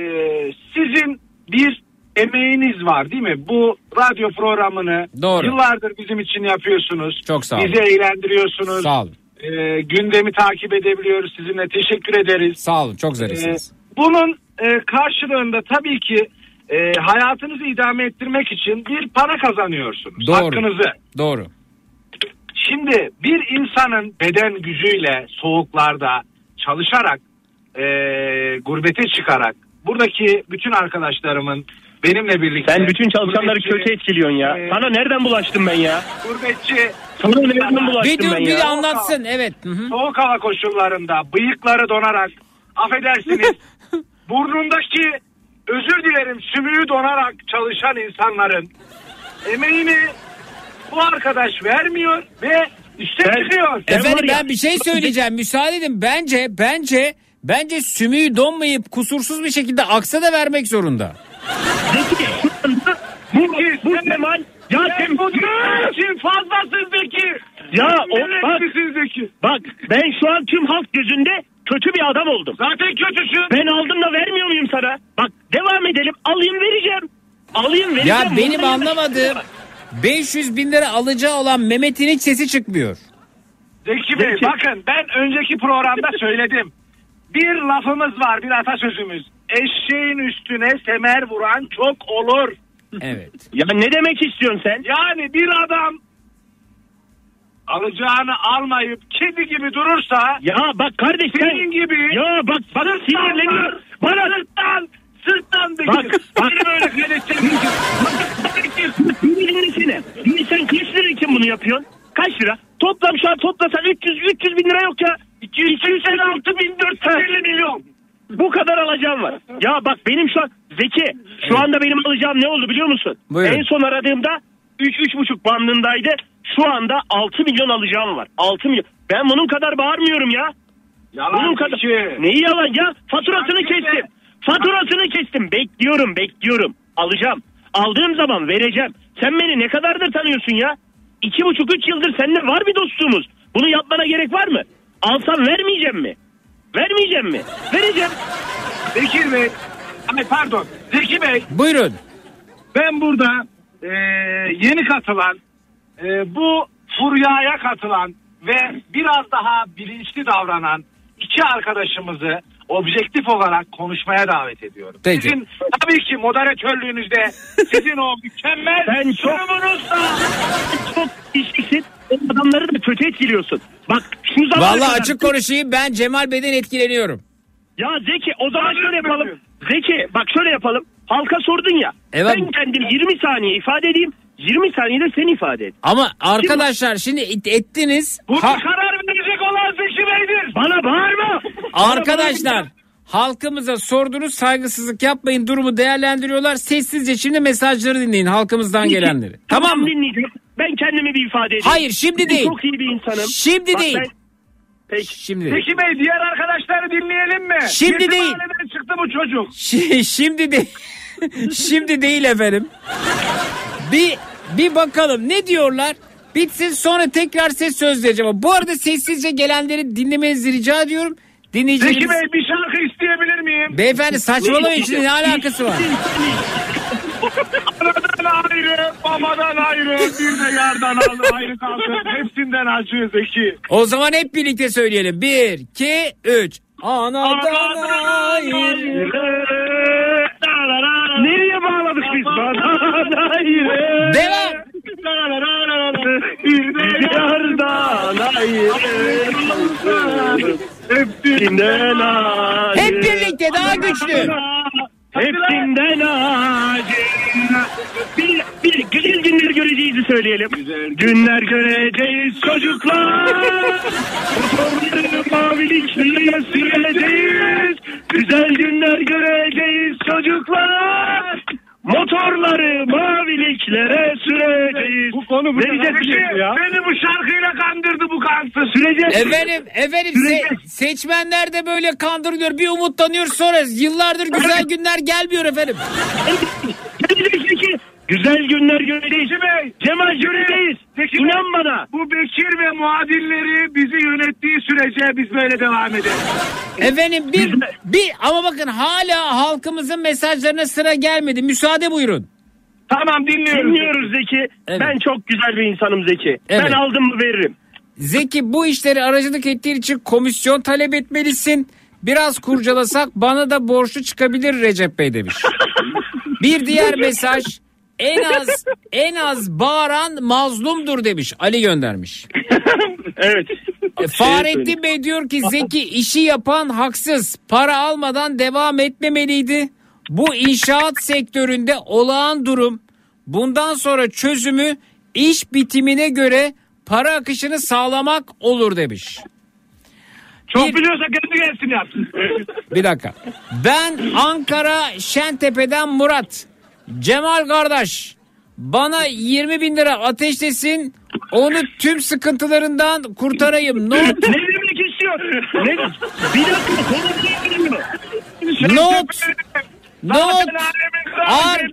sizin bir emeğiniz var değil mi? Bu radyo programını Doğru. yıllardır bizim için yapıyorsunuz. Çok sağ olun. Bizi eğlendiriyorsunuz. Sağ olun. Ee, gündemi takip edebiliyoruz sizinle. Teşekkür ederiz. Sağ olun. Çok Ee, zarifsiniz. bunun e, karşılığında tabii ki e, hayatınızı idame ettirmek için bir para kazanıyorsunuz. Doğru. Hakkınızı. Doğru. Şimdi bir insanın beden gücüyle soğuklarda çalışarak e, gurbete çıkarak buradaki bütün arkadaşlarımın benimle birlikte Sen bütün çalışanları gurbetçi- kötü etkiliyorsun ya. Ee, Sana nereden bulaştım ben ya? gurbetçi Sana nereden bulaştım Bir dur ben bir ya? anlatsın. Evet. Hı hı. soğuk hava koşullarında bıyıkları donarak affedersiniz [laughs] burnundaki özür dilerim sümüğü donarak çalışan insanların emeğini bu arkadaş vermiyor ve üste Ben- çıkıyor. Efendim ben bir şey söyleyeceğim. Müsaade edin. Bence bence bence sümüğü donmayıp kusursuz bir şekilde aksa da vermek zorunda. Zeki anda bu, bu Kemal ya sen Bu için fazlasın Zeki. Ya o bak, Zeki? bak ben şu an tüm halk gözünde kötü bir adam oldum. Zaten kötüsün. Ben aldım da vermiyor muyum sana? Bak devam edelim. Alayım vereceğim. Alayım vereceğim. Ya benim anlamadığım 500 bin lira alacağı olan Mehmet'in hiç sesi çıkmıyor. Zeki Bey Zeki. bakın ben önceki programda söyledim. Bir lafımız var bir atasözümüz. Eşeğin üstüne semer vuran çok olur. Evet. Ya ne demek istiyorsun sen? Yani bir adam alacağını almayıp kedi gibi durursa Ya bak kardeş sen... senin gibi Ya bak bana sinirleniyor. Bana sırttan sırttan Bekir. Bak, bak. Beni böyle. Sinirlenisine. Şimdi sen kaç lira için bunu yapıyorsun? Kaç lira? Toplam şu an toplasan 300, 300 bin lira yok ya. 286 bin 450 milyon. Bu kadar alacağım var. Ya bak benim şu an Zeki şu anda benim alacağım ne oldu biliyor musun? Buyurun. En son aradığımda 3-3,5 bandındaydı. Şu anda 6 milyon alacağım var. 6 milyon. Ben bunun kadar bağırmıyorum ya. Bunun Yalan kadar. Zeki. Neyi yalan ya? Faturasını kestim. Faturasını kestim. Bekliyorum bekliyorum. Alacağım. Aldığım zaman vereceğim. Sen beni ne kadardır tanıyorsun ya? İki buçuk üç yıldır seninle var bir dostluğumuz. Bunu yapmana gerek var mı? Alsam vermeyeceğim mi? Vermeyeceğim mi? Vereceğim. Bekir Bey. Ay pardon. Zeki Bey. Buyurun. Ben burada e, yeni katılan, e, bu furyaya katılan ve biraz daha bilinçli davranan iki arkadaşımızı objektif olarak konuşmaya davet ediyorum. Peki. Sizin tabii ki moderatörlüğünüzde sizin o mükemmel Ben çok- sunumunuzla Çok işliksin. Adamları da kötü etkiliyorsun. Bak şu zamana Vallahi kadar- açık konuşayım ben Cemal Bey'den etkileniyorum. Ya Zeki o zaman şöyle yapalım. Zeki bak şöyle yapalım. Halka sordun ya. Evet. Ben kendim 20 saniye ifade edeyim. 20 saniyede sen ifade et. Ama arkadaşlar şimdi et- ettiniz. Burada Ha- karar verecek olan Zeki Bey'dir. Bana bağırma. arkadaşlar halkımıza sordunuz saygısızlık yapmayın durumu değerlendiriyorlar. Sessizce şimdi mesajları dinleyin halkımızdan gelenleri. Tamam mı? dinleyeceğim. Ben kendimi bir ifade edeyim. Hayır, şimdi Ben değil. Çok iyi bir insanım. Şimdi Bak değil. ben- Peki. Şimdi Zeki Bey diğer arkadaşları dinleyelim mi? Şimdi Yetim değil. çıktı bu çocuk. [laughs] Şi- şimdi değil. [laughs] şimdi değil efendim. Bir bir bakalım ne diyorlar? Bitsin sonra tekrar ses söz vereceğim. Bu arada sessizce gelenleri dinlemenizi rica ediyorum. Dinleyicilerimiz... Zeki Bey bir şarkı isteyebilir miyim? Beyefendi saçmalamayın şimdi ne alakası var? Anadan ayrı, babadan ayrı, bir de yardan ayrı kalsın. Hepsinden acı Zeki. O zaman hep birlikte söyleyelim. Bir, iki, üç. Anadan ayrı. Nereye bağladık biz? Bana ayrı. Devam. Bir yardan ayrı. Hepsinden ayrı. Hep birlikte daha güçlü. Hepsinden acı. Bir, bir güzel günler göreceğizi söyleyelim. Günler göreceğiz çocuklar. Motorları mavilikliğe süreceğiz. Güzel günler göreceğiz çocuklar. Motorları maviliklere süreceğiz. Bu konu bu Zeki beni bu şarkıyla kandırdı bu kansız. Süreceğiz. Efendim, efendim se- seçmenler de böyle kandırılıyor. Bir umutlanıyor sonra yıllardır güzel günler gelmiyor efendim. [laughs] Güzel günler göreceğiz. Bey. Cemal göreceğiz. Zeki Bey, İnan bana. Bu Bekir ve muadilleri bizi yönettiği sürece biz böyle devam ederiz. Efendim bir, bir ama bakın hala halkımızın mesajlarına sıra gelmedi. Müsaade buyurun. Tamam dinliyoruz. Dinliyoruz Zeki. Evet. Ben çok güzel bir insanım Zeki. Evet. Ben aldım mı veririm. Zeki bu işleri aracılık ettiğin için komisyon talep etmelisin. Biraz kurcalasak bana da borçlu çıkabilir Recep Bey demiş. Bir diğer mesaj en az en az bağıran mazlumdur demiş. Ali göndermiş. [laughs] Evet. E, Fahrettin Bey diyor ki Zeki işi yapan haksız. Para almadan devam etmemeliydi. Bu inşaat sektöründe olağan durum. Bundan sonra çözümü iş bitimine göre para akışını sağlamak olur demiş. Çok Bir- biliyorsa kendi gelsin yapsın. Bir dakika. Ben Ankara Şentepe'den Murat. Cemal kardeş bana 20 bin lira ateşlesin onu tüm sıkıntılarından kurtarayım. Not, Ne demek istiyor? Ne? Bir dakika. Konu bilmiyor. not, not. Ar-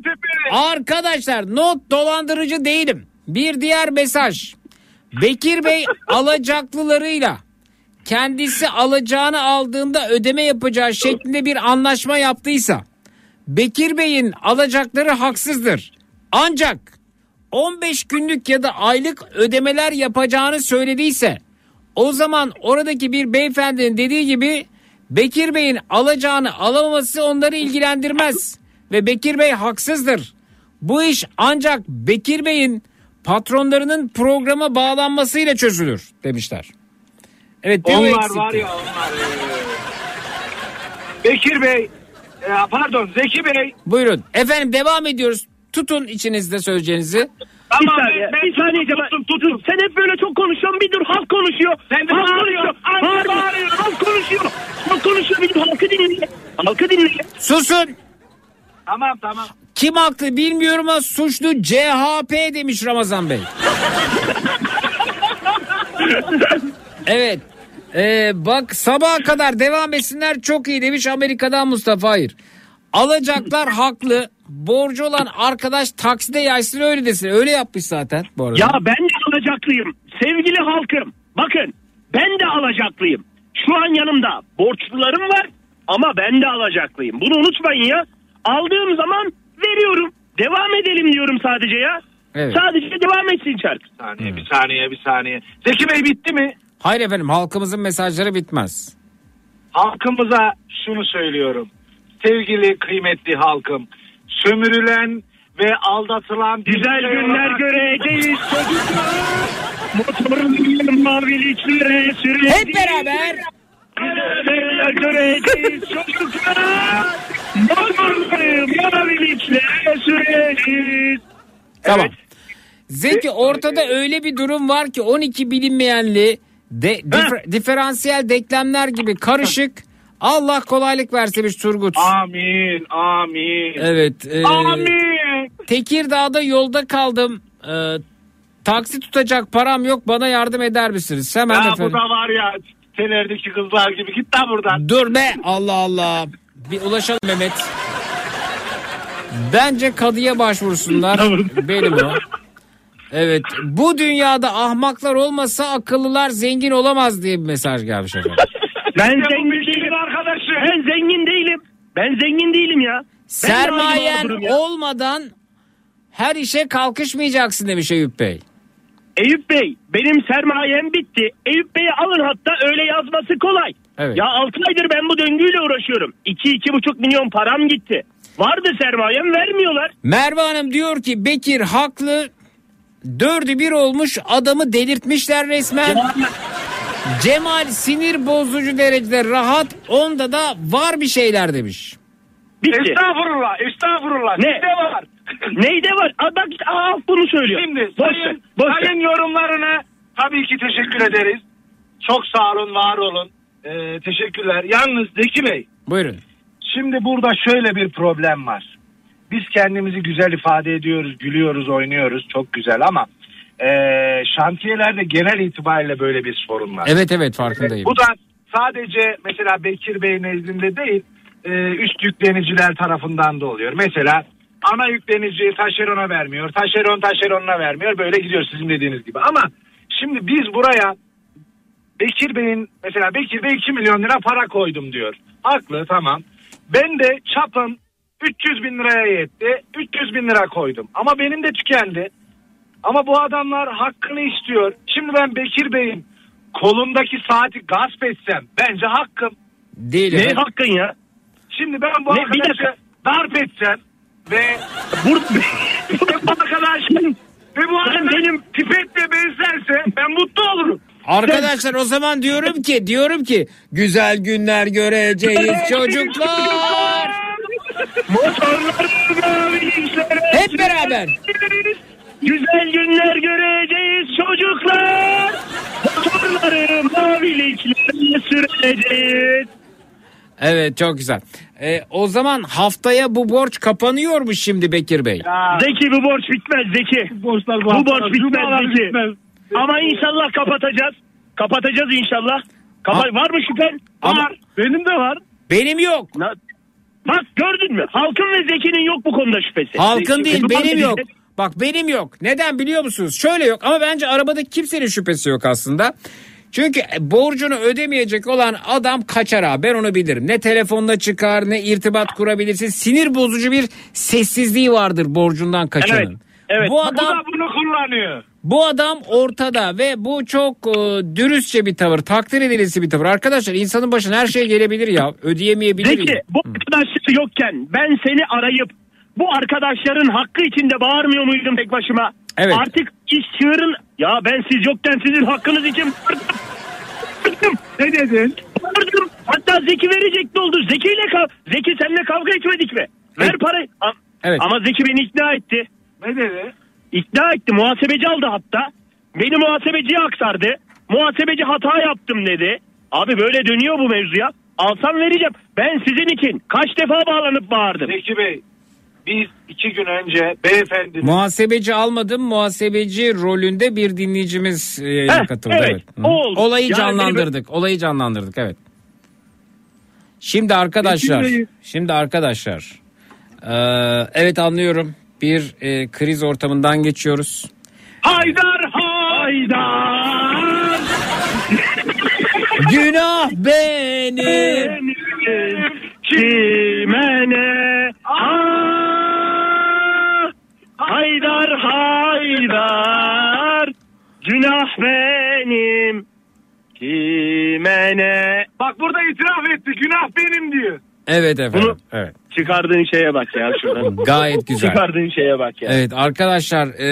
arkadaşlar not dolandırıcı değilim. Bir diğer mesaj. Bekir Bey alacaklılarıyla kendisi alacağını aldığında ödeme yapacağı şeklinde bir anlaşma yaptıysa Bekir Bey'in alacakları haksızdır. Ancak 15 günlük ya da aylık ödemeler yapacağını söylediyse o zaman oradaki bir beyefendinin dediği gibi Bekir Bey'in alacağını alamaması onları ilgilendirmez ve Bekir Bey haksızdır. Bu iş ancak Bekir Bey'in patronlarının programa bağlanmasıyla çözülür demişler. Evet Onlar eksikti. var ya onlar. Bekir Bey, e, pardon Zeki Bey. Buyurun. Efendim devam ediyoruz. Tutun içinizde söyleyeceğinizi. Bir Tamam, saniye, ben- bir saniye Cemal. tuttum, tuttum. Sen hep böyle çok konuşuyorsun. Bir dur halk konuşuyor. Sen de halk bağırıyorsun, konuşuyor. halk bağırıyor. Halk konuşuyor. Halk konuşuyor. Bir dur halkı dinle. Halkı dinle. Susun. Tamam tamam. Kim haklı bilmiyorum ama suçlu CHP demiş Ramazan Bey. [laughs] evet. Ee, bak sabaha kadar devam etsinler çok iyi demiş Amerika'dan Mustafa Hayır. Alacaklar [laughs] haklı. Borcu olan arkadaş takside yaysın öyle desin. Öyle yapmış zaten bu arada. Ya ben de alacaklıyım. Sevgili halkım. Bakın ben de alacaklıyım. Şu an yanımda borçlularım var ama ben de alacaklıyım. Bunu unutmayın ya. Aldığım zaman veriyorum. Devam edelim diyorum sadece ya. Evet. Sadece devam etsin çark. Bir saniye, bir saniye, bir saniye. Zeki Bey bitti mi? Hayır efendim halkımızın mesajları bitmez. Halkımıza şunu söylüyorum. Sevgili kıymetli halkım. Sömürülen ve aldatılan Güzel günler göreceğiz çocuklar. Motorlu maviliklere süreceğiz. Hep beraber. Güzel günler göreceğiz çocuklar. Motorlu maviliklere süreceğiz. Tamam. Zeki ortada öyle bir durum var ki 12 bilinmeyenli de, difer- diferansiyel denklemler gibi karışık. Allah kolaylık versemiş Turgut. Amin, amin. Evet. e, Amin. Tekirdağ'da yolda kaldım. E, taksi tutacak param yok bana yardım eder misiniz? Hemen Ya bu efendim. da var ya sitelerdeki kızlar gibi git lan buradan. Dur be Allah Allah. Bir ulaşalım Mehmet. Bence kadıya başvursunlar. Benim o. Evet bu dünyada ahmaklar olmasa akıllılar zengin olamaz diye bir mesaj gelmiş efendim. [laughs] Ben zengin değilim. arkadaşı. Ben zengin değilim. Ben zengin değilim ya. Sermayen ya. olmadan her işe kalkışmayacaksın demiş Eyüp Bey. Eyüp Bey benim sermayem bitti. Eyüp Bey'i alın hatta öyle yazması kolay. Evet. Ya 6 aydır ben bu döngüyle uğraşıyorum. 2-2,5 milyon param gitti. Vardı sermayem vermiyorlar. Merve Hanım diyor ki Bekir haklı. Dördü bir olmuş adamı delirtmişler resmen. Cemal sinir bozucu derecede rahat. Onda da var bir şeyler demiş. Bitti. Estağfurullah, estağfurullah. Ne? Sizde var. [clears throat] Neyde var? Bak aa, bunu söylüyor. Şimdi boş sayın, boş sayın yorumlarına tabii ki teşekkür ederiz. Çok sağ olun, var olun. Ee, teşekkürler. Yalnız Zeki Bey, Buyurun. şimdi burada şöyle bir problem var. Biz kendimizi güzel ifade ediyoruz, gülüyoruz, oynuyoruz. Çok güzel ama ee, şantiyelerde genel itibariyle böyle bir sorun var. Evet evet farkındayım. Bu da sadece mesela Bekir Bey nezdinde değil e, üst yükleniciler tarafından da oluyor. Mesela ana yüklenici taşerona vermiyor. Taşeron taşeronuna vermiyor. Böyle gidiyor sizin dediğiniz gibi. Ama şimdi biz buraya Bekir Bey'in mesela Bekir Bey 2 milyon lira para koydum diyor. Haklı tamam. Ben de çapım 300 bin liraya yetti. 300 bin lira koydum. Ama benim de tükendi. Ama bu adamlar hakkını istiyor. Şimdi ben Bekir Bey'in kolundaki saati gasp etsem bence hakkım. Değil Ne efendim. hakkın ya? Şimdi ben bu Ne, dakika. darp etsem ve Burada... [laughs] bu arkadaş ve bu arkadaş [laughs] benim pipetle benzerse ben mutlu olurum. Arkadaşlar o zaman diyorum ki diyorum ki güzel günler göreceğiz [laughs] çocuklar. Hep beraber. Güzel günler göreceğiz çocuklar. Motorları maviliklere süreceğiz. Evet çok güzel. Ee, o zaman haftaya bu borç kapanıyor mu şimdi Bekir Bey? Zeki bu borç bitmez Zeki. bu, borç bitmez Zeki. Ama inşallah kapatacağız. Kapatacağız inşallah. Kapa Ha- var mı şüphen? Ama- Var. Benim de var. Benim yok. Na- Bak gördün mü? Halkın ve Zeki'nin yok bu konuda şüphesi. Halkın Zeki- değil Bu benim yok. Bak benim yok. Neden biliyor musunuz? Şöyle yok ama bence arabada kimsenin şüphesi yok aslında. Çünkü borcunu ödemeyecek olan adam kaçar abi ben onu bilirim. Ne telefonla çıkar ne irtibat kurabilirsin. Sinir bozucu bir sessizliği vardır borcundan kaçanın. Evet, evet. Bu Bu adam da bunu kullanıyor. Bu adam ortada ve bu çok e, dürüstçe bir tavır, takdir edilesi bir tavır. Arkadaşlar insanın başına her şey gelebilir ya. Ödeyemeyebilir Zeki ya. bu arkadaşlar yokken ben seni arayıp bu arkadaşların hakkı içinde bağırmıyor muydum tek başıma? Evet. Artık iş çığırın ya ben siz yokken sizin hakkınız için. Ne dedin? Bağırdım. Hatta Zeki verecekti oldu. Zeki ile kav Zeki seninle kavga etmedik mi? Ver Evet. parayı. Evet. Ama Zeki beni ikna etti. Ne dedi? İkna etti. Muhasebeci aldı hatta. Beni muhasebeciye aktardı. Muhasebeci hata yaptım dedi. Abi böyle dönüyor bu mevzuya. Alsam vereceğim. Ben sizin için kaç defa bağlanıp bağırdım. Zeki Bey biz iki gün önce beyefendi Muhasebeci almadım. Muhasebeci rolünde bir dinleyicimiz e, yayına Heh, katıldı. evet, Evet. Oldu. Olayı Yani canlandırdık. Olayı canlandırdık evet. Şimdi arkadaşlar, şimdi arkadaşlar. e, evet anlıyorum. Bir e, kriz ortamından geçiyoruz. Haydar Haydar. Günah benim. Kime ne? Ah, Haydar Haydar. Günah benim kime ne? bak burada itiraf etti günah benim diyor. Evet efendim. Bunu- Evet. Çıkardığın şeye bak ya şuradan. [laughs] Gayet güzel. Çıkardığın şeye bak ya. Evet arkadaşlar e,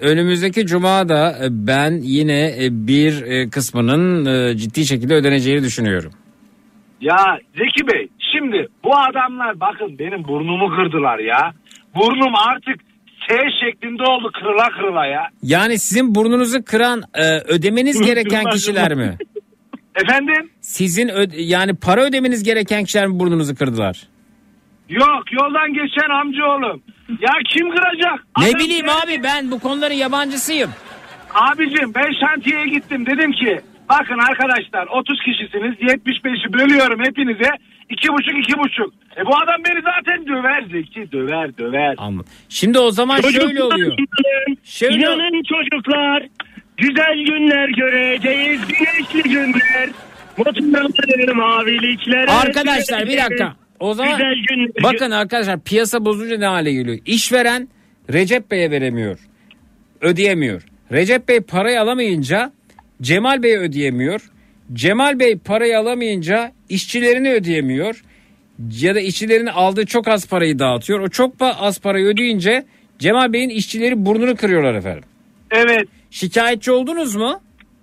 önümüzdeki cuma da e, ben yine e, bir e, kısmının e, ciddi şekilde ödeneceğini düşünüyorum. Ya Zeki Bey şimdi bu adamlar bakın benim burnumu kırdılar ya. Burnum artık S şeklinde oldu kırıla kırıla ya. Yani sizin burnunuzu kıran e, ödemeniz gereken kişiler mi? Efendim? Sizin ö- yani para ödemeniz gereken kişiler mi burnunuzu kırdılar? Yok yoldan geçen amcaoğlum. Ya kim kıracak? Ne Adam bileyim geldi. abi ben bu konuların yabancısıyım. Abicim ben şantiyeye gittim dedim ki bakın arkadaşlar 30 kişisiniz 75'i bölüyorum hepinize iki buçuk iki buçuk. E bu adam beni zaten döver Zeki döver döver. Ama şimdi o zaman şöyle oluyor. Şöyle- İnanın çocuklar güzel günler göreceğiz güneşli günler. Motorları mavilikler. Arkadaşlar bir dakika. O zaman Güzel günler. bakın arkadaşlar piyasa bozulunca ne hale geliyor? İşveren Recep Bey'e veremiyor. Ödeyemiyor. Recep Bey parayı alamayınca Cemal Bey ödeyemiyor. Cemal Bey parayı alamayınca işçilerini ödeyemiyor. Ya da işçilerin aldığı çok az parayı dağıtıyor. O çok az parayı ödeyince Cemal Bey'in işçileri burnunu kırıyorlar efendim. Evet. Şikayetçi oldunuz mu?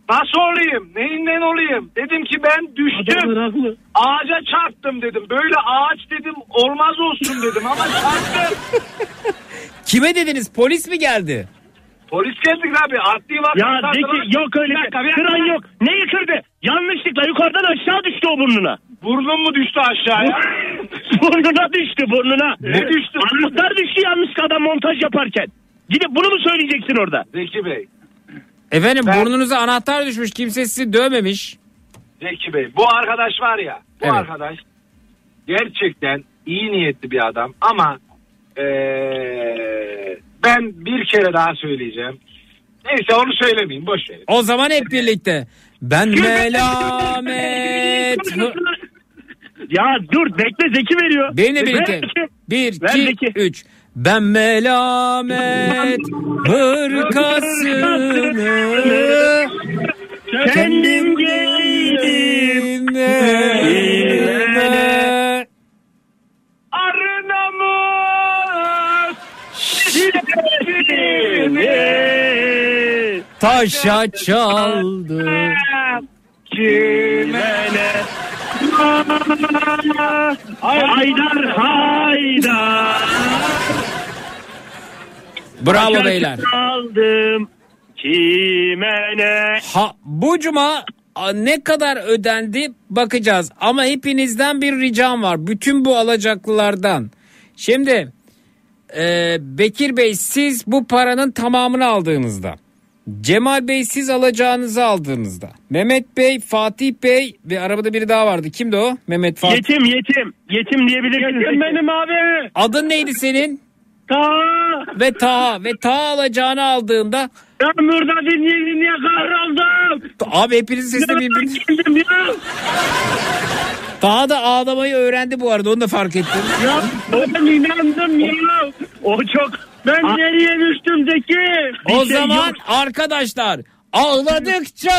Nasıl olayım? Neyinden olayım? Dedim ki ben düştüm. Ağaca çarptım dedim. Böyle ağaç dedim olmaz olsun dedim ama çarptım. [laughs] Kime dediniz? Polis mi geldi? Polis geldik abi. Adli. Ya Zeki yok öyle bir Kıran yok. Neyi kırdı? Yanlışlıkla yukarıdan aşağı düştü o burnuna. Burnum mu düştü aşağıya? [laughs] burnuna düştü burnuna. Ne düştü? Anahtar düştü yanlışlıkla adam montaj yaparken. Gidip bunu mu söyleyeceksin orada? Zeki Bey. Efendim Ben- burnunuza anahtar düşmüş. Kimse sizi dövmemiş. Zeki Bey. Bu arkadaş var ya. Bu Evet. arkadaş gerçekten iyi niyetli bir adam ama eee, ben bir kere daha söyleyeceğim. Neyse onu söylemeyeyim boş verin. O zaman hep birlikte. Ben melamet. Ya dur bekle Zeki veriyor. Benimle birlikte. Bir, iki, üç. Ben melamet hırkasını Kendim giydim. Arınamız [laughs] taşa çaldı. Kime ne? Haydar haydar. Bravo beyler. Aldım. Kime ne? Ha, bu cuma ne kadar ödendi bakacağız. Ama hepinizden bir ricam var. Bütün bu alacaklılardan. Şimdi e, Bekir Bey siz bu paranın tamamını aldığınızda. Cemal Bey siz alacağınızı aldığınızda. Mehmet Bey, Fatih Bey ve arabada biri daha vardı. Kimdi o? Mehmet Fatih. Yetim yetim. Yetim diyebilirsiniz. Yetim benim abi. Adın neydi senin? Ta. Ve Taha. Ve Taha alacağını aldığında Ben burada dinleye dinleye kahroldım. abi hepinizin sesini ya. Taha da ağlamayı öğrendi bu arada onu da fark ettim. Ya ben inandım ya. O çok. Ben nereye düştüm Zeki? O şey zaman yok. arkadaşlar ağladıkça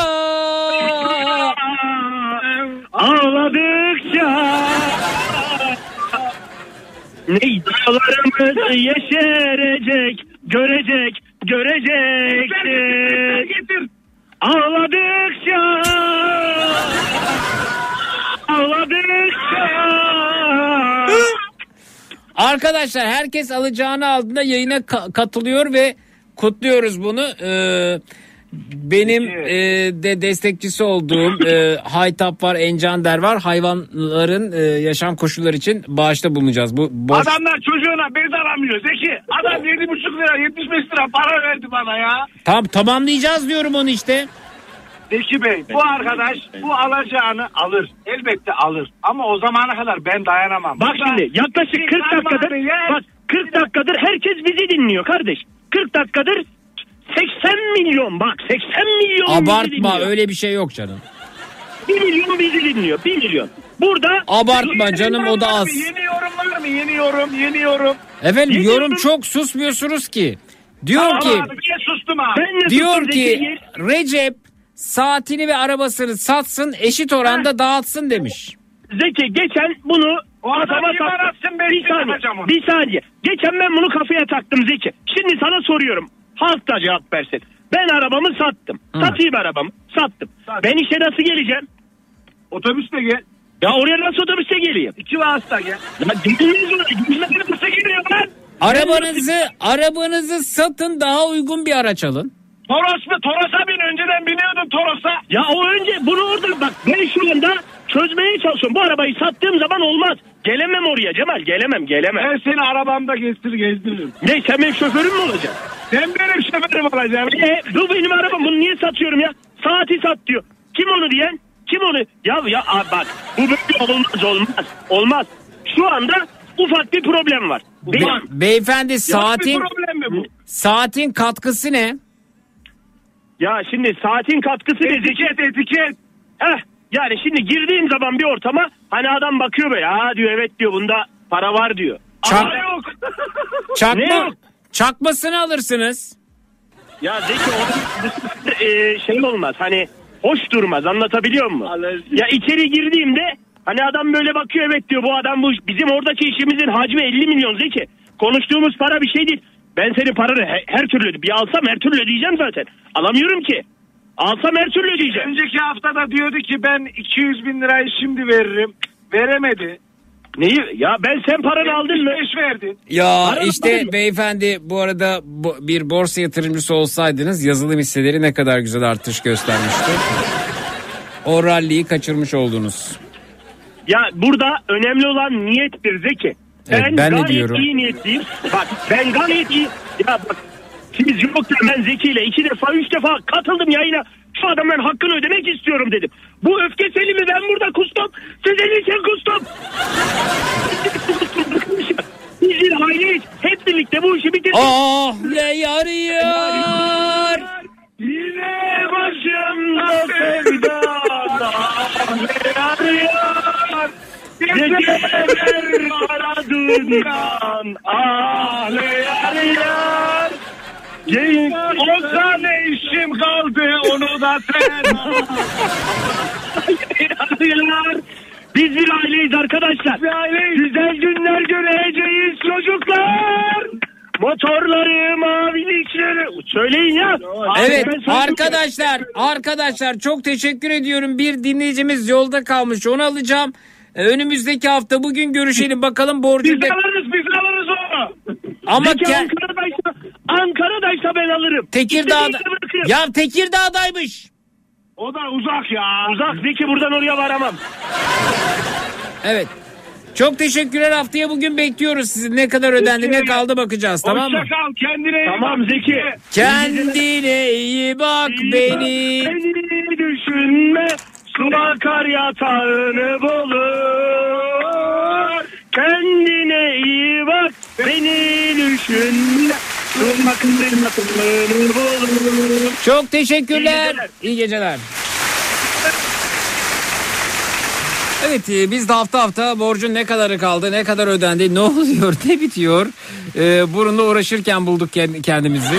Ağladıkça ne dağlarımız yeşerecek, görecek, göreceksin. Ağladıkça Ağladıkça arkadaşlar herkes alacağını aldığında yayına ka- katılıyor ve kutluyoruz bunu. Ee, benim e, de destekçisi olduğum e, Haytap var, Encander var. Hayvanların e, yaşam koşulları için bağışta bulunacağız. Bu boş. Adamlar çocuğuna bez alamıyor Zeki. Adam 7,5 lira 75 lira para verdi bana ya. Tam tamamlayacağız diyorum onu işte. Zeki Bey bu arkadaş bu alacağını alır. Elbette alır. Ama o zamana kadar ben dayanamam. Bak Burada şimdi yaklaşık 40 dakikadır yer- bak 40 dakikadır herkes bizi dinliyor kardeş. 40 dakikadır 80 milyon bak 80 milyon Abartma dinliyor. öyle bir şey yok canım. 1 milyon bizi dinliyor 1 milyon. Burada Abartma Yeni canım o da az. mı? Yeni yorum var mı? Yeni yorum, yeni yorum. Efendim Yeni yorum yorum- çok susmuyorsunuz ki. Diyor Tamam ki abi, niye sustum abi? ben diyor sustum ki Zeki. Recep saatini ve arabasını satsın eşit oranda dağıtsın demiş. Zeki geçen bunu O adam Kafama iman taktım. bir saniye, bir saniye. Geçen ben bunu kafaya taktım Zeki. Şimdi sana soruyorum. Halk da cevap versin. Ben arabamı sattım. Satayım arabamı. Sattım. Ben işe nasıl geleceğim? Otobüsle gel. Ya oraya nasıl otobüste geleyim? İki vasıta gel. Ya gidiniz oraya. Gidiniz nasıl geliyor lan? Arabanızı arabanızı satın daha uygun bir araç alın. Toros mu? Toros'a bin. Önceden biniyordum Toros'a. Ya o önce bunu orada bak ben şu anda çözmeye çalışıyorum. Bu arabayı sattığım zaman olmaz. Gelemem oraya Cemal gelemem gelemem. Ben seni arabamda gezdir gezdiririm. Ne sen benim şoförüm mü olacaksın? Sen benim şoförüm olacaksın. E, bu benim arabam bunu niye satıyorum ya? Saati sat diyor. Kim onu diyen? Kim onu? Ya ya bak bu böyle olmaz olmaz. Olmaz. Şu anda ufak bir problem var. Be- beyefendi saatin problem mi bu? saatin katkısı ne? ya şimdi saatin katkısı ne? Zeki? Etiket etiket. Heh, yani şimdi girdiğim zaman bir ortama hani adam bakıyor böyle ha diyor evet diyor bunda para var diyor. Çak- Ama yok. [laughs] Ne Çakma yok? çakmasını alırsınız. Ya Zeki onun [laughs] e, şey olmaz hani hoş durmaz anlatabiliyor muyum? Ya içeri girdiğimde hani adam böyle bakıyor evet diyor bu adam bu bizim oradaki işimizin hacmi 50 milyon Zeki. Konuştuğumuz para bir şey değil. Ben senin paranı he- her türlü bir alsam her türlü ödeyeceğim zaten. Alamıyorum ki. Alsam her türlü ödeyeceğim. Önceki haftada diyordu ki ben 200 bin lirayı şimdi veririm. Veremedi. Neyi? Ya ben sen paranı aldın mı? 75 verdin. Ya Arada işte beyefendi bu arada bu- bir borsa yatırımcısı olsaydınız yazılım hisseleri ne kadar güzel artış göstermişti. O ralliyi kaçırmış oldunuz. Ya burada önemli olan niyettir Zeki. Evet, ben de gayet diyorum. iyi niyetliyim. Bak ben gayet iyi. Ya bak siz yokken ben Zeki ile iki defa üç defa katıldım yayına. Şu adamın hakkını ödemek istiyorum dedim. Bu öfke selimi ben burada kustum. Sizin için kustum. Biz bir aileyiz. Hep birlikte bu işi bitirdik. Ah ne yarıyor. Yine başımda sevda arıyor. Geceler aradığından ağlıyor. Genç Olsa ne işim kaldı onu da sen. Biz bir aileyiz arkadaşlar. Güzel günler göreceğiz çocuklar. Motorları, mavilikleri. Söyleyin ya. Evet arkadaşlar arkadaşlar çok teşekkür ediyorum. Bir dinleyicimiz yolda kalmış onu alacağım. Ee, Önümüzdeki hafta bugün görüşelim bakalım borcu Biz alırız biz alırız onu. Ama Zeki ke- Ankara'daysa ben alırım. Tekirdağ'da ya Tekirdağ'daymış. O da uzak ya. Uzak Zeki buradan oraya varamam. Evet. Çok teşekkürler haftaya bugün bekliyoruz sizi. Ne kadar ödendi ne kaldı bakacağız tamam mı? Hoşça kal kendine iyi Tamam bak. Zeki. Kendine iyi bak beni. Beni düşünme. Su akar yatağını bulur. Kendine iyi bak. Beni düşünme. Çok teşekkürler. İyi geceler. İyi geceler. Evet e, biz de hafta hafta borcun ne kadarı kaldı ne kadar ödendi ne [laughs] oluyor ne bitiyor e, bununla uğraşırken bulduk kend- kendimizi.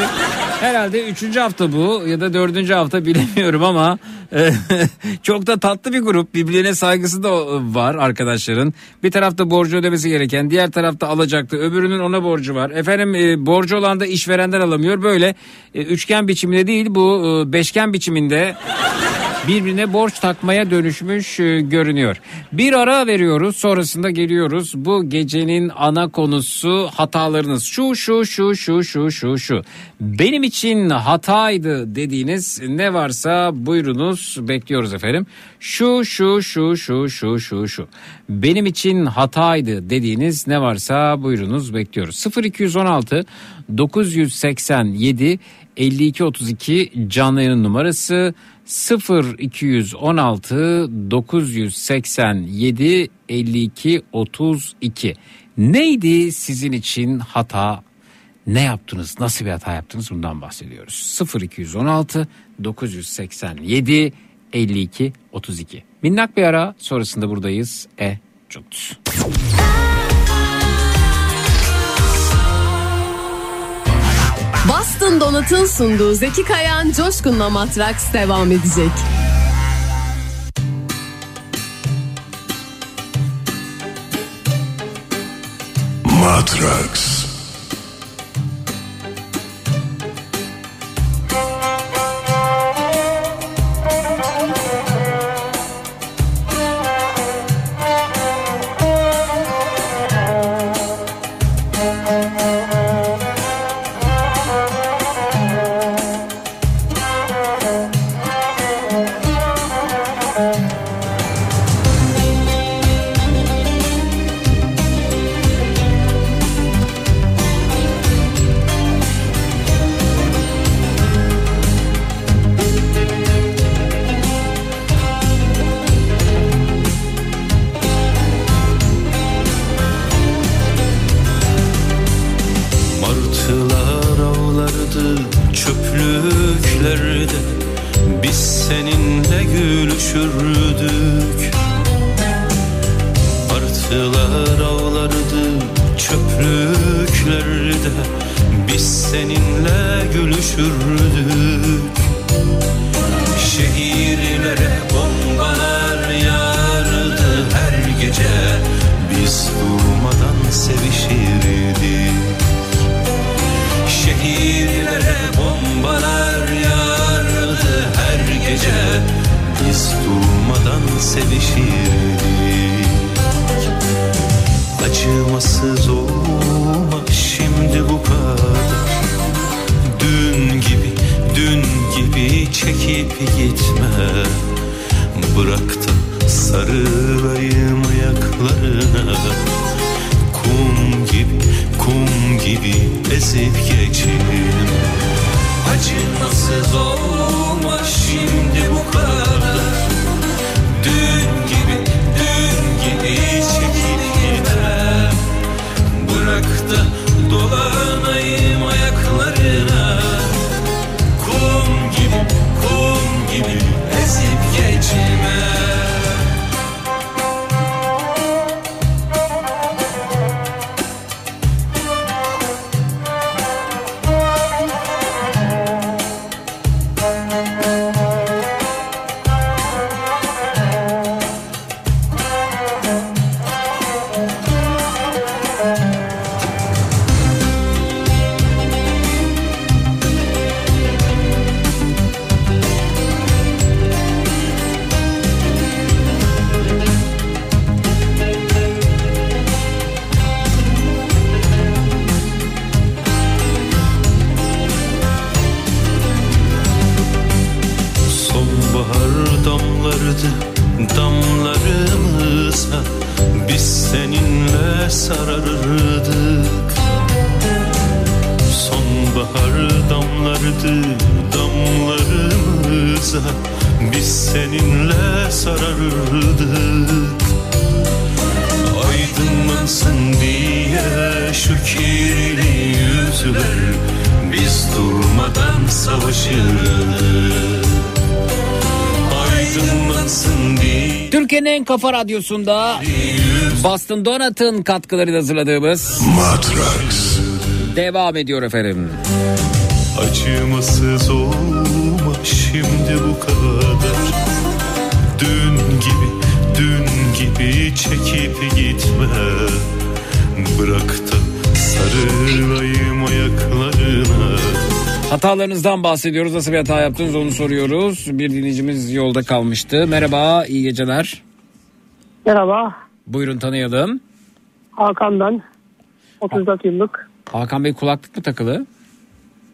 Herhalde üçüncü hafta bu ya da dördüncü hafta bilemiyorum ama e, [laughs] çok da tatlı bir grup birbirine saygısı da var arkadaşların. Bir tarafta borcu ödemesi gereken diğer tarafta alacaktı öbürünün ona borcu var. Efendim e, borcu olan da işverenden alamıyor böyle e, üçgen biçiminde değil bu e, beşgen biçiminde birbirine borç takmaya dönüşmüş e, görünüyor. Bir ara veriyoruz sonrasında geliyoruz. Bu gecenin ana konusu hatalarınız. Şu şu şu şu şu şu şu. Benim için hataydı dediğiniz ne varsa buyurunuz bekliyoruz efendim. Şu şu şu şu şu şu şu. Benim için hataydı dediğiniz ne varsa buyurunuz bekliyoruz. 0216 987 5232 canlı yayın numarası 0 216 987 52 32 neydi sizin için hata? Ne yaptınız? Nasıl bir hata yaptınız? Bundan bahsediyoruz. 0 216 987 52 32 minnak bir ara sonrasında buradayız. E cut. Boston Donut'un sunduğu Zeki Kayan Coşkun'la Matraks devam edecek. Matraks Acımasız olma şimdi bu kadar. Dün gibi, dün gibi çekip gitme. Bırak da sarılayım En kafa radyosunda Boston Donut'ın katkılarıyla hazırladığımız Matrax. devam ediyor efendim. Acımasız olma şimdi bu kadar Dün gibi, dün gibi çekip gitme Bırak da sarılayım ayaklarına Hatalarınızdan bahsediyoruz. Nasıl bir hata yaptınız onu soruyoruz. Bir dinleyicimiz yolda kalmıştı. Merhaba, iyi geceler. Merhaba, Buyurun tanıyalım. Hakan ben. 34 yıllık. Hakan Bey kulaklık mı takılı?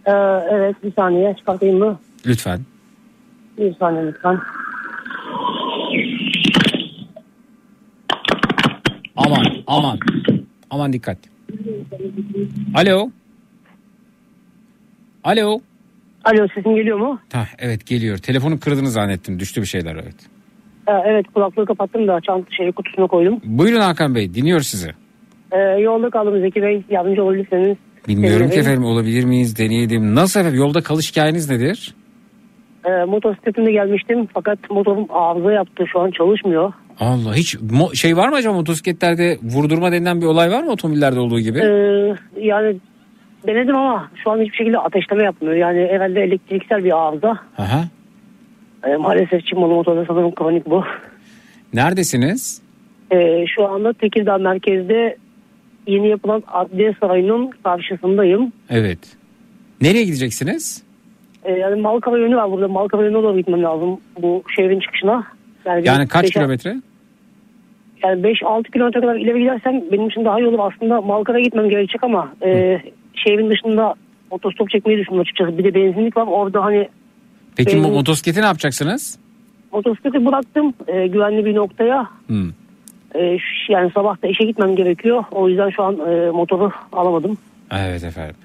Ee, evet, bir saniye çıkartayım mı? Lütfen. Bir saniye lütfen. Aman, aman. Aman dikkat. Alo. Alo. Alo, sesim geliyor mu? Hah, evet geliyor. Telefonu kırdığını zannettim. Düştü bir şeyler evet. Ee, evet, kulaklığı kapattım da çant şey kutusuna koydum. Buyurun Hakan Bey dinliyor sizi. Ee, yolda kaldım Zeki Bey, yardımcı olabilirseniz. Bilmiyorum ki sevinirim. efendim olabilir miyiz deneyelim. Nasıl efendim yolda kalış hikayeniz nedir? Ee, motosikletimle gelmiştim fakat motorum arıza yaptı, şu an çalışmıyor. Allah hiç şey var mı acaba motosikletlerde vurdurma denilen bir olay var mı otomobillerde olduğu gibi? Ee, yani denedim ama şu an hiçbir şekilde ateşleme yapmıyor. Yani herhalde elektriksel bir arıza. Aha. Ee, maalesef çıkmadı motorda sanırım kronik bu. Neredesiniz? Ee, şu anda Tekirdağ merkezde yeni yapılan Adliye Sarayı'nın karşısındayım. Evet. Nereye gideceksiniz? Ee, yani Malkava yönü var burada. Malkava yönüne doğru gitmem lazım bu şehrin çıkışına. bir Yani kaç beş- kilometre? Yani 5-6 kilometre kadar ileri gidersem benim için daha iyi olur. Aslında Malkava'ya gitmem gerekecek ama e, şehrin dışında otostop çekmeyi düşündüm açıkçası. Bir de benzinlik var orada hani Peki mo- motosikleti ne yapacaksınız? motosikleti bıraktım e, güvenli bir noktaya. Hmm. E, yani sabah da işe gitmem gerekiyor. O yüzden şu an e, motoru alamadım. Evet efendim.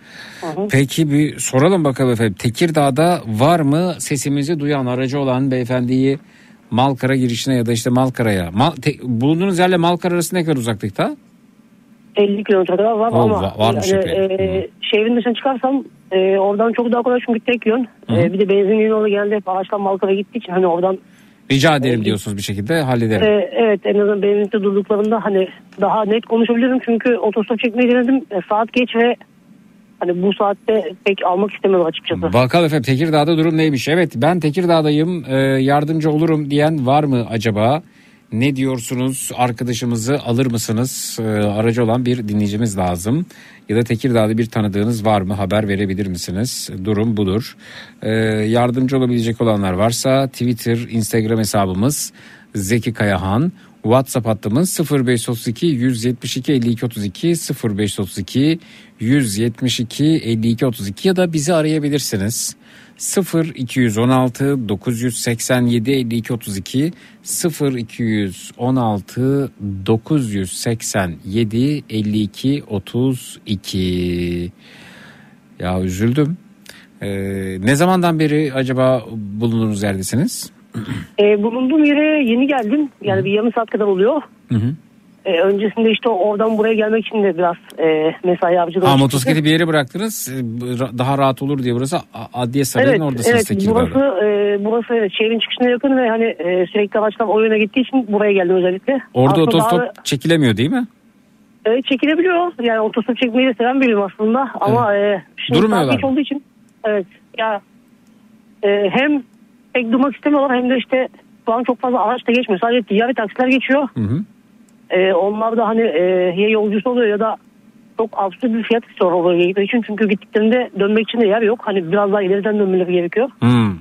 Hı hı. Peki bir soralım bakalım efendim. Tekirdağ'da var mı sesimizi duyan aracı olan beyefendiyi Malkara girişine ya da işte Malkara'ya. Mal, te- bulunduğunuz yerle Malkara arası ne kadar uzaklıkta? 50 kilometre kadar var Oo, ama va- varmış yani, e, şehrin dışına çıkarsam e, oradan çok daha kolay çünkü tek yön. E, bir de benzinliğin orada genelde hep araçtan Malkara gittiği için hani oradan Rica ederim diyorsunuz bir şekilde hallederim. e, evet en azından benzinlikte durduklarında hani daha net konuşabilirim çünkü otostop çekmeyi denedim. E, saat geç ve hani bu saatte pek almak istemedim açıkçası. Bakalım efendim Tekirdağ'da durum neymiş? Evet ben Tekirdağ'dayım e, yardımcı olurum diyen var mı acaba? Ne diyorsunuz arkadaşımızı alır mısınız? E, aracı olan bir dinleyicimiz lazım. Ya da Tekirdağ'da bir tanıdığınız var mı? Haber verebilir misiniz? Durum budur. E, yardımcı olabilecek olanlar varsa Twitter, Instagram hesabımız Zeki Kayahan. WhatsApp hattımız 0532 172 52 32 0532 172 52 32 ya da bizi arayabilirsiniz. 0 216 987 52 32 0 216 987 52 32 Ya üzüldüm. Ee, ne zamandan beri acaba bulunduğunuz yerdesiniz? E, bulunduğum yere yeni geldim. Yani bir yarım saat kadar oluyor. Hı hı. E, öncesinde işte oradan buraya gelmek için de biraz e, mesai. Ha, açıkçası. motosikleti bir yere bıraktınız. Ra- Daha rahat olur diye burası Adliye Sarayı'nın Evet, oradasınız evet Tekirdağ'da. burası, e, burası evet, şehrin çıkışına yakın ve hani e, sürekli araçlar o yöne gittiği için buraya geldim özellikle. Orada Aslında otostop daha- çekilemiyor değil mi? Evet çekilebiliyor. Yani otostop çekmeyi de seven biriyim aslında. Ama e, şimdi Durmuyorlar geç olduğu için evet ya e, hem pek durmak istemiyorlar hem de işte şu an çok fazla araç da geçmiyor. Sadece ticari taksiler geçiyor. Hı hı. E, onlar da hani e, ya yolcusu oluyor ya da çok absürt bir fiyat istiyor oraya gitmek için. Çünkü gittiklerinde dönmek için de yer yok. Hani biraz daha ileriden dönmeleri gerekiyor. Hmm.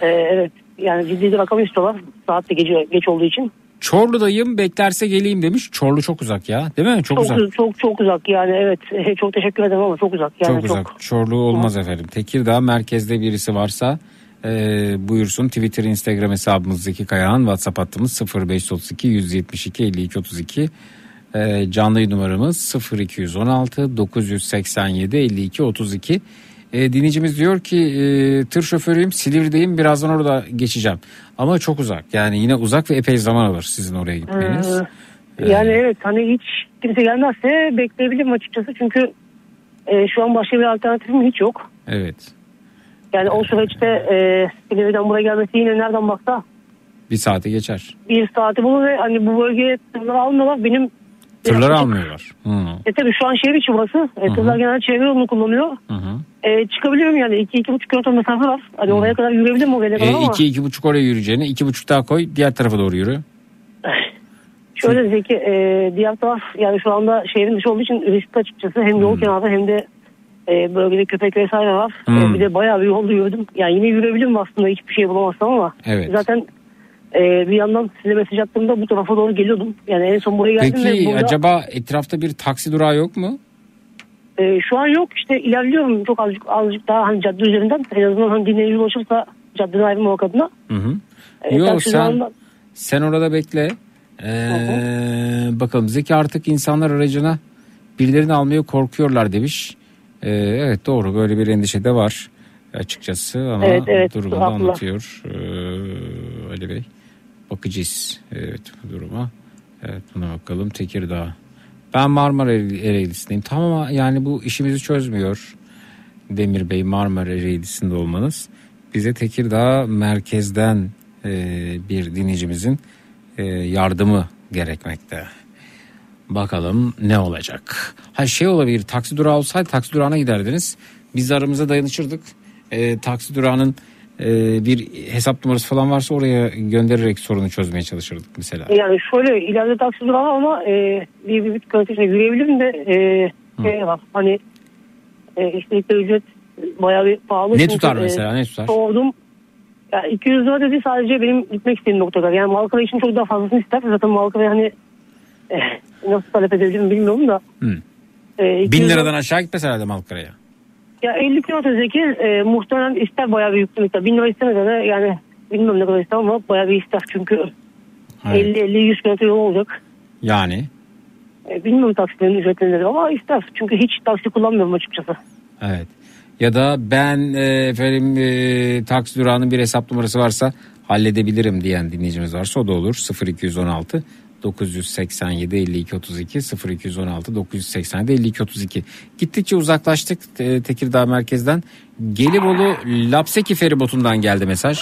E, evet yani ciddi bir rakam istiyorlar. Saat de gece geç olduğu için. Çorlu'dayım beklerse geleyim demiş. Çorlu çok uzak ya değil mi? Çok, uzak. Çok, çok çok uzak yani evet. [laughs] çok teşekkür ederim ama çok uzak. Yani çok uzak. Çorlu olmaz efendim. Tekirdağ merkezde birisi varsa e, buyursun Twitter, Instagram hesabımız Zeki Kayağan, WhatsApp hattımız 0532 172 52 32. E, canlı numaramız 0216 987 52 32. E, dinleyicimiz diyor ki e, tır şoförüyüm Silivri'deyim birazdan orada geçeceğim. Ama çok uzak yani yine uzak ve epey zaman alır sizin oraya gitmeniz. Ee, yani evet hani hiç kimse gelmezse bekleyebilirim açıkçası çünkü e, şu an başka bir alternatifim hiç yok. Evet Yani o süreçte e, Silivri'den buraya gelmesi yine nereden baksa bir saate geçer. bir saati bulur ve hani bu bölgeye tırları almıyorlar. Benim yaklaşık- almıyorlar. Hmm. E tabii şu an şehir içi burası. E, tırlar genelde çevre yolunu kullanıyor. Hı hı. E, çıkabilirim yani 2-2,5 kilometre mesafe var. Hani oraya kadar yürüyebilirim oraya kadar E, ama. iki, iki buçuk oraya yürüyeceğine iki buçuk daha koy diğer tarafa doğru yürü. [laughs] Şöyle Zeki e, diğer taraf yani şu anda şehrin dışı olduğu için riskli açıkçası. Hem yol kenarı hem de e, bölgede köpek vesaire var. E, Hmm. bir de bayağı bir yolda yürüdüm. Yani yine yürüyebilirim aslında hiçbir şey bulamazsam ama. Evet. Zaten e, bir yandan size mesaj attığımda bu tarafa doğru geliyordum. Yani en son buraya geldim Peki burada acaba etrafta bir taksi durağı yok mu? e, şu an yok işte ilerliyorum çok azıcık, azıcık daha hani cadde üzerinden. En azından hani dinleyici ulaşırsa caddeden ayrılmamak adına. Hı hı. E, Yok sen durağından- sen orada bekle. Ee, bakalım Zeki artık insanlar aracına birilerini almaya korkuyorlar demiş. Ee, evet doğru böyle bir endişe de var açıkçası ama Evet, evet, durumu da anlatıyor ee, Ali Bey. Bakacağız evet bu duruma. Evet buna bakalım Tekirdağ. Ben Marmara Ereğlisi'ndeyim. Tamam ama yani bu işimizi çözmüyor. Demir Bey Marmara Ereğlisi'nde olmanız. Bize Tekirdağ merkezden e, bir dinleyicimizin e, yardımı gerekmekte. Bakalım ne olacak. Ha şey olabilir taksi durağı olsaydı taksi durağına giderdiniz. Biz de aramıza dayanışırdık. E, taksi durağının e, bir hesap numarası falan varsa oraya göndererek sorunu çözmeye çalışırdık mesela. Yani şöyle ileride taksi durağı ama e, bir bir kilometre içinde yürüyebilirim de e, şey var hani e, işte ücret bayağı bir pahalı. Ne tutar e, mesela ne tutar? Sordum. Ya 200 lira dedi sadece benim gitmek istediğim noktalar. Yani Malkara için çok daha fazlasını ister. Zaten Malkara hani e, nasıl talep edebilirim bilmiyorum da. Hı. E, 200 Bin lira- liradan aşağı gitmez herhalde Malkara'ya. Ya 50 kilometredeki e, muhtemelen ister bayağı bir yüklü miktar. 1000 lira istemese de yani bilmiyorum ne kadar ister ama bayağı bir ister. Çünkü Evet. 50-50-100 kilometre yol olacak. Yani E, bilmiyorum taksilerin ücretleri ama ister. Çünkü hiç taksi kullanmıyorum açıkçası. evet. Ya da ben e, efendim e, taksi durağının bir hesap numarası varsa halledebilirim diyen dinleyicimiz varsa o da olur. 0216 987 52 32 0216 987 52 32. Gittikçe uzaklaştık e, Tekirdağ merkezden. Gelibolu Lapseki feribotundan geldi mesaj.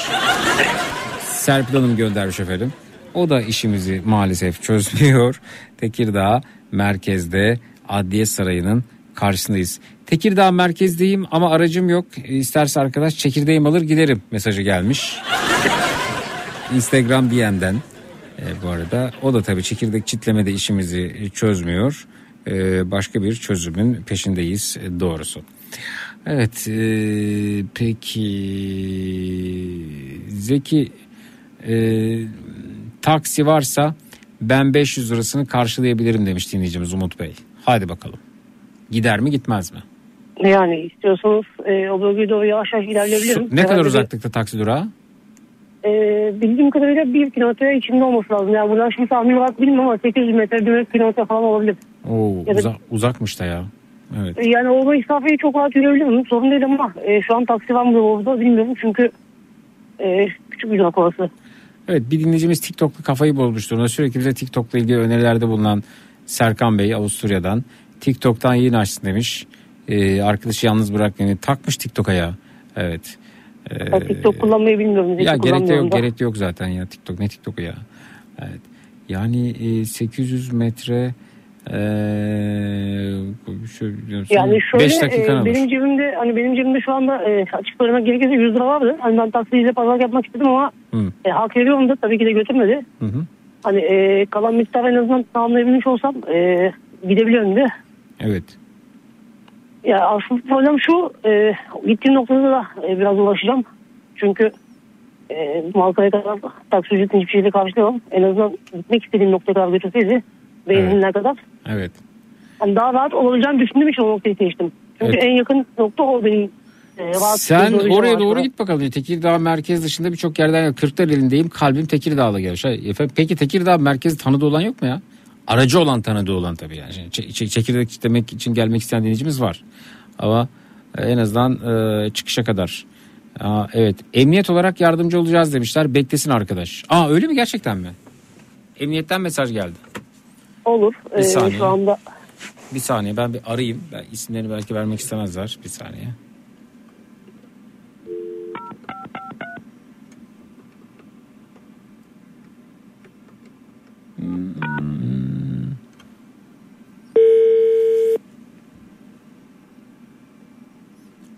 Serpil Hanım göndermiş efendim. O da işimizi maalesef çözmüyor. Tekirdağ merkezde Adliye Sarayı'nın karşısındayız. Tekirdağ merkezdeyim ama aracım yok. İsterse arkadaş çekirdeğim alır giderim mesajı gelmiş. Instagram DM'den e, bu arada. O da tabii çekirdek çitlemede işimizi çözmüyor. E, başka bir çözümün peşindeyiz e, doğrusu. Evet e, peki Zeki e, taksi varsa ben 500 lirasını karşılayabilirim demiş dinleyicimiz Umut Bey. Hadi bakalım. Gider mi gitmez mi? Yani istiyorsanız e, o bölgeye doğru yavaş yavaş ilerleyebilirim. Ne kadar Herhalde bir- uzaklıkta taksi durağı? E, bildiğim kadarıyla bir kilometre içinde olması lazım. Yani buradan şimdi tahmin olarak bilmiyorum ama 800 metre, 1 kilometre falan olabilir. Oo, Ya da- uza- uzakmış da ya. Evet. E, Yani o mesafeyi çok rahat yürüyebilirim. Sorun değil ama e, şu an taksi var mı orada bilmiyorum. Çünkü e, küçük bir durak orası. Evet bir dinleyicimiz TikTok'ta kafayı bozmuştur. Ona sürekli bize TikTok'la ilgili önerilerde bulunan Serkan Bey Avusturya'dan. TikTok'tan yayın açsın demiş. Ee, arkadaşı yalnız bırakmayın. Takmış TikTok'a ya. Evet. Ee, TikTok kullanmayı bilmiyorum. ya gerek de yok, da. gerek de yok zaten ya TikTok. Ne TikTok'u ya? Evet. Yani e, 800 metre e, şöyle, Yani şöyle 5 dakikan e, benim cebimde hani benim cebimde şu anda e, açık söylemek gerekirse 100 lira vardı. Hani ben taksiyle pazarlık yapmak istedim ama Hı. e, hak veriyorum da tabii ki de götürmedi. Hı hı. Hani e, kalan miktarı en azından tamamlayabilmiş olsam e, gidebiliyorum de. Evet. Ya aslında problem şu e, gittiğim noktada da e, biraz ulaşacağım. Çünkü e, Malka'ya kadar taksi ücretini hiçbir şeyle karşılayamam. En azından gitmek istediğim noktaya kadar götürseydi benzinler kadar. Evet. Hani daha rahat olabileceğini düşündüğüm için o noktayı seçtim. Çünkü Evet. en yakın nokta o benim. E, Sen oraya doğru git bakalım. Tekirdağ merkez dışında birçok yerden Kırklareli'ndeyim. Kalbim Tekirdağ'la gelmiş. Hay, efendim, Peki Tekirdağ merkezi tanıdığı olan yok mu ya? Aracı olan tanıdığı olan tabii yani. Çekirdek demek için gelmek isteyen dinleyicimiz var. Ama e, en azından e, çıkışa kadar. Aa, evet. Emniyet olarak yardımcı olacağız demişler. Beklesin arkadaş. Aa öyle mi gerçekten mi? Emniyetten mesaj geldi. Olur. Bir E, saniye. şu anda Bir saniye ben bir arayayım. Ben isimlerini belki vermek istemezler. Bir saniye. Hmm.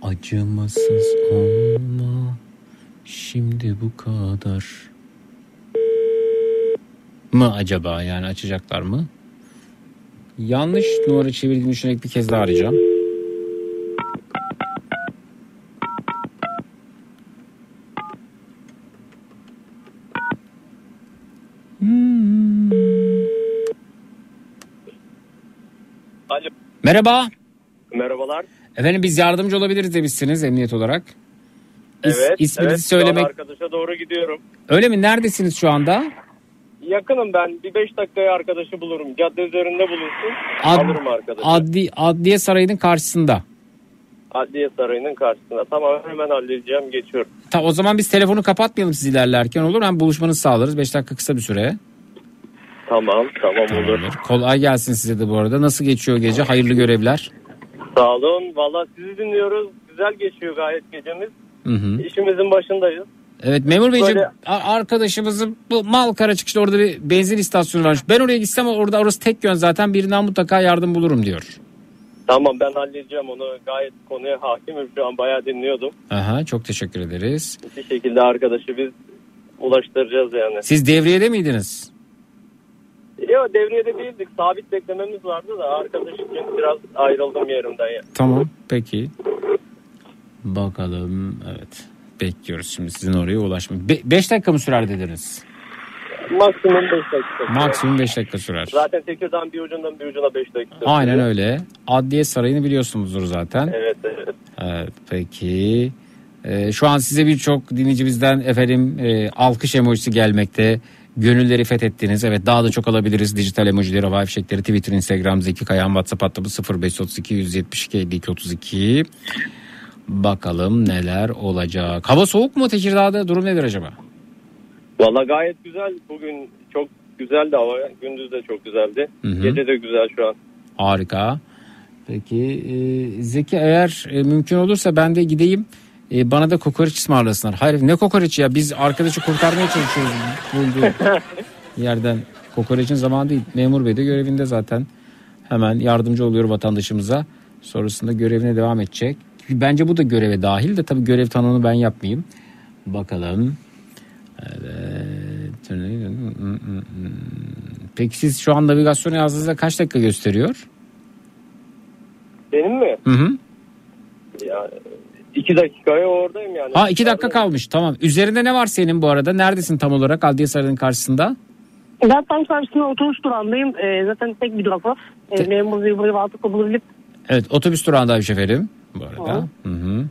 Acımasız olma şimdi bu kadar mı acaba yani açacaklar mı? Yanlış numara çevirdiğimi düşünerek bir kez daha arayacağım. Hmm. Alo. Merhaba. Merhabalar. Efendim biz yardımcı olabiliriz demişsiniz emniyet olarak. İs- Evet. isminizi evet, söylemek. arkadaşa doğru gidiyorum. Öyle mi? Neredesiniz şu anda? Yakınım ben. Bir 5 dakikaya arkadaşı bulurum. Cadde üzerinde bulunsun. Ad- Alırım arkadaşı. Adli, Adliye Sarayı'nın karşısında. Adliye Sarayı'nın karşısında. Tamam hemen halledeceğim. Geçiyorum. Ta, o zaman biz telefonu kapatmayalım siz ilerlerken olur. Hem buluşmanızı sağlarız. 5 dakika kısa bir süre. Tamam tamam olur. Kolay gelsin size de bu arada. Nasıl geçiyor gece? Hayırlı görevler. Sağ olun. Valla sizi dinliyoruz. Güzel geçiyor gayet gecemiz. Hı hı. İşimizin başındayız. Evet memur beyciğim Böyle- arkadaşımızın bu Malkara çıkışta orada bir benzin istasyonu varmış. Ben oraya gitsem orada orası tek yön zaten birinden mutlaka yardım bulurum diyor. Tamam ben halledeceğim onu. Gayet konuya hakimim şu an bayağı dinliyordum. Aha, çok teşekkür ederiz. Bir şekilde arkadaşı biz ulaştıracağız yani. Siz devriyede miydiniz? Yok devriyede değildik. Sabit beklememiz vardı da arkadaş için biraz ayrıldım yerimden ya. Tamam peki. Bakalım evet. Bekliyoruz şimdi sizin oraya ulaşmak. 5 dakika mı sürer dediniz? Maksimum 5 dakika. Maksimum 5 dakika sürer. Zaten Tekirdağ'ın bir ucundan bir ucuna 5 dakika. Aynen öyle. Adliye Sarayı'nı biliyorsunuzdur zaten. Evet evet. Evet peki. Ee, şu an size birçok dinleyicimizden efendim e, alkış emojisi gelmekte. Gönülleri fethettiniz. Evet daha da çok alabiliriz. Dijital emojileri, havai fişekleri, Twitter, Instagram, Zeki Kayan, WhatsApp hattımız 0532 172 52 32. Bakalım neler olacak. Hava soğuk mu Tekirdağ'da? Durum nedir acaba? Valla gayet güzel. Bugün çok güzeldi hava. Gündüz de çok güzeldi. Hı hı. Gece de güzel şu an. Harika. Peki e, Zeki eğer e, mümkün olursa ben de gideyim. E, bana da kokoreç ısmarlasınlar. Hayır ne kokoreç ya biz arkadaşı kurtarmaya çalışıyoruz. Bulduğu [laughs] yerden kokoreçin zamanı değil. Memur bey de görevinde zaten. Hemen yardımcı oluyor vatandaşımıza. Sonrasında görevine devam edecek. Bence bu da göreve dahil de tabii görev tanımını ben yapmayayım. Bakalım. Evet. Peki siz şu an navigasyonu yazdığınızda kaç dakika gösteriyor? Benim mi? Hı hı. Ya, iki dakikaya oradayım yani. Ha iki dakika kalmış tamam. Üzerinde ne var senin bu arada? Neredesin tam olarak Adliye Sarayı'nın karşısında? Ben tam karşısında otobüs durağındayım. Ee, zaten tek bir durak var. Ee, memur bey burayı rahatlıkla bulabilip Evet otobüs durağındaymış efendim. Bu arada. Hı hı.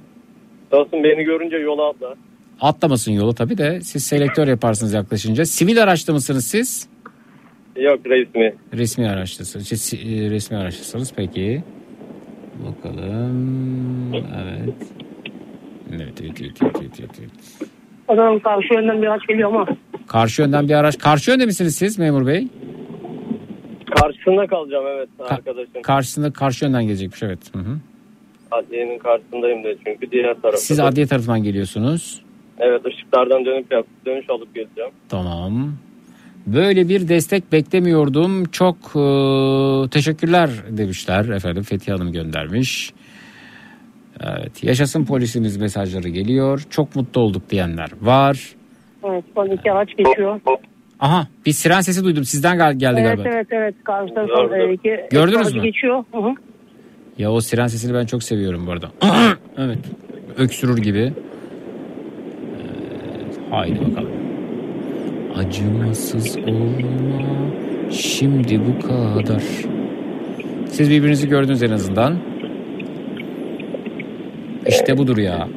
Dostum beni görünce yola atla. Atlamasın yolu tabii de siz selektör yaparsınız yaklaşınca. Sivil araçta mısınız siz? Yok resmi. Resmi araçtasınız. Siz, si- e, resmi araçtasınız peki. Bakalım. Evet. Evet, evet, evet, evet, evet, evet, evet. o zaman karşı yönden bir araç geliyor ama Karşı yönden bir araç. Karşı yönde misiniz siz memur bey? Karşısında kalacağım evet arkadaşım. Karşısında karşı yönden gelecekmiş evet. Hı hı. Adliyenin karşısındayım de çünkü diğer tarafta. Siz adliye tarafından geliyorsunuz. Evet ışıklardan dönüp yap, dönüş alıp geleceğim. Tamam. Böyle bir destek beklemiyordum. Çok e, teşekkürler demişler efendim. Fethiye Hanım göndermiş. Evet, yaşasın polisimiz mesajları geliyor. Çok mutlu olduk diyenler var. evet iki araç geçiyor. Aha, bir siren sesi duydum. Sizden gel- geldi Evet galiba. evet evet karşıdan e, iki Gördünüz mü? geçiyor. Hı hı. Ya o siren sesini ben çok seviyorum bu arada. [clears throat] evet. Öksürür gibi. Evet, haydi bakalım. Acımasız olma şimdi bu kadar. Siz birbirinizi gördünüz en azından. İşte budur ya.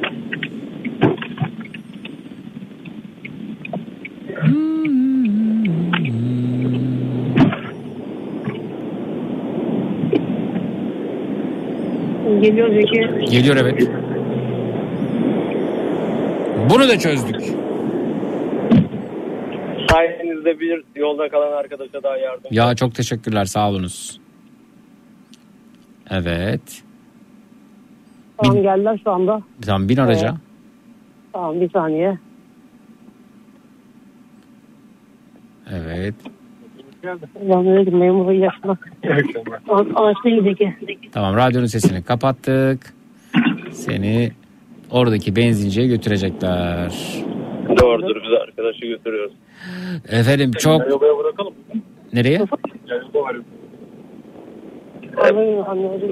Geliyor Zeki. Geliyor evet. Bunu da çözdük. Sayenizde bir yolda kalan arkadaşa daha yardım. Ya çok teşekkürler sağ olunuz. Evet. Tamam geldiler şu anda. Tamam bin araca. Evet. Tamam bir saniye. Evet. Dedim memur yaşlı. Araçtayım Zeki. Tamam radyonun sesini kapattık. Seni oradaki benzinciye götürecekler. Doğrudur biz arkadaşı götürüyoruz. Efendim çok... Nereye?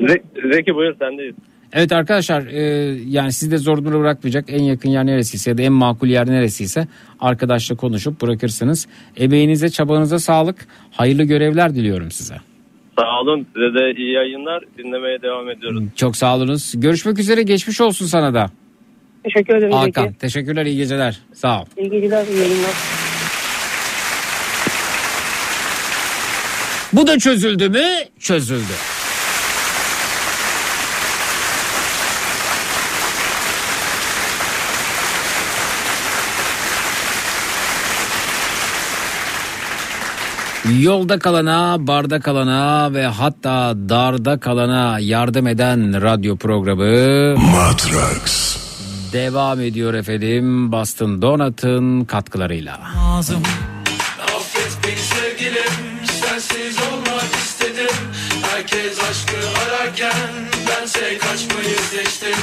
Ze- Zeki buyur sendeyiz. Evet arkadaşlar e, yani sizi de zor durumda bırakmayacak en yakın yer neresiyse ya da en makul yer neresiyse arkadaşla konuşup bırakırsınız. Emeğinize çabanıza sağlık. Hayırlı görevler diliyorum size. Sağ olun size de iyi yayınlar. Dinlemeye devam ediyoruz. Çok sağ olunuz. Görüşmek üzere geçmiş olsun sana da. Teşekkür ederim Hakan Zeki. teşekkürler iyi geceler. Sağ ol. İyi geceler, iyi yayınlar. Bu da çözüldü mü? Çözüldü. Yolda kalana, barda kalana ve hatta darda kalana yardım eden radyo programı Matrax. devam ediyor efendim. Boston Donut'ın katkılarıyla. Affet beni sevgilim Sensiz olmak istedim Her Herkes aşkı ararken bense kaçmayı seçtim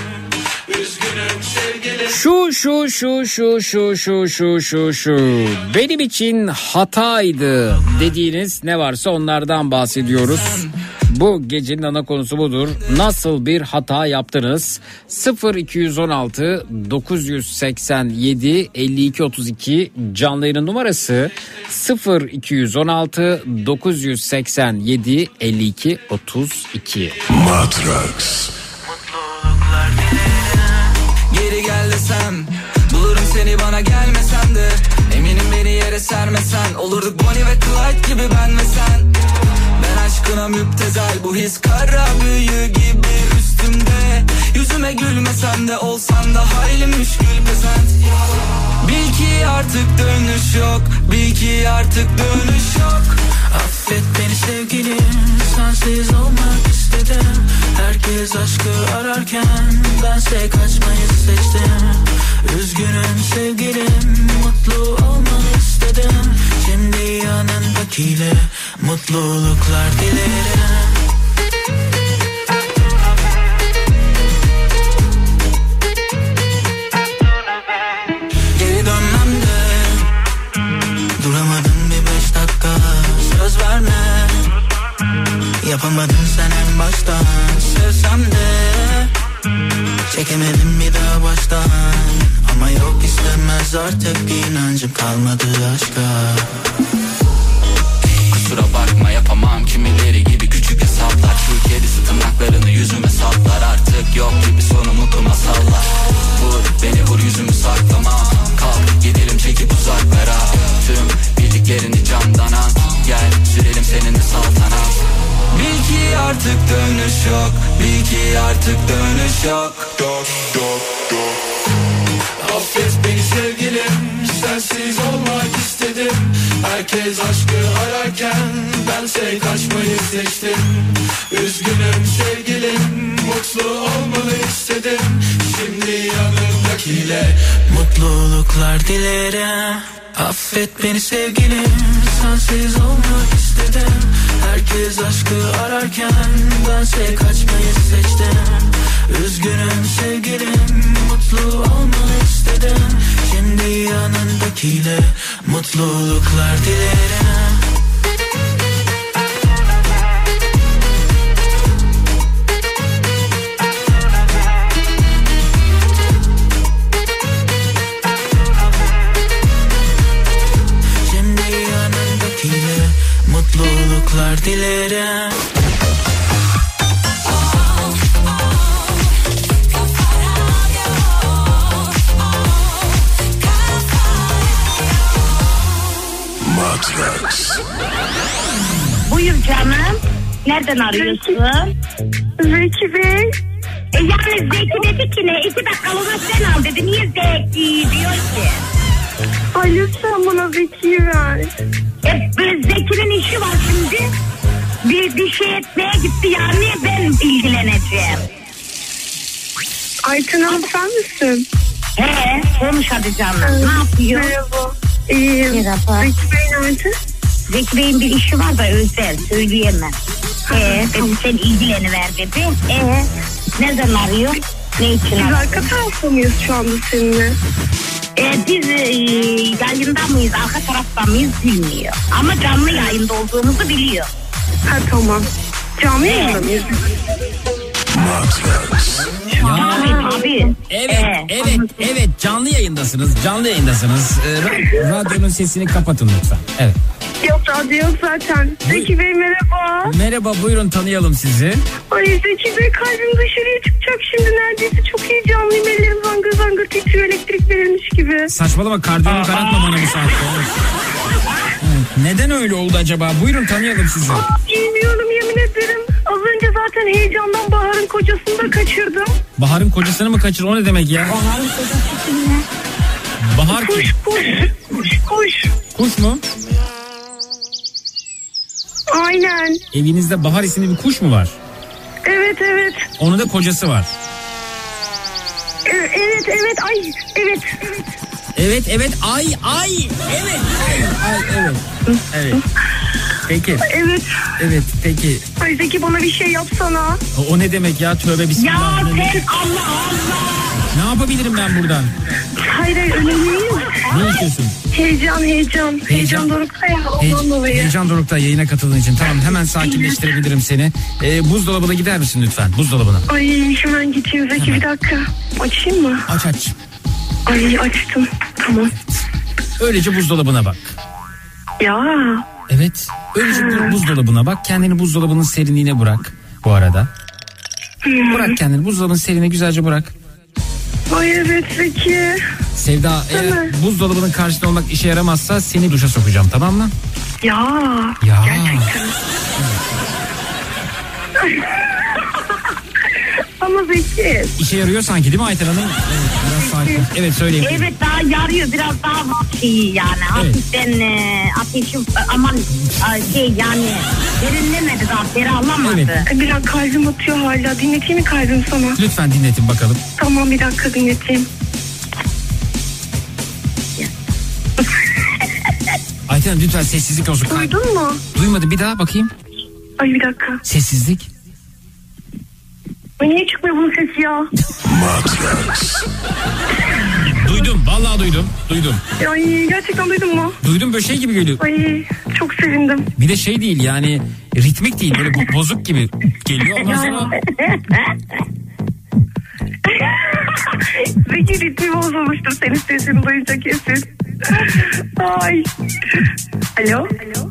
Şu şu şu şu şu şu şu şu şu benim için hataydı dediğiniz ne varsa onlardan bahsediyoruz. Bu gecenin ana konusu budur. Nasıl bir hata yaptınız? 0 216 987 52 32 canlı yayının numarası 0 216 987 52 32. Matrax. Geri gel desem Bulurum seni bana gelmesen de. Eminim beni yere sermesen Olurduk Bonnie ve Clyde gibi ben ve sen. Ben aşkına müptezel Bu his kara büyü gibi üstümde. Yüzüme gülmesen de olsan da hayli müşkül pesent Bil ki artık dönüş yok. Bil ki artık dönüş yok. Affet beni sevgilim. Sensiz olmak istedim. Herkes aşkı ararken Bense kaçmayı seçtim. Üzgünüm sevgilim. Mutlu olmanı istedim. Şimdi yanındakiyle Mutluluklar dilerim istemez artık inancım kalmadı aşka. Kusura bakma yapamam. Kimileri gibi küçük hesaplar. Şu kedisi tırnaklarını yüzüme saplar. Artık yok gibi sonu mutlu masallar Vur beni vur yüzümü saklama. Kalk gidelim çekip uzaklara. Tüm bildiklerini camdan at Gel sürelim seninle saltanat Bil ki artık dönüş yok. Bil ki artık dönüş yok. Dok dok dok sevgilim Sensiz olmak istedim. Herkes aşkı ararken Bense kaçmayı seçtim. Üzgünüm sevgilim Mutlu olmanı istedim. Şimdi yanımdakiyle Mutluluklar dilerim. Affet beni sevgilim Sensiz olmak istedim. Herkes aşkı ararken Bense kaçmayı seçtim Üzgünüm sevgilim Mutlu olmanı istedim. Şimdi yanındakiyle Mutluluklar dilerim. Şimdi yanındakiyle Mutluluklar dilerim Nereden arıyorsun? Zeki Bey. E yani Zeki dedi ki ne? İki dakikalığına sen al dedi. Niye Zeki diyor ki? Ay lütfen bana Zeki'yi ver. E böyle Zeki'nin işi var şimdi. Bir, bir şey etmeye gitti yani ben ilgileneceğim. Ayten Hanım sen misin? He konuş hadi canım. Ne yapıyor? Merhaba. İyiyim. Merhaba. Zeki Bey nerede? Zeki Bey'in bir işi var da özel söyleyemem. Ee, dedi sen ilgileniver dedi. Ee, nereden arıyor? Ne için Biz arıyor? arka tarafta mıyız şu anda seninle? Ee, biz e, yayında mıyız, arka tarafta mıyız bilmiyor. Ama canlı yayında olduğumuzu biliyor. Ha tamam. Canlı Ee, yayında mıyız? Matrax. Tabii tabii. Evet, evet, evet canlı yayındasınız. Canlı yayındasınız. Ee, ra- radyonun sesini kapatın lütfen. Evet. Yok radyo yok zaten. Zeki Bey merhaba. Merhaba, buyurun tanıyalım sizi. Ay Zeki Bey kalbim dışarıya çıkacak şimdi neredeyse. Çok heyecanlıyım. Ellerim zangır zangır titriyor elektrik verilmiş gibi. Saçmalama kardiyonu karartma bana bu saatte. Evet. Neden öyle oldu acaba? Buyurun tanıyalım sizi. Aa, bilmiyorum yemin ederim. Az önce zaten heyecandan Bahar'ın kocasını da kaçırdım. Bahar'ın kocasını mı kaçır? O ne demek ya? Bahar'ın kocası kim Bahar Kuş kim? kuş. Kuş kuş. Kuş mu? Aynen. Evinizde Bahar isimli bir kuş mu var? Evet evet. Onun da kocası var. Evet evet evet. Ay evet. Evet evet ay ay evet ay ay evet. Evet. Peki. Evet. Evet peki. Ay Zeki bana bir şey yapsana. O, o ne demek ya tövbe Ya bismillah. sen Allah Allah. Ne yapabilirim ben buradan? Hayır hayır öyle değil. Ne istiyorsun? Heyecan heyecan. Heyecan dorukta ya ondan dolayı. Heyecan Doruk'ta yayına katıldığın için tamam hemen sakinleştirebilirim seni. Ee, buzdolabına gider misin lütfen buzdolabına? Ay hemen gideyim Zeki bir dakika. Açayım mı? Aç aç. Ay açtım. Tamam. Öylece buzdolabına bak. Ya. Evet. Öylece bu buzdolabına bak. Kendini buzdolabının serinliğine bırak bu arada. Bırak kendini buzdolabının serinliğine güzelce bırak. Ay evet Zeki. Sevda eğer buzdolabının karşısında olmak işe yaramazsa seni duşa sokacağım tamam mı? Ya. Ya. Gerçekten. [laughs] Ama Zeki. İşe yarıyor sanki değil mi Ayten Hanım? Evet, biraz sakin. Evet söyleyeyim. Evet daha yarıyor biraz daha şey yani hafiften e, ateşim aman a, şey yani derinlemedi daha ferahlamadı. Ay, Biraz kalbim atıyor hala. Dinleteyim mi kalbim sana? Lütfen dinletin bakalım. Tamam bir dakika dinleteyim. Ayten lütfen sessizlik olsun. Duydun mu? Duymadı bir daha bakayım. Ay bir dakika. Sessizlik. Ay niye çıkmıyor bunun sesi ya? Duydum vallahi duydum. Duydum. Ay gerçekten duydun mu? Duydum böyle şey gibi geliyor. Ay çok sevindim. Bir de şey değil yani ritmik değil böyle bo- bozuk gibi geliyor. Ondan sonra [laughs] [laughs] Zeki ritmi bozulmuştur senin sesini duyunca kesin. Ay. Alo.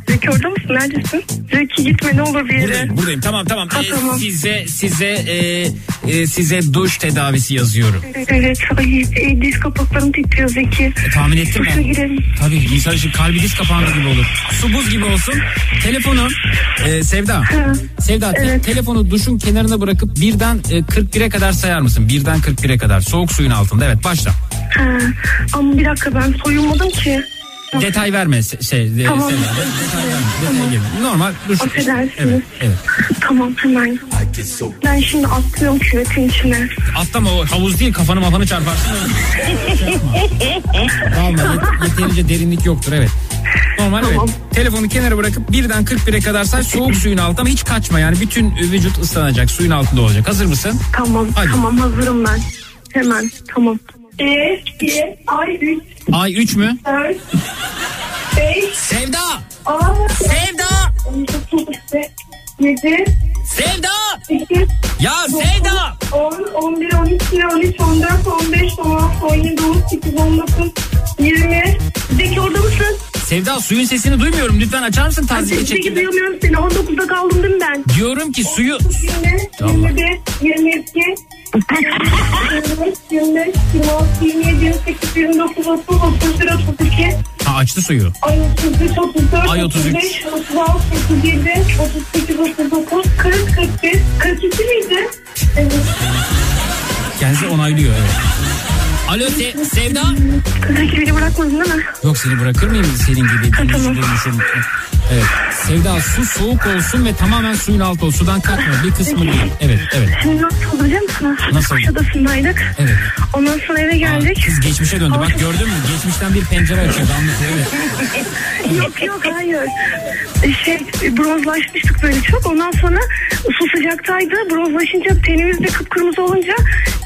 Zeki orada mısın? Neredesin? Zeki gitme ne olur bir yere. buradayım buradayım tamam tamam. Ha, Ee, tamam. Size size e, e, size duş tedavisi yazıyorum. Evet. Ay e, diz kapaklarım titriyor Zeki. E, tahmin ettim Duşa ben. girelim. Tabii insan için kalbi diz kapandı gibi olur. Su buz gibi olsun. Telefonu e, Sevda. Sevda te- telefonu duşun kenarına bırakıp birden e, 41'e kadar sayar mısın? Birden 41'e kadar. Soğuk suyun altında. Evet başla. Ha, ama bir dakika ben soyunmadım ki. Detay verme se- şey. Tamam. Detay verme. Detay girme. Normal duş. Affedersiniz. Evet, evet. Tamam hemen. Ben şimdi atlıyorum küvetin içine. Atlama o havuz değil kafanı mafanı çarparsın. Dalma yet- yeterince derinlik yoktur evet. Normal evet. Telefonu kenara bırakıp birden 41'e kadar say soğuk suyun altında ama hiç kaçma yani bütün vücut ıslanacak suyun altında olacak. Hazır mısın? Tamam Hadi. tamam hazırım ben. Hemen tamam. 1, 2, ay 3, Ay 3 mü? 4, 5, Sevda! Sevda! 7, Sevda! 8, Ya Sevda! 10, 11, 12, 13, 14, 15, 16, 17, 18, 19, 20. Zeki orada mısın? Sevda suyun sesini duymuyorum. Lütfen açar mısın taziye Zeki şekilde? duyamıyorum seni. 19'da kaldım değil mi ben? Diyorum ki suyu... 20, Allah. 21, 22, 23, 25, 26, 27, 28, 29, 30, 31, 32, Ha açtı suyu. Ay 33, 34, Ay 33. 35, 36, 37, 38, 39, 40, 41, 42 miydi? Evet. Kendisi onaylıyor evet. Alo Se- Sevda? Zeki beni bırakmadın değil mi? Yok seni bırakır mıyım senin gibi dinleyicilerimizin? Evet. Sevda su soğuk olsun ve tamamen suyun altı olsun. Sudan kalkma bir kısmı değil. Evet evet. Şimdi nasıl oldu biliyor musunuz? Nasıl? Kuşadası'ndaydık. Evet. Ondan sonra eve geldik. Kız geçmişe döndü. Bak gördün mü? Geçmişten bir pencere açıyordu anlatıyor. Evet. [laughs] yok yok hayır. Şey bronzlaşmıştık böyle çok. Ondan sonra su sıcaktaydı. Bronzlaşınca tenimiz de kıpkırmızı olunca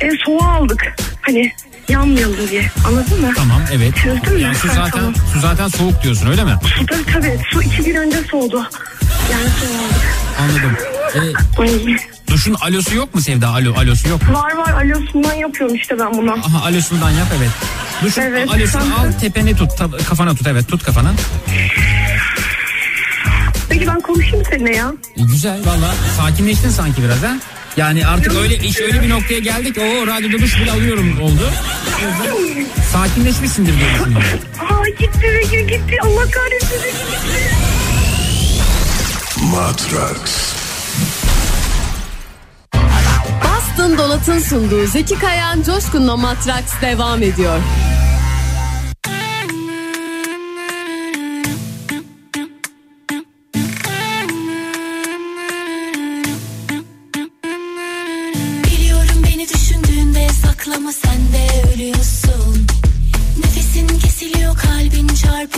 e, soğuğa aldık. Hani yanmayalım diye. Anladın mı? Tamam evet. Çözdün mü? Yani su zaten tamam. su zaten soğuk diyorsun öyle mi? Su tabii tabii. Su iki gün önce soğudu. Yani soğuğa Anladım. Ee, duşun alosu yok mu Sevda? Alo, alosu yok mu? Var var alosundan yapıyorum işte ben bunu. Aha alosundan yap evet. Duşun Evet, alosunu al tepene tut. tab- kafana tut evet tut kafana. Peki ben konuşayım seninle ya. E, güzel valla sakinleştin sanki biraz ha. Yani artık öyle iş öyle bir noktaya geldik. O radyoda duş bile alıyorum oldu. Sakinleşmişsindir diye düşünüyorum. Aa gitti Zeki gitti. Allah kahretsin gitti. Matrax. Boston Donat'ın sunduğu Zeki Kayan Coşkun'la Matraks devam ediyor.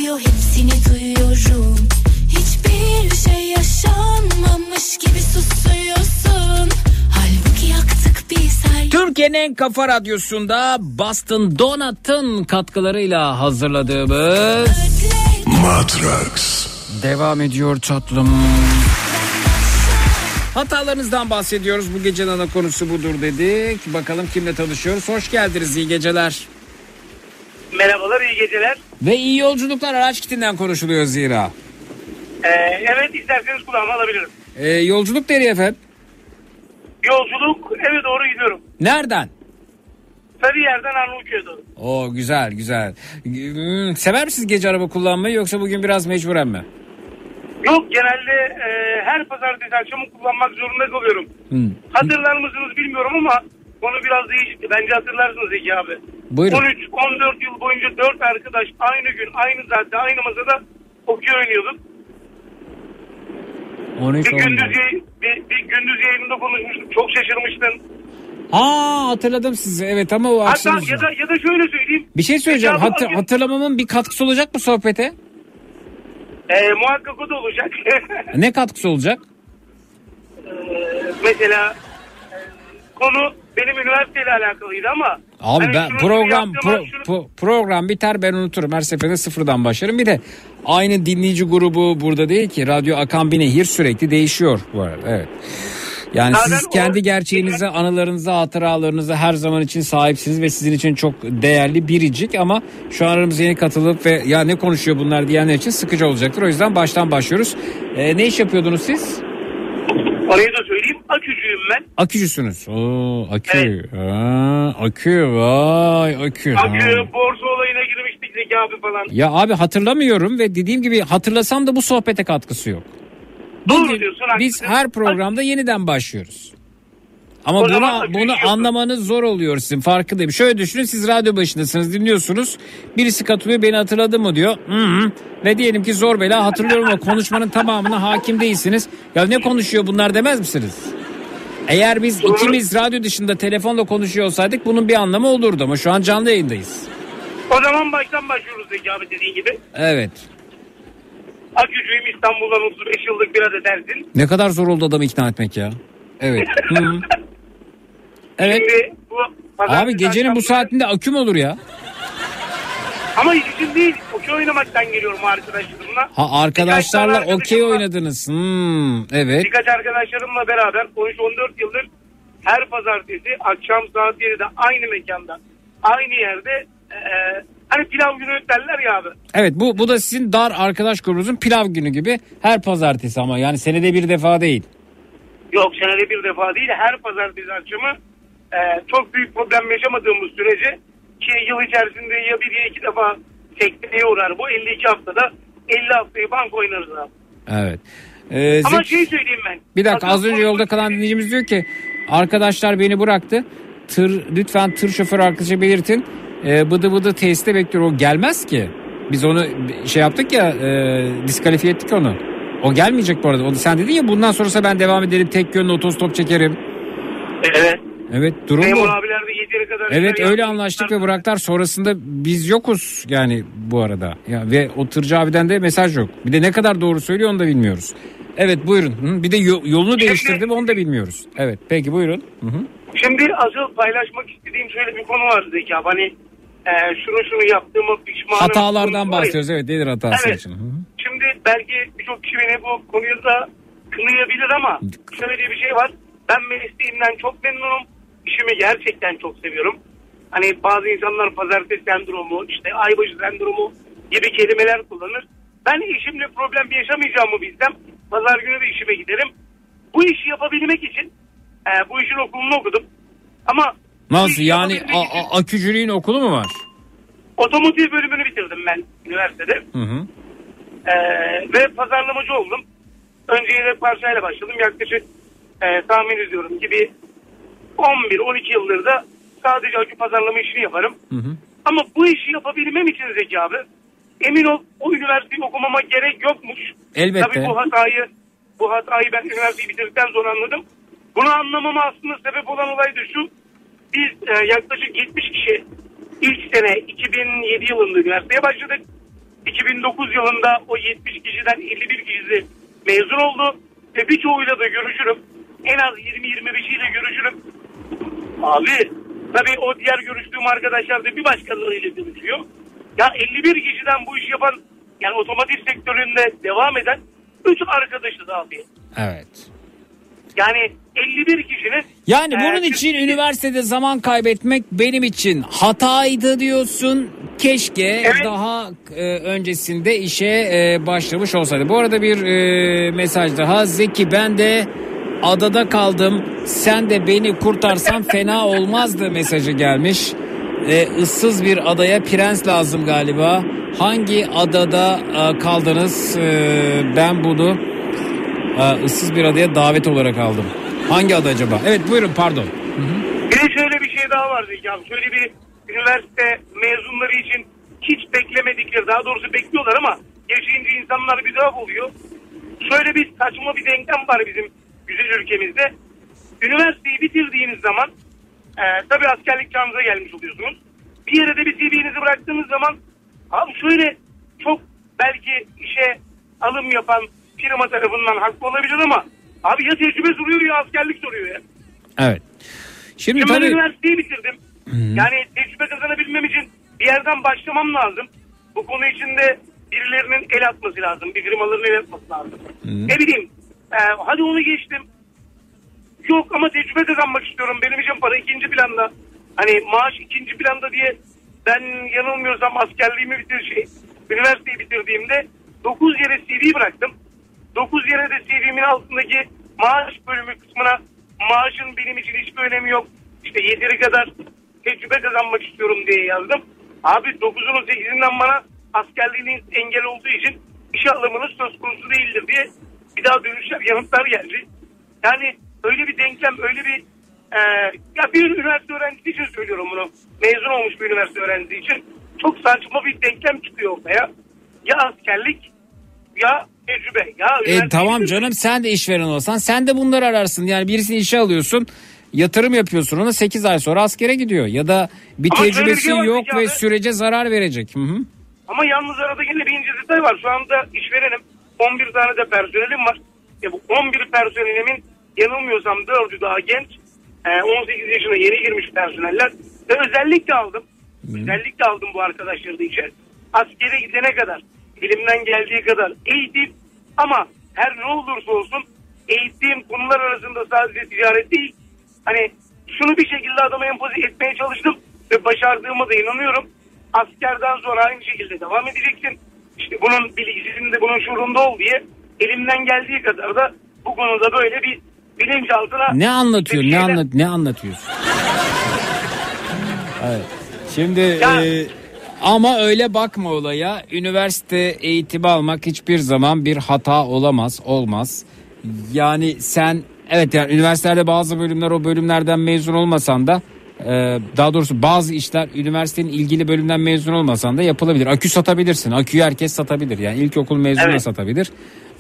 Çarpıyor hepsini duyuyorum Hiçbir Bir şey yaşanmamış gibi susuyorsun Halbuki yaktık biz her Türkiye'nin en kafa radyosunda Boston Donut'ın katkılarıyla hazırladığımız Matrax. devam ediyor tatlım. Hatalarınızdan bahsediyoruz. Bu gecenin ana konusu budur dedik. Bakalım kimle tanışıyoruz. Hoş geldiniz. iyi geceler. Merhabalar, iyi geceler. Ve iyi yolculuklar araç kitinden konuşuluyor zira. Ee, evet, isterseniz kulağıma alabilirim. Ee, yolculuk nereye efendim? Yolculuk eve doğru gidiyorum. Nereden? Sarıyer'den Arnavutköy'e doğru. Oo güzel güzel. Hmm, sever misiniz gece araba kullanmayı yoksa bugün biraz mecburen mi? Yok, genelde e, her pazartesi akşamı kullanmak zorunda kalıyorum. Hmm. Hatırlar mısınız bilmiyorum ama konu biraz değişti. Bence hatırlarsınız Zeki abi. Buyurun. 13-14 yıl boyunca 4 arkadaş aynı gün, aynı saatte, aynı masada okey oynuyorduk. 13 Bir 14. gündüz, yayın, bir, bir gündüz yayınında konuşmuştuk. Çok şaşırmıştın. Aa hatırladım sizi evet ama o Hatta akşam. ya da, ya da şöyle söyleyeyim. Bir şey söyleyeceğim. Hatır- gün- hatırlamamın bir katkısı olacak mı sohbete? E, muhakkak o da olacak. Ne katkısı olacak? Ee, mesela e, konu benim üniversiteyle alakalıydı ama Abi hani ben program pro- şunu- pro- program biter ben unuturum. Her seferinde sıfırdan başlarım. Bir de aynı dinleyici grubu burada değil ki. Radyo akan bir nehir sürekli değişiyor bu arada. Evet. Yani Zaten siz o- kendi gerçeğinize, anılarınıza, hatıralarınıza her zaman için sahipsiniz ve sizin için çok değerli biricik ama şu an aramıza yeni katılıp ve ya ne konuşuyor bunlar diyenler için sıkıcı olacaktır. O yüzden baştan başlıyoruz. Ee, ne iş yapıyordunuz siz? Orayı da söyleyeyim. Akücüyüm ben. Akücüsünüz. Oo, akü. Ha, akü vay akü. Ha. Akü borsa olayına girmiştik Zeki abi falan. Ya abi hatırlamıyorum ve dediğim gibi hatırlasam da bu sohbete katkısı yok. Doğru diyorsun. Biz haklısın. her programda yeniden başlıyoruz. Ama O bunu bunu anlamanız zor oluyor sizin farkındayım. Şöyle düşünün siz radyo başındasınız dinliyorsunuz. Birisi katılıyor beni hatırladı mı diyor. Hı hı. Ve diyelim ki zor bela hatırlıyorum ama konuşmanın tamamına hakim değilsiniz. Ya ne konuşuyor bunlar demez misiniz? Eğer biz ikimiz radyo dışında telefonla konuşuyor olsaydık bunun bir anlamı olurdu ama şu an canlı yayındayız. O zaman baştan başlıyoruz Zeki abi dediğin gibi. Evet. Akücüyüm İstanbul'dan 35 yıllık bir adet. Ne kadar zor oldu adamı ikna etmek ya. Evet. [laughs] Evet. Şimdi bu Abi gecenin bu saatinde akü mü olur ya? Ama için değil. Okey oynamaktan geliyorum arkadaşlarımla. Ha arkadaşlarla Birkaç tane okey arkadaşımla- oynadınız. Hmm, evet. Birkaç arkadaşlarımla beraber 13-14 yıldır her pazartesi akşam saat 7'de aynı mekanda aynı yerde e, hani pilav günü derler ya abi. Evet bu bu da sizin dar arkadaş grubunuzun pilav günü gibi her pazartesi ama yani senede bir defa değil. Yok senede bir defa değil her pazartesi akşamı e, çok büyük problem yaşamadığımız sürece ki yıl içerisinde ya bir ya iki defa sekteye uğrar. Bu 52 haftada 50 haftayı bank oynarız abi. Evet. Ee, Ama şey söyleyeyim ben. bir dakika az önce yolda kalan dinleyicimiz diyor ki arkadaşlar beni bıraktı. Tır lütfen tır şoförü arkadaşa belirtin. Ee, bıdı bıdı tesiste bekliyor. O gelmez ki. Biz onu şey yaptık ya e, diskalifiye ettik onu. O gelmeyecek bu arada. O, sen dedin ya bundan sonrası ben devam ederim tek yönlü otostop çekerim. Evet. Evet durum bu. Memur abiler de yeteri kadar. Evet öyle anlaştık ve bıraktılar. Sonrasında biz yokuz yani bu arada. Ya ve o tırcı abiden de mesaj yok. Bir de ne kadar doğru söylüyor onu da bilmiyoruz. Evet buyurun. Hı, Bir de yo- yolunu değiştirdi mi onu da bilmiyoruz. Evet peki buyurun. Hı hı. Şimdi asıl paylaşmak istediğim şöyle bir konu var Zeki abi. Hani e, şunu şunu yaptığımı pişmanım. Hatalardan konusu var ya. bahsediyoruz. Evet nedir hatası Evet. için? Hı hı. Şimdi belki birçok kişi beni bu konuyu da kınayabilir ama şöyle bir şey var. Ben mesleğimden çok memnunum. İşimi gerçekten çok seviyorum. Hani bazı insanlar pazartesi sendromu, işte aybaşı sendromu gibi kelimeler kullanır. Ben işimle problem yaşamayacağımı bilsem pazar günü de işime giderim. Bu işi yapabilmek için e, bu işin okulunu okudum. Ama Nasıl yani a- a- akücülüğün okulu mu var? otomotiv bölümünü bitirdim ben üniversitede. Hı hı. Ee, ve pazarlamacı oldum. Önce yedek parçayla başladım. Yaklaşık e, tahmin ediyorum ki bir 11-12 yıldır da sadece akü pazarlama işini yaparım. Hı hı. Ama bu işi yapabilmem için Zeki abi emin ol o üniversiteyi okumama gerek yokmuş. Elbette. Tabii bu hatayı bu hatayı ben üniversiteyi bitirdikten sonra anladım. Bunu anlamama aslında sebep olan olay da şu. Biz e, yaklaşık 70 kişi ilk sene 2007 yılında üniversiteye başladık. 2009 yılında o 70 kişiden 51 kişisi mezun oldu ve birçoğuyla da görüşürüm. En az 20-25'iyle görüşürüm. Abi tabii o diğer görüştüğüm arkadaşlar da bir başkalarıyla görüşüyor. Ya 51 kişiden bu işi yapan yani otomotiv sektöründe devam eden 3 arkadaşız abi. Evet. Yani 51 kişinin Yani e, bunun için üniversitede zaman kaybetmek benim için hataydı diyorsun. Keşke daha e, öncesinde işe e, başlamış olsaydı. Bu arada bir e, mesaj daha. Zeki ben de adada kaldım. Sen de beni kurtarsan fena olmazdı mesajı gelmiş. E, ıssız bir adaya prens lazım galiba. Hangi adada e, kaldınız? E, ben bunu e, ıssız bir adaya davet olarak aldım. Hangi ada acaba? Evet buyurun pardon. Bir de şöyle bir şey daha var abi. Şöyle bir üniversite mezunları için hiç beklemedikleri daha doğrusu bekliyorlar ama yaşayınca insanlar bir daha oluyor. Şöyle bir saçma bir denklem var bizim güzel ülkemizde. Üniversiteyi bitirdiğiniz zaman e, tabii askerlik çağınıza gelmiş oluyorsunuz. Bir yere de bir CV'nizi bıraktığınız zaman abi şöyle çok belki işe alım yapan firma tarafından haklı olabilir ama abi ya tecrübe soruyor ya askerlik soruyor ya. Evet. Şimdi Şimdi ben tabii üniversiteyi bitirdim. Yani tecrübe kazanabilmem için bir yerden başlamam lazım. Bu konu içinde birilerinin el atması lazım. Bir firmaların el atması lazım. Ne bileyim. E, hadi onu geçtim. Yok ama tecrübe kazanmak istiyorum. Benim için para ikinci planda. Hani maaş ikinci planda diye ben yanılmıyorsam askerliğimi bitir şey. Üniversiteyi bitirdiğimde 9 yere CV bıraktım. 9 yere de CV'min altındaki maaş bölümü kısmına maaşın benim için hiçbir önemi yok. İşte yeteri kadar tecrübe kazanmak istiyorum diye yazdım. Abi 9'un 8'inden bana askerliğiniz engel olduğu için işe alımınız söz konusu değildir diye bir daha dönüşler yanıtlar geldi. Yani öyle bir denklem öyle bir e, ya bir üniversite öğrencisi için söylüyorum bunu. Mezun olmuş bir üniversite öğrencisi için çok saçma bir denklem çıkıyor ortaya. Ya askerlik ya tecrübe ya E, tamam canım sen de işveren olsan sen de bunları ararsın. Yani birisini işe alıyorsun yatırım yapıyorsun ona 8 ay sonra askere gidiyor. Ya da bir Ama bir tecrübesi şey yok ve abi. sürece zarar verecek. Hı hı. Ama yalnız arada yine bir ince detay var. Şu anda işverenim. 11 tane de personelim var. E bu 11 personelimin yanılmıyorsam 4'ü daha genç. E, 18 yaşına yeni girmiş personeller. Ve özellikle aldım. Özellikle aldım bu arkadaşları da işe. Askere gidene kadar, elimden geldiği kadar eğitim ama her ne olursa olsun eğittiğim konular arasında sadece ticaret değil. Hani şunu bir şekilde adama empoze etmeye çalıştım ve başardığıma da inanıyorum. Askerden sonra aynı şekilde devam edeceksin. İşte bunun bilgisinde, bunun şuurunda ol diye elimden geldiği kadar da bu konuda böyle bir bilinçaltına Ne anlatıyor? Ne anlat ne anlatıyorsun? [laughs] Evet. Şimdi e, ama öyle bakma olaya. Üniversite eğitimi almak hiçbir zaman bir hata olamaz, olmaz. Yani sen evet yani üniversitelerde bazı bölümler o bölümlerden mezun olmasan da daha doğrusu bazı işler üniversitenin ilgili bölümden mezun olmasan da yapılabilir. Akü satabilirsin. Aküyü herkes satabilir. Yani ilkokul mezunu Evet. satabilir.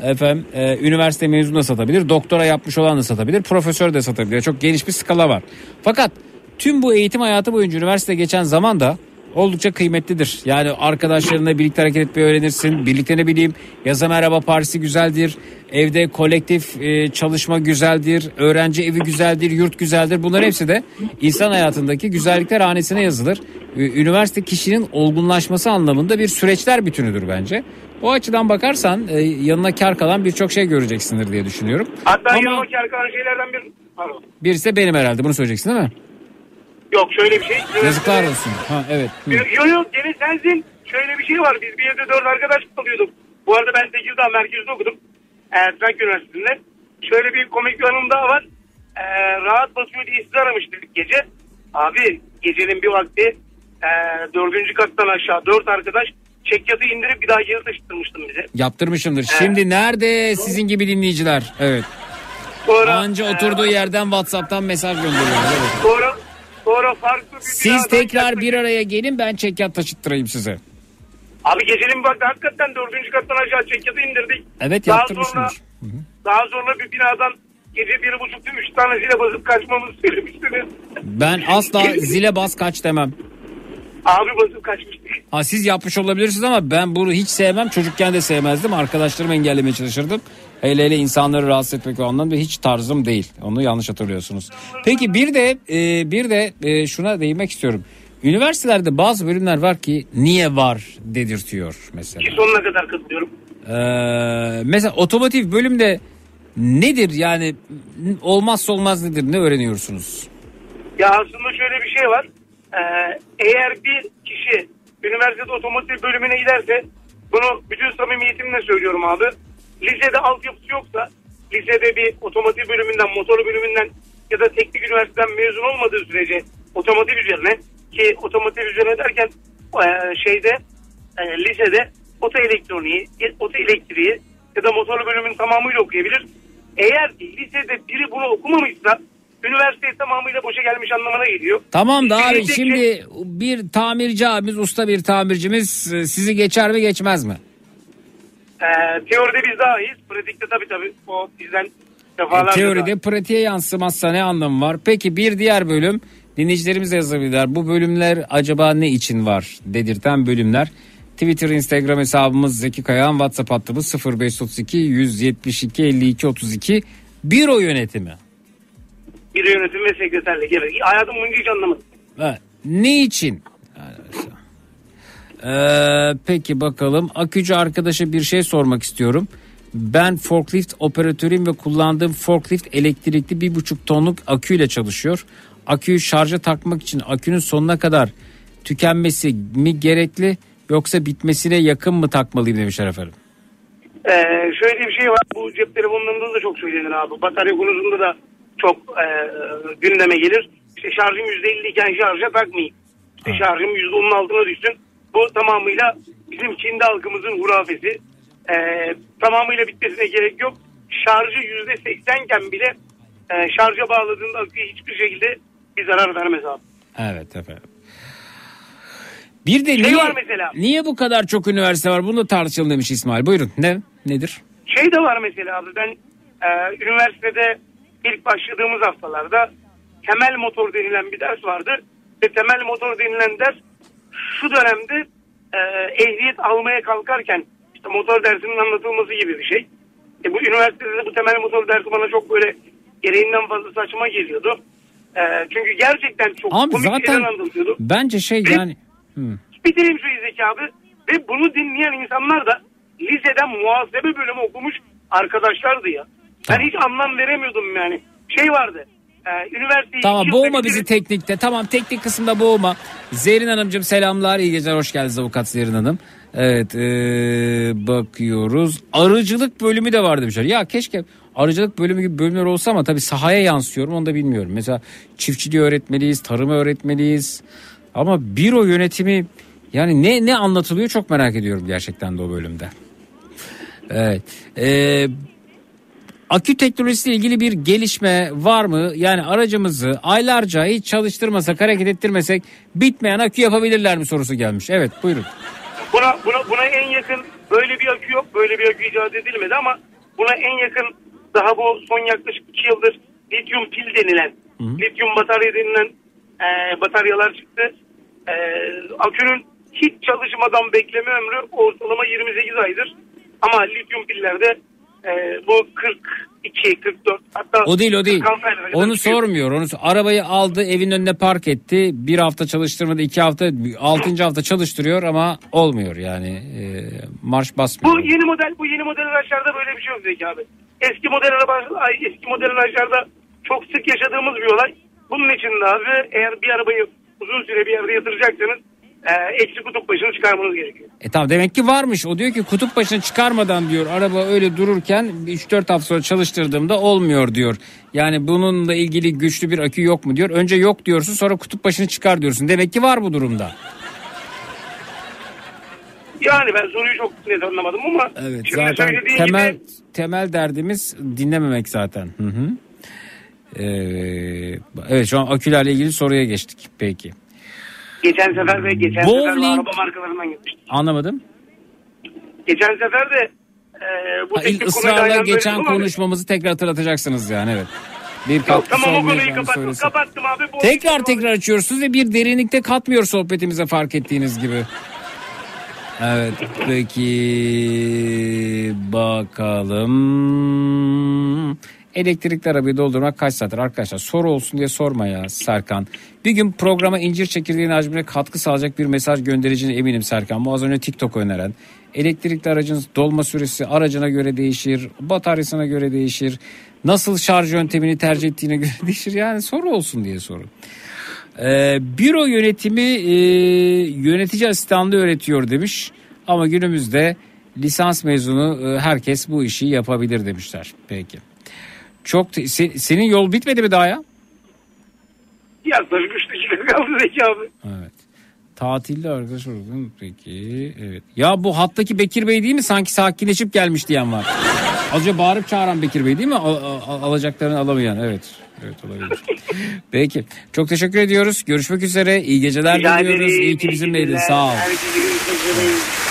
Efendim e, üniversite mezunu da satabilir. Doktora yapmış olan da satabilir. Profesör de satabilir. Çok geniş bir skala var. Fakat tüm bu eğitim hayatı boyunca üniversite geçen zaman da oldukça kıymetlidir. Yani arkadaşlarınla birlikte hareket etmeyi öğrenirsin. Birlikte ne bileyim yaza merhaba partisi güzeldir. Evde kolektif e, çalışma güzeldir. Öğrenci evi güzeldir. Yurt güzeldir. Bunların hepsi de insan hayatındaki güzellikler hanesine yazılır. Üniversite kişinin olgunlaşması anlamında bir süreçler bütünüdür bence. O açıdan bakarsan e, yanına kar kalan birçok şey göreceksindir diye düşünüyorum. Hatta Ama yanıma kar kalan şeylerden bir... Pardon. birisi de benim herhalde bunu söyleyeceksin değil mi? Yok şöyle bir şey. Yazıklar olsun. Ha evet. Yok yok gene sensin. Şöyle bir şey var. Biz bir evde dört arkadaş kalıyorduk. Bu arada ben Tekirdağ merkezde okudum. Ee, Trakya Üniversitesi'nde. Şöyle bir komik bir anım daha var. Ee, rahat basıyor diye sizi aramıştık gece. Abi gecenin bir vakti e, dördüncü kattan aşağı dört arkadaş çekyatı indirip bir daha geri taşıtırmıştım bize. Yaptırmışımdır. Şimdi nerede sizin gibi dinleyiciler? Evet. Sonra, Anca oturduğu yerden WhatsApp'tan mesaj gönderiyor. Evet. Sonra, sonra farklı bir Siz tekrar bir araya gelin ben çekyat taşıttırayım size. Abi gecenin vakti hakikaten dördüncü kattan aşağı çekyatı indirdik. Evet Daha sonra, daha sonra bir binadan gece bir buçukta üç tane zile basıp kaçmamızı söylemiştiniz. Ben asla [laughs] zile bas kaç demem. Abi basıp kaçmıştık. Ha siz yapmış olabilirsiniz ama ben bunu hiç sevmem. Çocukken de sevmezdim. Arkadaşlarımı engellemeye çalışırdım. Hele hele insanları rahatsız etmek o anlamda hiç tarzım değil. Onu yanlış hatırlıyorsunuz. Peki bir de e, bir de e, şuna değinmek istiyorum. Üniversitelerde bazı bölümler var ki niye var dedirtiyor mesela. Ki sonuna kadar katılıyorum. Ee, mesela otomotiv bölümde nedir yani olmazsa olmaz nedir ne öğreniyorsunuz? Ya aslında şöyle bir şey var. Ee, eğer bir kişi üniversitede otomotiv bölümüne giderse bunu bütün samimiyetimle söylüyorum abi. Lisede altyapısı yoksa lisede bir otomotiv bölümünden, motor bölümünden ya da teknik üniversiteden mezun olmadığı sürece otomotiv üzerine ki otomotiv üzerine derken e, şeyde e, lisede oto elektroniği, oto elektriği ya da motor bölümünün tamamıyla okuyabilir. Eğer lisede biri bunu okumamışsa üniversiteye tamamıyla boşa gelmiş anlamına geliyor. Tamam da abi şimdi bir tamirci abimiz usta bir tamircimiz e, sizi geçer mi geçmez mi? Ee, teoride biz daha iyiyiz. Pratikte tabii tabii o bizden E, defalarca teoride pratiğe yansımazsa ne anlamı var? Peki bir diğer bölüm dinleyicilerimiz yazabilirler. Bu bölümler acaba ne için var dedirten bölümler. Twitter, Instagram hesabımız Zeki Kayağan, WhatsApp hattımız 0532 172 52 32. Büro yönetimi. Bir yönetim ve sekreterlik. Evet. Hayatım boyunca hiç anlamadım. Evet. Ne için? Ee, peki bakalım. Akücü arkadaşa bir şey sormak istiyorum. Ben forklift operatörüyüm ve kullandığım forklift elektrikli bir buçuk tonluk aküyle çalışıyor. Aküyü şarja takmak için akünün sonuna kadar tükenmesi mi gerekli yoksa bitmesine yakın mı takmalıyım demişler efendim. Ee, şöyle bir şey var. Bu cep telefonlarında da çok söylenir abi. Batarya konusunda da çok e, gündeme gelir. İşte şarjım %50 iken şarja takmayayım. İşte şarjım %10'un altına düşsün. Bu tamamıyla bizim Çin halkımızın hurafesi. Ee, tamamıyla bitmesine gerek yok. Şarjı %80 iken bile e, şarja bağladığında aküye hiçbir şekilde bir zarar vermez abi. Evet efendim. Bir de Şey niye, var mesela. niye bu kadar çok üniversite var bunu da tartışalım demiş İsmail. Buyurun ne nedir? Şey de var mesela abi ben e, üniversitede ilk başladığımız haftalarda temel motor denilen bir ders vardı. Ve temel motor denilen ders şu dönemde e, ehliyet almaya kalkarken işte motor dersinin anlatılması gibi bir şey. E, bu üniversitede de bu temel motor dersi bana çok böyle gereğinden fazla saçma geliyordu. E, çünkü gerçekten çok Abi komik zaten anlatıyordu. bence şey yani Hı. Bitireyim şu Zeki abi. Ve bunu dinleyen insanlar da liseden muhasebe bölümü okumuş arkadaşlardı ya. Ben hiç anlam veremiyordum yani. Şey vardı. E, üniversiteyi Tamam boğma bizi teknikte. Tamam teknik kısımda boğma. Zerrin Hanımcığım selamlar. iyi geceler. Hoş geldiniz avukat Zerrin Hanım. Evet ee, bakıyoruz. Arıcılık bölümü de var demişler. Ya keşke arıcılık bölümü gibi bölümler olsa ama tabii sahaya yansıyorum onu da bilmiyorum. Mesela çiftçiliği öğretmeliyiz, tarımı öğretmeliyiz. Ama büro yönetimi yani ne ne anlatılıyor çok merak ediyorum gerçekten de o bölümde. Evet. Ee, akü teknolojisiyle ilgili bir gelişme var mı? Yani aracımızı aylarca hiç çalıştırmasak, hareket ettirmesek bitmeyen akü yapabilirler mi sorusu gelmiş. Evet buyurun. Buna, buna, buna en yakın böyle bir akü yok. Böyle bir akü icat edilmedi ama buna en yakın daha bu son yaklaşık 2 yıldır lityum pil denilen, lityum batarya denilen e, bataryalar çıktı. E, akünün hiç çalışmadan bekleme ömrü ortalama 28 aydır. Ama lityum pillerde e, bu 42, 44 hatta O değil o değil. 46 aylara kadar Onu çıkıyor. sormuyor. Onu arabayı aldı evin önüne park etti. Bir hafta çalıştırmadı iki hafta altıncı hafta çalıştırıyor ama olmuyor yani e, marş basmıyor. Bu yeni model bu yeni model araçlarda böyle bir şey yok Zeki abi. Eski model araba ay, eski model araçlarda çok sık yaşadığımız bir olay. Bunun için de abi eğer bir arabayı uzun süre bir yerde yatıracaksanız e, eksi kutup başını çıkarmanız gerekiyor. E tamam demek ki varmış. O diyor ki kutup başını çıkarmadan diyor araba öyle dururken 3-4 hafta sonra çalıştırdığımda olmuyor diyor. Yani bununla ilgili güçlü bir akü yok mu diyor. Önce yok diyorsun sonra kutup başını çıkar diyorsun. Demek ki var bu durumda. Yani ben soruyu çok net anlamadım ama Evet zaten temel gibi temel derdimiz dinlememek zaten. Hı hı. Ee, evet şu an akülerle ilgili soruya geçtik. Peki. Geçen sefer de geçen sefer de Bowling- araba markalarından gitmiştim. Anlamadım. Geçen sefer de e, bu Ha, teknik konuyla alakalı geçen ama- konuşmamızı tekrar hatırlatacaksınız yani evet. Bir Yok, katkısı tamam o konuyu kapattım, kapattım abi. Bu Tekrar tekrar açıyorsunuz ve bir derinlikte katmıyor sohbetimize fark ettiğiniz gibi. Evet peki bakalım. Elektrikli arabayı doldurmak kaç saattir arkadaşlar? Soru olsun diye sorma ya Serkan. Bir gün programa incir çekirdeğinin hacmine katkı sağlayacak bir mesaj göndereceğine eminim Serkan. Bu az önce TikTok öneren. Elektrikli aracın dolma süresi aracına göre değişir. Bataryasına göre değişir. Nasıl şarj yöntemini tercih ettiğine göre [laughs] değişir. Yani soru olsun diye sorun. Ee, büro yönetimi e, yönetici asistanlığı öğretiyor demiş. Ama günümüzde lisans mezunu e, herkes bu işi yapabilir demişler. Peki. Çok senin yol bitmedi mi daha ya? Yaklaşık 3 dakika kaldı Zeki abi. Evet. Tatilde arkadaş oldum. Peki. Evet. Ya bu hattaki Bekir Bey değil mi? Sanki sakinleşip gelmiş diyen var. Az önce bağırıp çağıran Bekir Bey değil mi? Al- al- alacaklarını alamayan. Evet. Evet olabilir. [laughs] Peki. Çok teşekkür ediyoruz. Görüşmek üzere. İyi geceler Rica diliyoruz. ederim. İyi ki bizimleydin. Sağ ol. Herkese görüşmek üzere.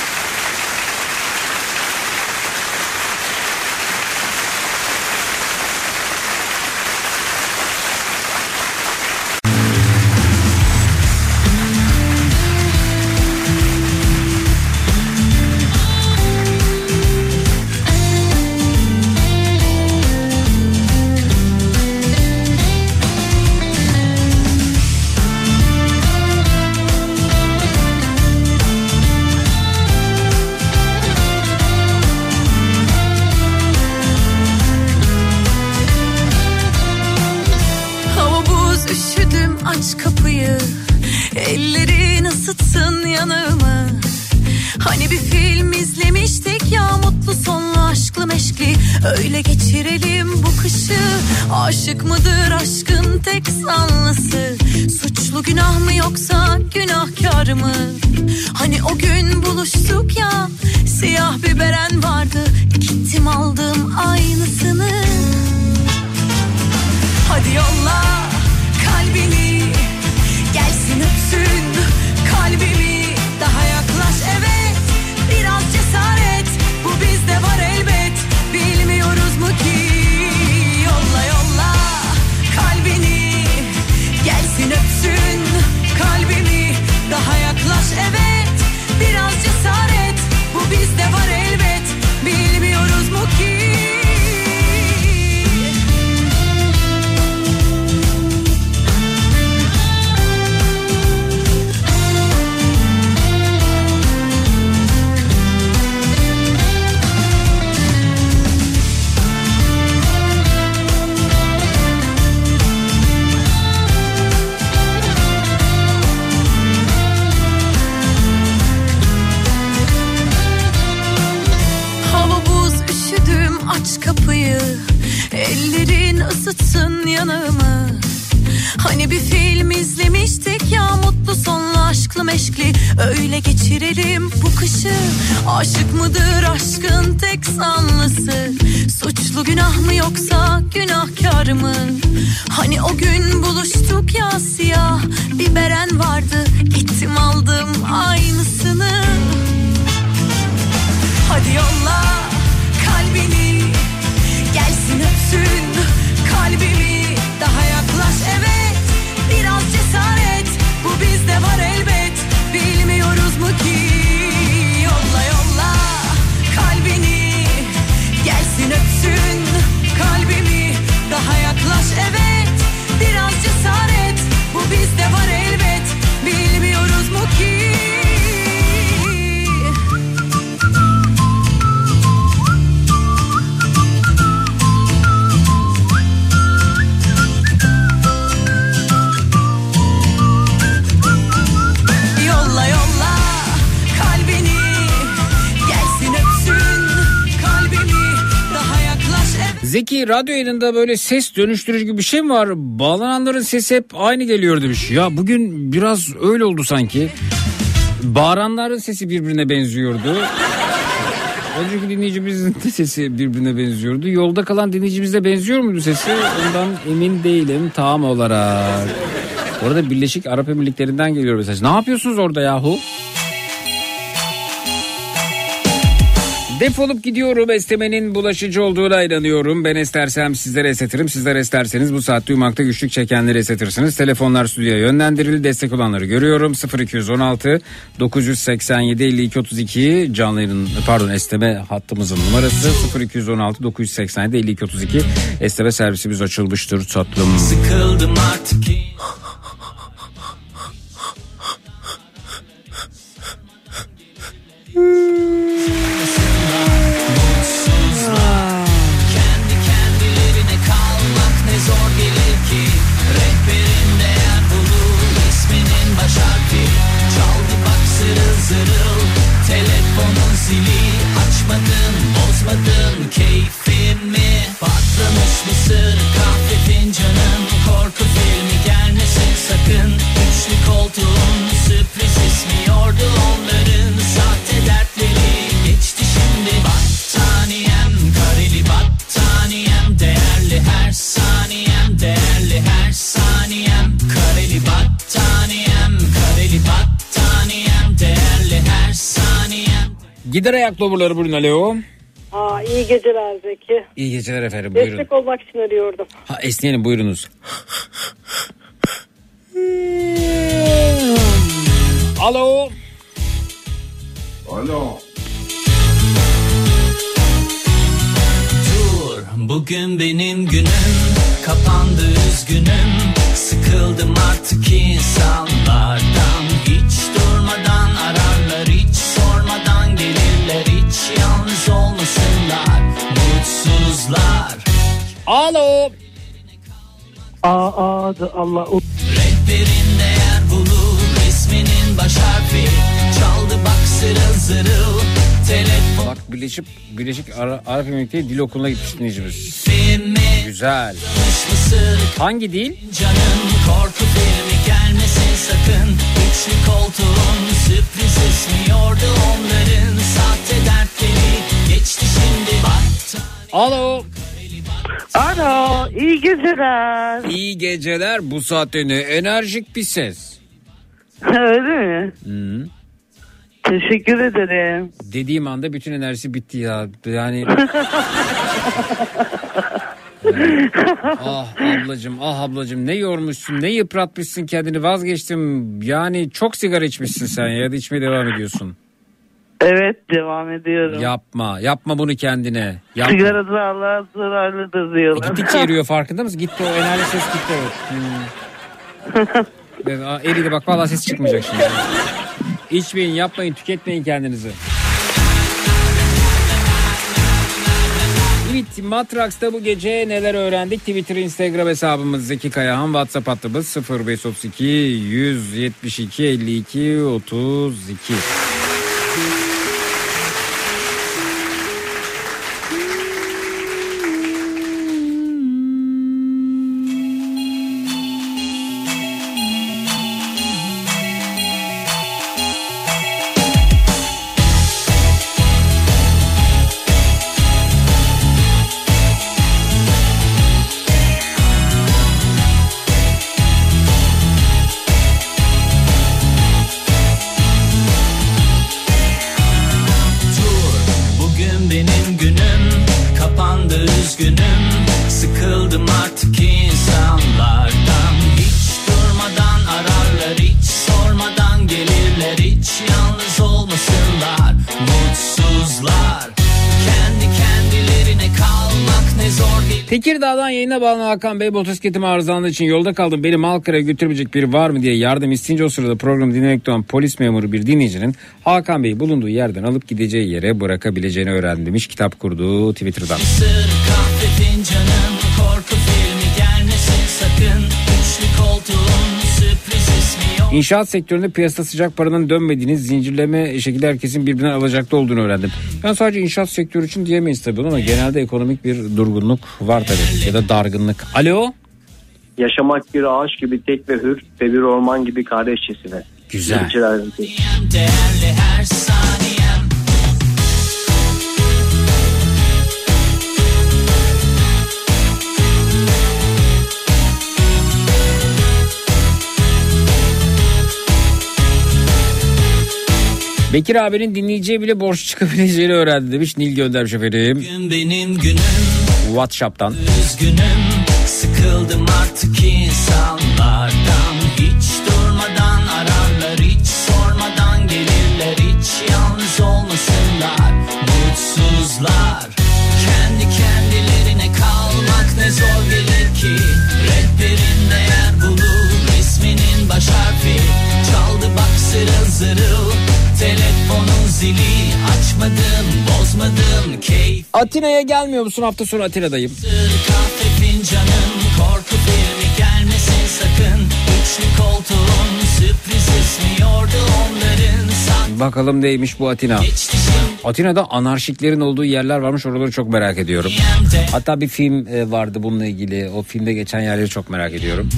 Yayınında böyle ses dönüştürücü gibi bir şey mi var? Bağlananların sesi hep aynı geliyor demiş. Ya bugün biraz öyle oldu sanki. Bağıranların sesi birbirine benziyordu. Önceki dinleyicimizin de sesi birbirine benziyordu. Yolda kalan dinleyicimiz de benziyor muydu sesi? Ondan emin değilim tam olarak. Bu arada Birleşik Arap Emirlikleri'nden geliyor mesaj. Ne yapıyorsunuz orada yahu? Defolup gidiyorum esnemenin bulaşıcı olduğuna inanıyorum. Ben estersem sizlere esnetirim. Sizler esterseniz bu saatte uyumakta güçlük çekenleri esnetirsiniz. Telefonlar stüdyoya yönlendirildi. Destek olanları görüyorum. 0216 987 52 32 canlı yayının pardon esneme hattımızın numarası 0216 987 52 32 esneme servisimiz açılmıştır tatlım. Sıkıldım artık Mutsuzlar. Zırıl Telefonun zili Açmadın bozmadın keyfimi Patlamış mısır? Kahve fincanın Korku filmi gelmesin sakın. Üçlü koltuğun sürpriz ismi yordu onların. Sahte dertleri geçti şimdi. Battaniyem kareli battaniyem. Değerli her saniyem değerli her saniyem. Kareli battaniyem Gider ayak doburları buyurun alo. Aa, iyi geceler Zeki. İyi geceler efendim buyurun. Destek olmak için arıyordum. Ha, esneyelim buyurunuz. Alo. Alo. Dur bugün benim günüm kapandı üzgünüm Sıkıldım artık insanlardan Hiç durmadan gelirler Hiç yalnız olmasınlar mutsuzlar Alo. Aa adı Allah. Rehberinde yer bulur isminin baş harfi Çaldı bak zırıl zırıl telefon Bak Birleşik, Birleşik Ara- Arap Emirlikleri Dil Okulu'na gitmiş dinleyicimiz. Güzel. Hangi dil? Canım korku filmi gelmesin sakın Üçlü koltuğun sürpriz ismi yordu onların Sahte dertleri geçti şimdi battı Alo. Alo iyi geceler. İyi geceler. Bu saatte ne enerjik bir ses. Öyle mi? Hı. Teşekkür ederim. Dediğim anda bütün enerjisi bitti ya. Yani [laughs] ah ablacım ah ablacım ne yormuşsun ne yıpratmışsın kendini vazgeçtim. Yani çok sigara içmişsin sen ya da içmeye devam ediyorsun. Evet devam ediyorum. Yapma yapma bunu kendine. Yapma. Sigara zararlı zararlıdır diyorlar. Gittikçe eriyor farkında mısın? Gitti o enerji ses gitti. Hmm. [laughs] Eridi bak vallahi ses çıkmayacak şimdi. İçmeyin yapmayın tüketmeyin kendinizi. Evet Matraks'ta bu gece neler öğrendik? Twitter, Instagram hesabımız Zeki Kayahan, WhatsApp hattımız 0532 172 52 32. Tekirdağ'dan yayına bağlanan Hakan Bey motosikletim arızalandığı için yolda kaldım. Beni Malkara'ya götürebilecek biri var mı diye yardım isteyince o sırada programı dinlemekte olan polis memuru bir dinleyicinin Hakan Bey'i bulunduğu yerden alıp gideceği yere bırakabileceğini öğrendim demiş kitap kurduğu Twitter'dan. Sır kahve fincanım korku filmi gelmesin sakın Üçlü yok İnşaat sektöründe piyasada sıcak paranın dönmediğini, zincirleme şekilde herkesin birbirinden alacaklı olduğunu öğrendim. Yani sadece inşaat sektörü için diyemeyiz tabii ama genelde ekonomik bir durgunluk var tabii ya da dargınlık. Alo? Yaşamak bir ağaç gibi tek ve hür ve bir orman gibi kardeşçesine. Güzel. Geceler. Bekir abinin dinleyiciye bile borç çıkabileceğini öğrendi demiş. Nil göndermiş efendim. Gün benim günüm. Whatsapp'tan. üzgünüm. Sıkıldım artık insanlardan. Hiç durmadan ararlar hiç sormadan gelirler. Hiç yalnız olmasınlar. Mutsuzlar. Kendi kendilerine kalmak ne zor gelir ki. Rehberin değer bulur resminin baş harfi. Çaldı bak zırıl zırıl zili açmadım bozmadım keyif Atina'ya gelmiyor musun? Hafta sonu Atina'dayım. kahve fincanım Korku filmi gelmesin sakın Üçlü koltuğun sürpriz esmiyordu onların San Bakalım neymiş bu Atina. Atina'da anarşiklerin olduğu yerler varmış. Oraları çok merak ediyorum. Hatta bir film e, vardı bununla ilgili. O filmde geçen yerleri çok merak ediyorum.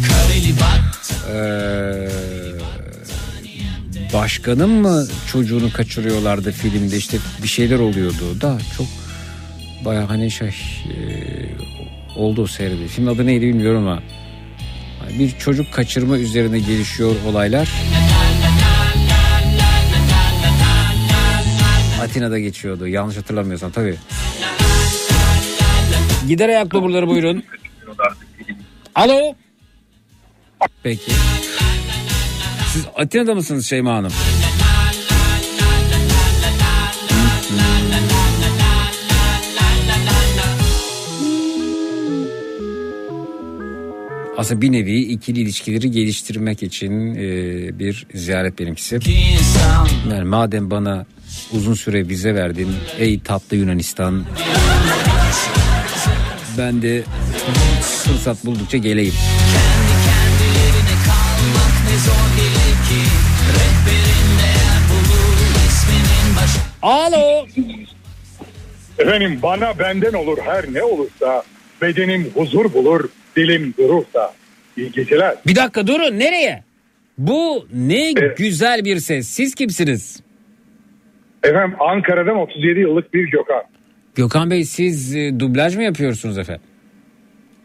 Ee, başkanın mı çocuğunu kaçırıyorlardı filmde işte bir şeyler oluyordu da çok baya hani şey e, oldu o seyredi. Film adı neydi bilmiyorum ama bir çocuk kaçırma üzerine gelişiyor olaylar. Atina'da geçiyordu yanlış hatırlamıyorsam tabii. Gider ayak doburları buyurun. Alo. Peki. Siz Atina'da mısınız Şeyma Hanım? Aslında bir nevi ikili ilişkileri geliştirmek için e, bir ziyaret benimkisi. Yani madem bana uzun süre vize verdin ey tatlı Yunanistan ben de fırsat buldukça geleyim. Alo. Efendim bana benden olur her ne olursa bedenim huzur bulur dilim durursa. İyi geceler. Bir dakika durun nereye? Bu ne güzel bir ses. Siz kimsiniz? Efendim Ankara'dan 37 yıllık bir Gökhan. Gökhan Bey siz e, dublaj mı yapıyorsunuz efendim?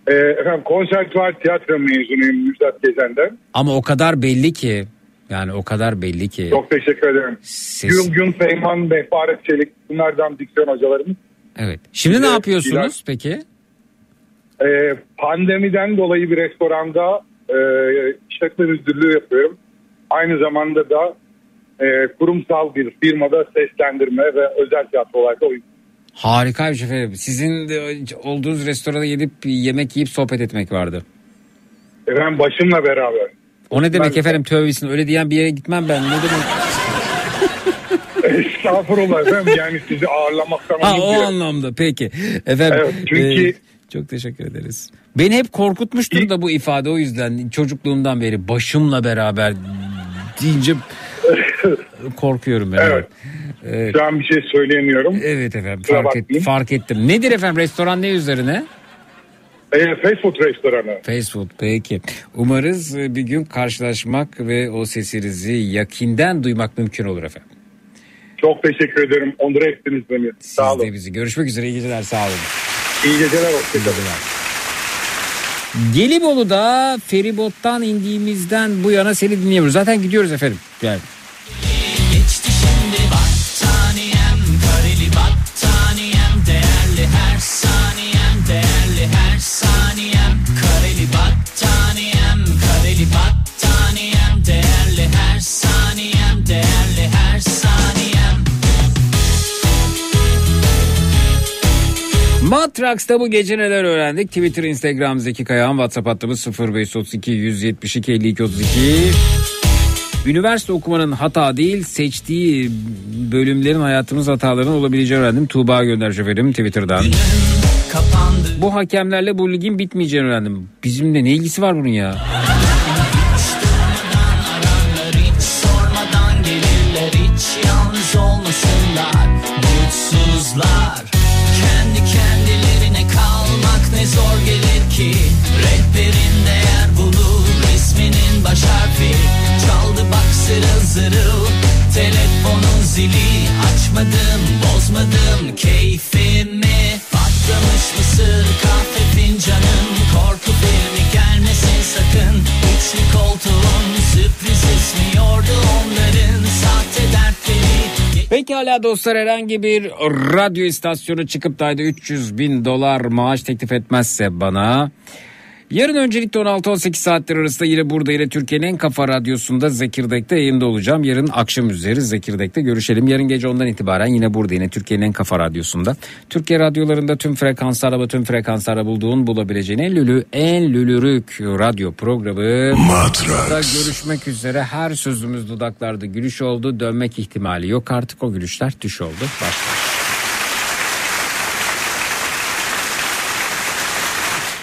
Ee, efendim konservatuvar tiyatro mezunuyum Müjdat Gezen'den. Ama o kadar belli ki yani o kadar belli ki. Çok teşekkür ederim. Gül Gün Feyman, Mehparet Çelik bunlardan diksiyon hocalarımız. Evet. Şimdi ne yapıyorsunuz peki? Ee, pandemiden dolayı bir restoranda e, işletme müdürlüğü yapıyorum. Aynı zamanda da e, kurumsal bir firmada seslendirme ve özel tiyatrolarda oyun. Harikaymış efendim. Sizin de olduğunuz restorana gidip yemek yiyip sohbet etmek vardı. Efendim başımla beraber. O ne demek efendim tövbesin öyle diyen bir yere gitmem ben. Ne demek? Estağfurullah efendim yani sizi ağırlamaktan Ha o duyarım. anlamda peki. Efendim. Evet, çünkü- e, çok teşekkür ederiz. Beni hep korkutmuştur da bu ifade o yüzden çocukluğumdan beri başımla beraber deyince [laughs] korkuyorum ben. Evet. Evet. Şu an bir şey söyleyemiyorum. Evet efendim fark, et, fark ettim. Nedir efendim restoran ne üzerine? E, fast food restoranı. Fast food peki. Umarız e, bir gün karşılaşmak ve o sesinizi yakinden duymak mümkün olur efendim. Çok teşekkür ederim. Onur ettiniz beni. Sağ Siz olun. de bizi. Görüşmek üzere iyi geceler sağ olun. İyi geceler. Hoşçakalın. Gelibolu'da feribottan indiğimizden bu yana seni dinliyoruz. Zaten gidiyoruz efendim. Yani. Geçti şimdi battaniyem Kareli Matraks'ta bu gece neler öğrendik? Twitter, Instagram Zeki Kayağan, WhatsApp hattımız 0532 172 52 32. Üniversite okumanın hata değil seçtiği bölümlerin hayatımız hataların olabileceğini öğrendim. Tuğba göndermiş efendim Twitter'dan. Bu hakemlerle bu ligin bitmeyeceğini öğrendim. Bizimle ne ilgisi var bunun ya? Zırıl Telefonun zili açmadım bozmadım. Keyfimi Patlamış mısır kahve fincanım. Korku filmi gelmesin sakın. Üçlü koltuğun sürpriz esmiyordu onların. Sahte dertleri Pekala dostlar herhangi bir radyo istasyonu çıkıp da ayda 300 bin dolar maaş teklif etmezse bana... Yarın öncelikle 16-18 saatler arasında yine burada yine Türkiye'nin en kafa radyosunda Zekirdek'te yayında olacağım. Yarın akşam üzeri Zekirdek'te görüşelim. Yarın gece ondan itibaren yine burada yine Türkiye'nin en kafa radyosunda. Türkiye radyolarında tüm frekanslarda ve tüm frekanslarda bulduğun bulabileceğin en lülü en lülürük radyo programı. Matrax. Görüşmek üzere her sözümüz dudaklarda gülüş oldu. Dönmek ihtimali yok artık o gülüşler düş oldu. Başla.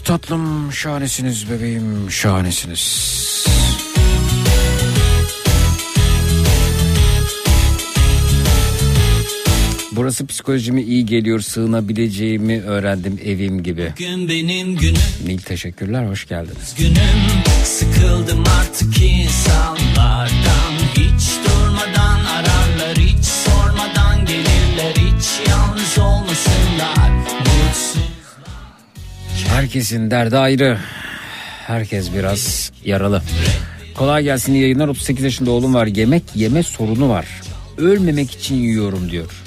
Şahanesiniz tatlım, şahanesiniz bebeğim, şahanesiniz. Burası psikolojime iyi geliyor, sığınabileceğimi öğrendim evim gibi. Gün benim günüm Nil teşekkürler, hoş geldiniz. günüm Sıkıldım artık insanlardan Hiç durmadan Herkesin derdi ayrı. Herkes biraz yaralı. Kolay gelsin iyi yayınlar. 38 yaşında oğlum var. Yemek yeme sorunu var. Ölmemek için yiyorum diyor.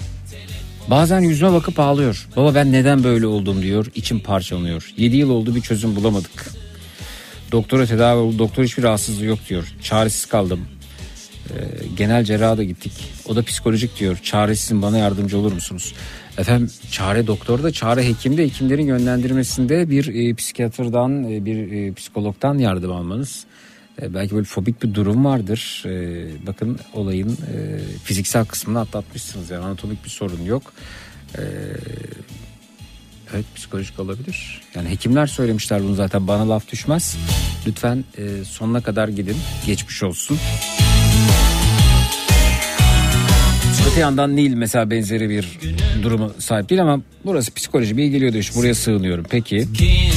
Bazen yüzüme bakıp ağlıyor. Baba ben neden böyle oldum diyor. İçim parçalanıyor. 7 yıl oldu bir çözüm bulamadık. Doktora tedavi oldu. Doktor hiçbir rahatsızlığı yok diyor. Çaresiz kaldım. Ee, genel cerraha da gittik. O da psikolojik diyor. Çaresizim bana yardımcı olur musunuz? Efendim çare doktor da çare hekim de hekimlerin yönlendirmesinde bir e, psikiyatrdan e, bir e, psikologdan yardım almanız. E, belki böyle fobik bir durum vardır. E, bakın olayın e, fiziksel kısmını atlatmışsınız. Yani anatomik bir sorun yok. E, evet psikolojik olabilir. Yani hekimler söylemişler bunu zaten bana laf düşmez. Lütfen e, sonuna kadar gidin. Geçmiş olsun. Öte yandan Nil mesela benzeri bir duruma sahip değil ama burası psikoloji bir iyi geliyor diyor. Buraya sığınıyorum. Peki. ki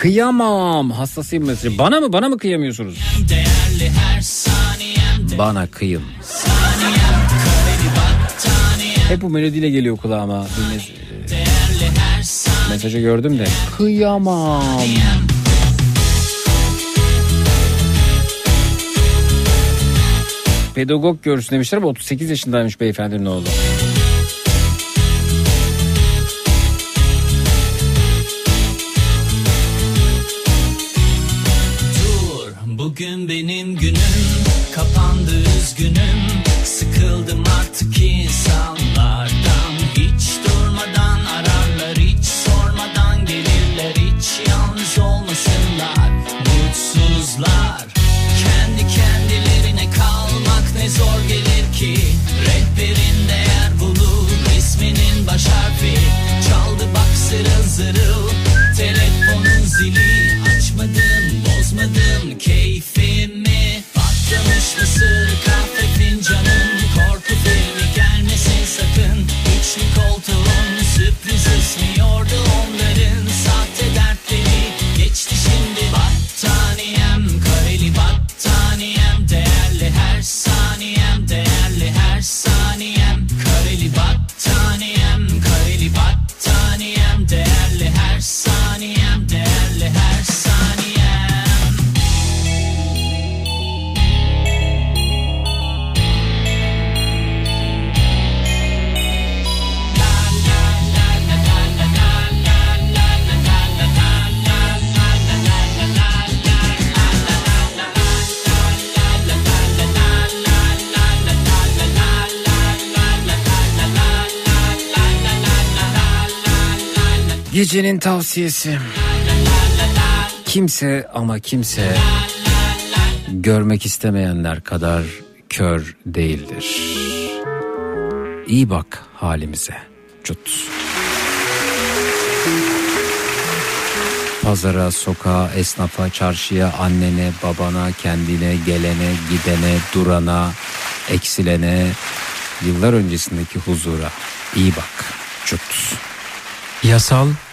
Kıyamam. Hassasıyım mesela. Bana mı bana mı kıyamıyorsunuz? Bana kıyın. Hep bu melodiyle geliyor kulağıma. Saniyem mesajı gördüm de. Kıyamam. Pedagog görsün demişler ama 38 yaşındaymış beyefendinin oğlu. Gecenin tavsiyesi. Kimse ama kimse görmek istemeyenler kadar kör değildir. İyi bak halimize. Cut. Pazara, sokağa, esnafa, çarşıya, annene, babana, kendine, gelene, gidene, durana, eksilene, yıllar öncesindeki huzura iyi bak. Cut. Yasal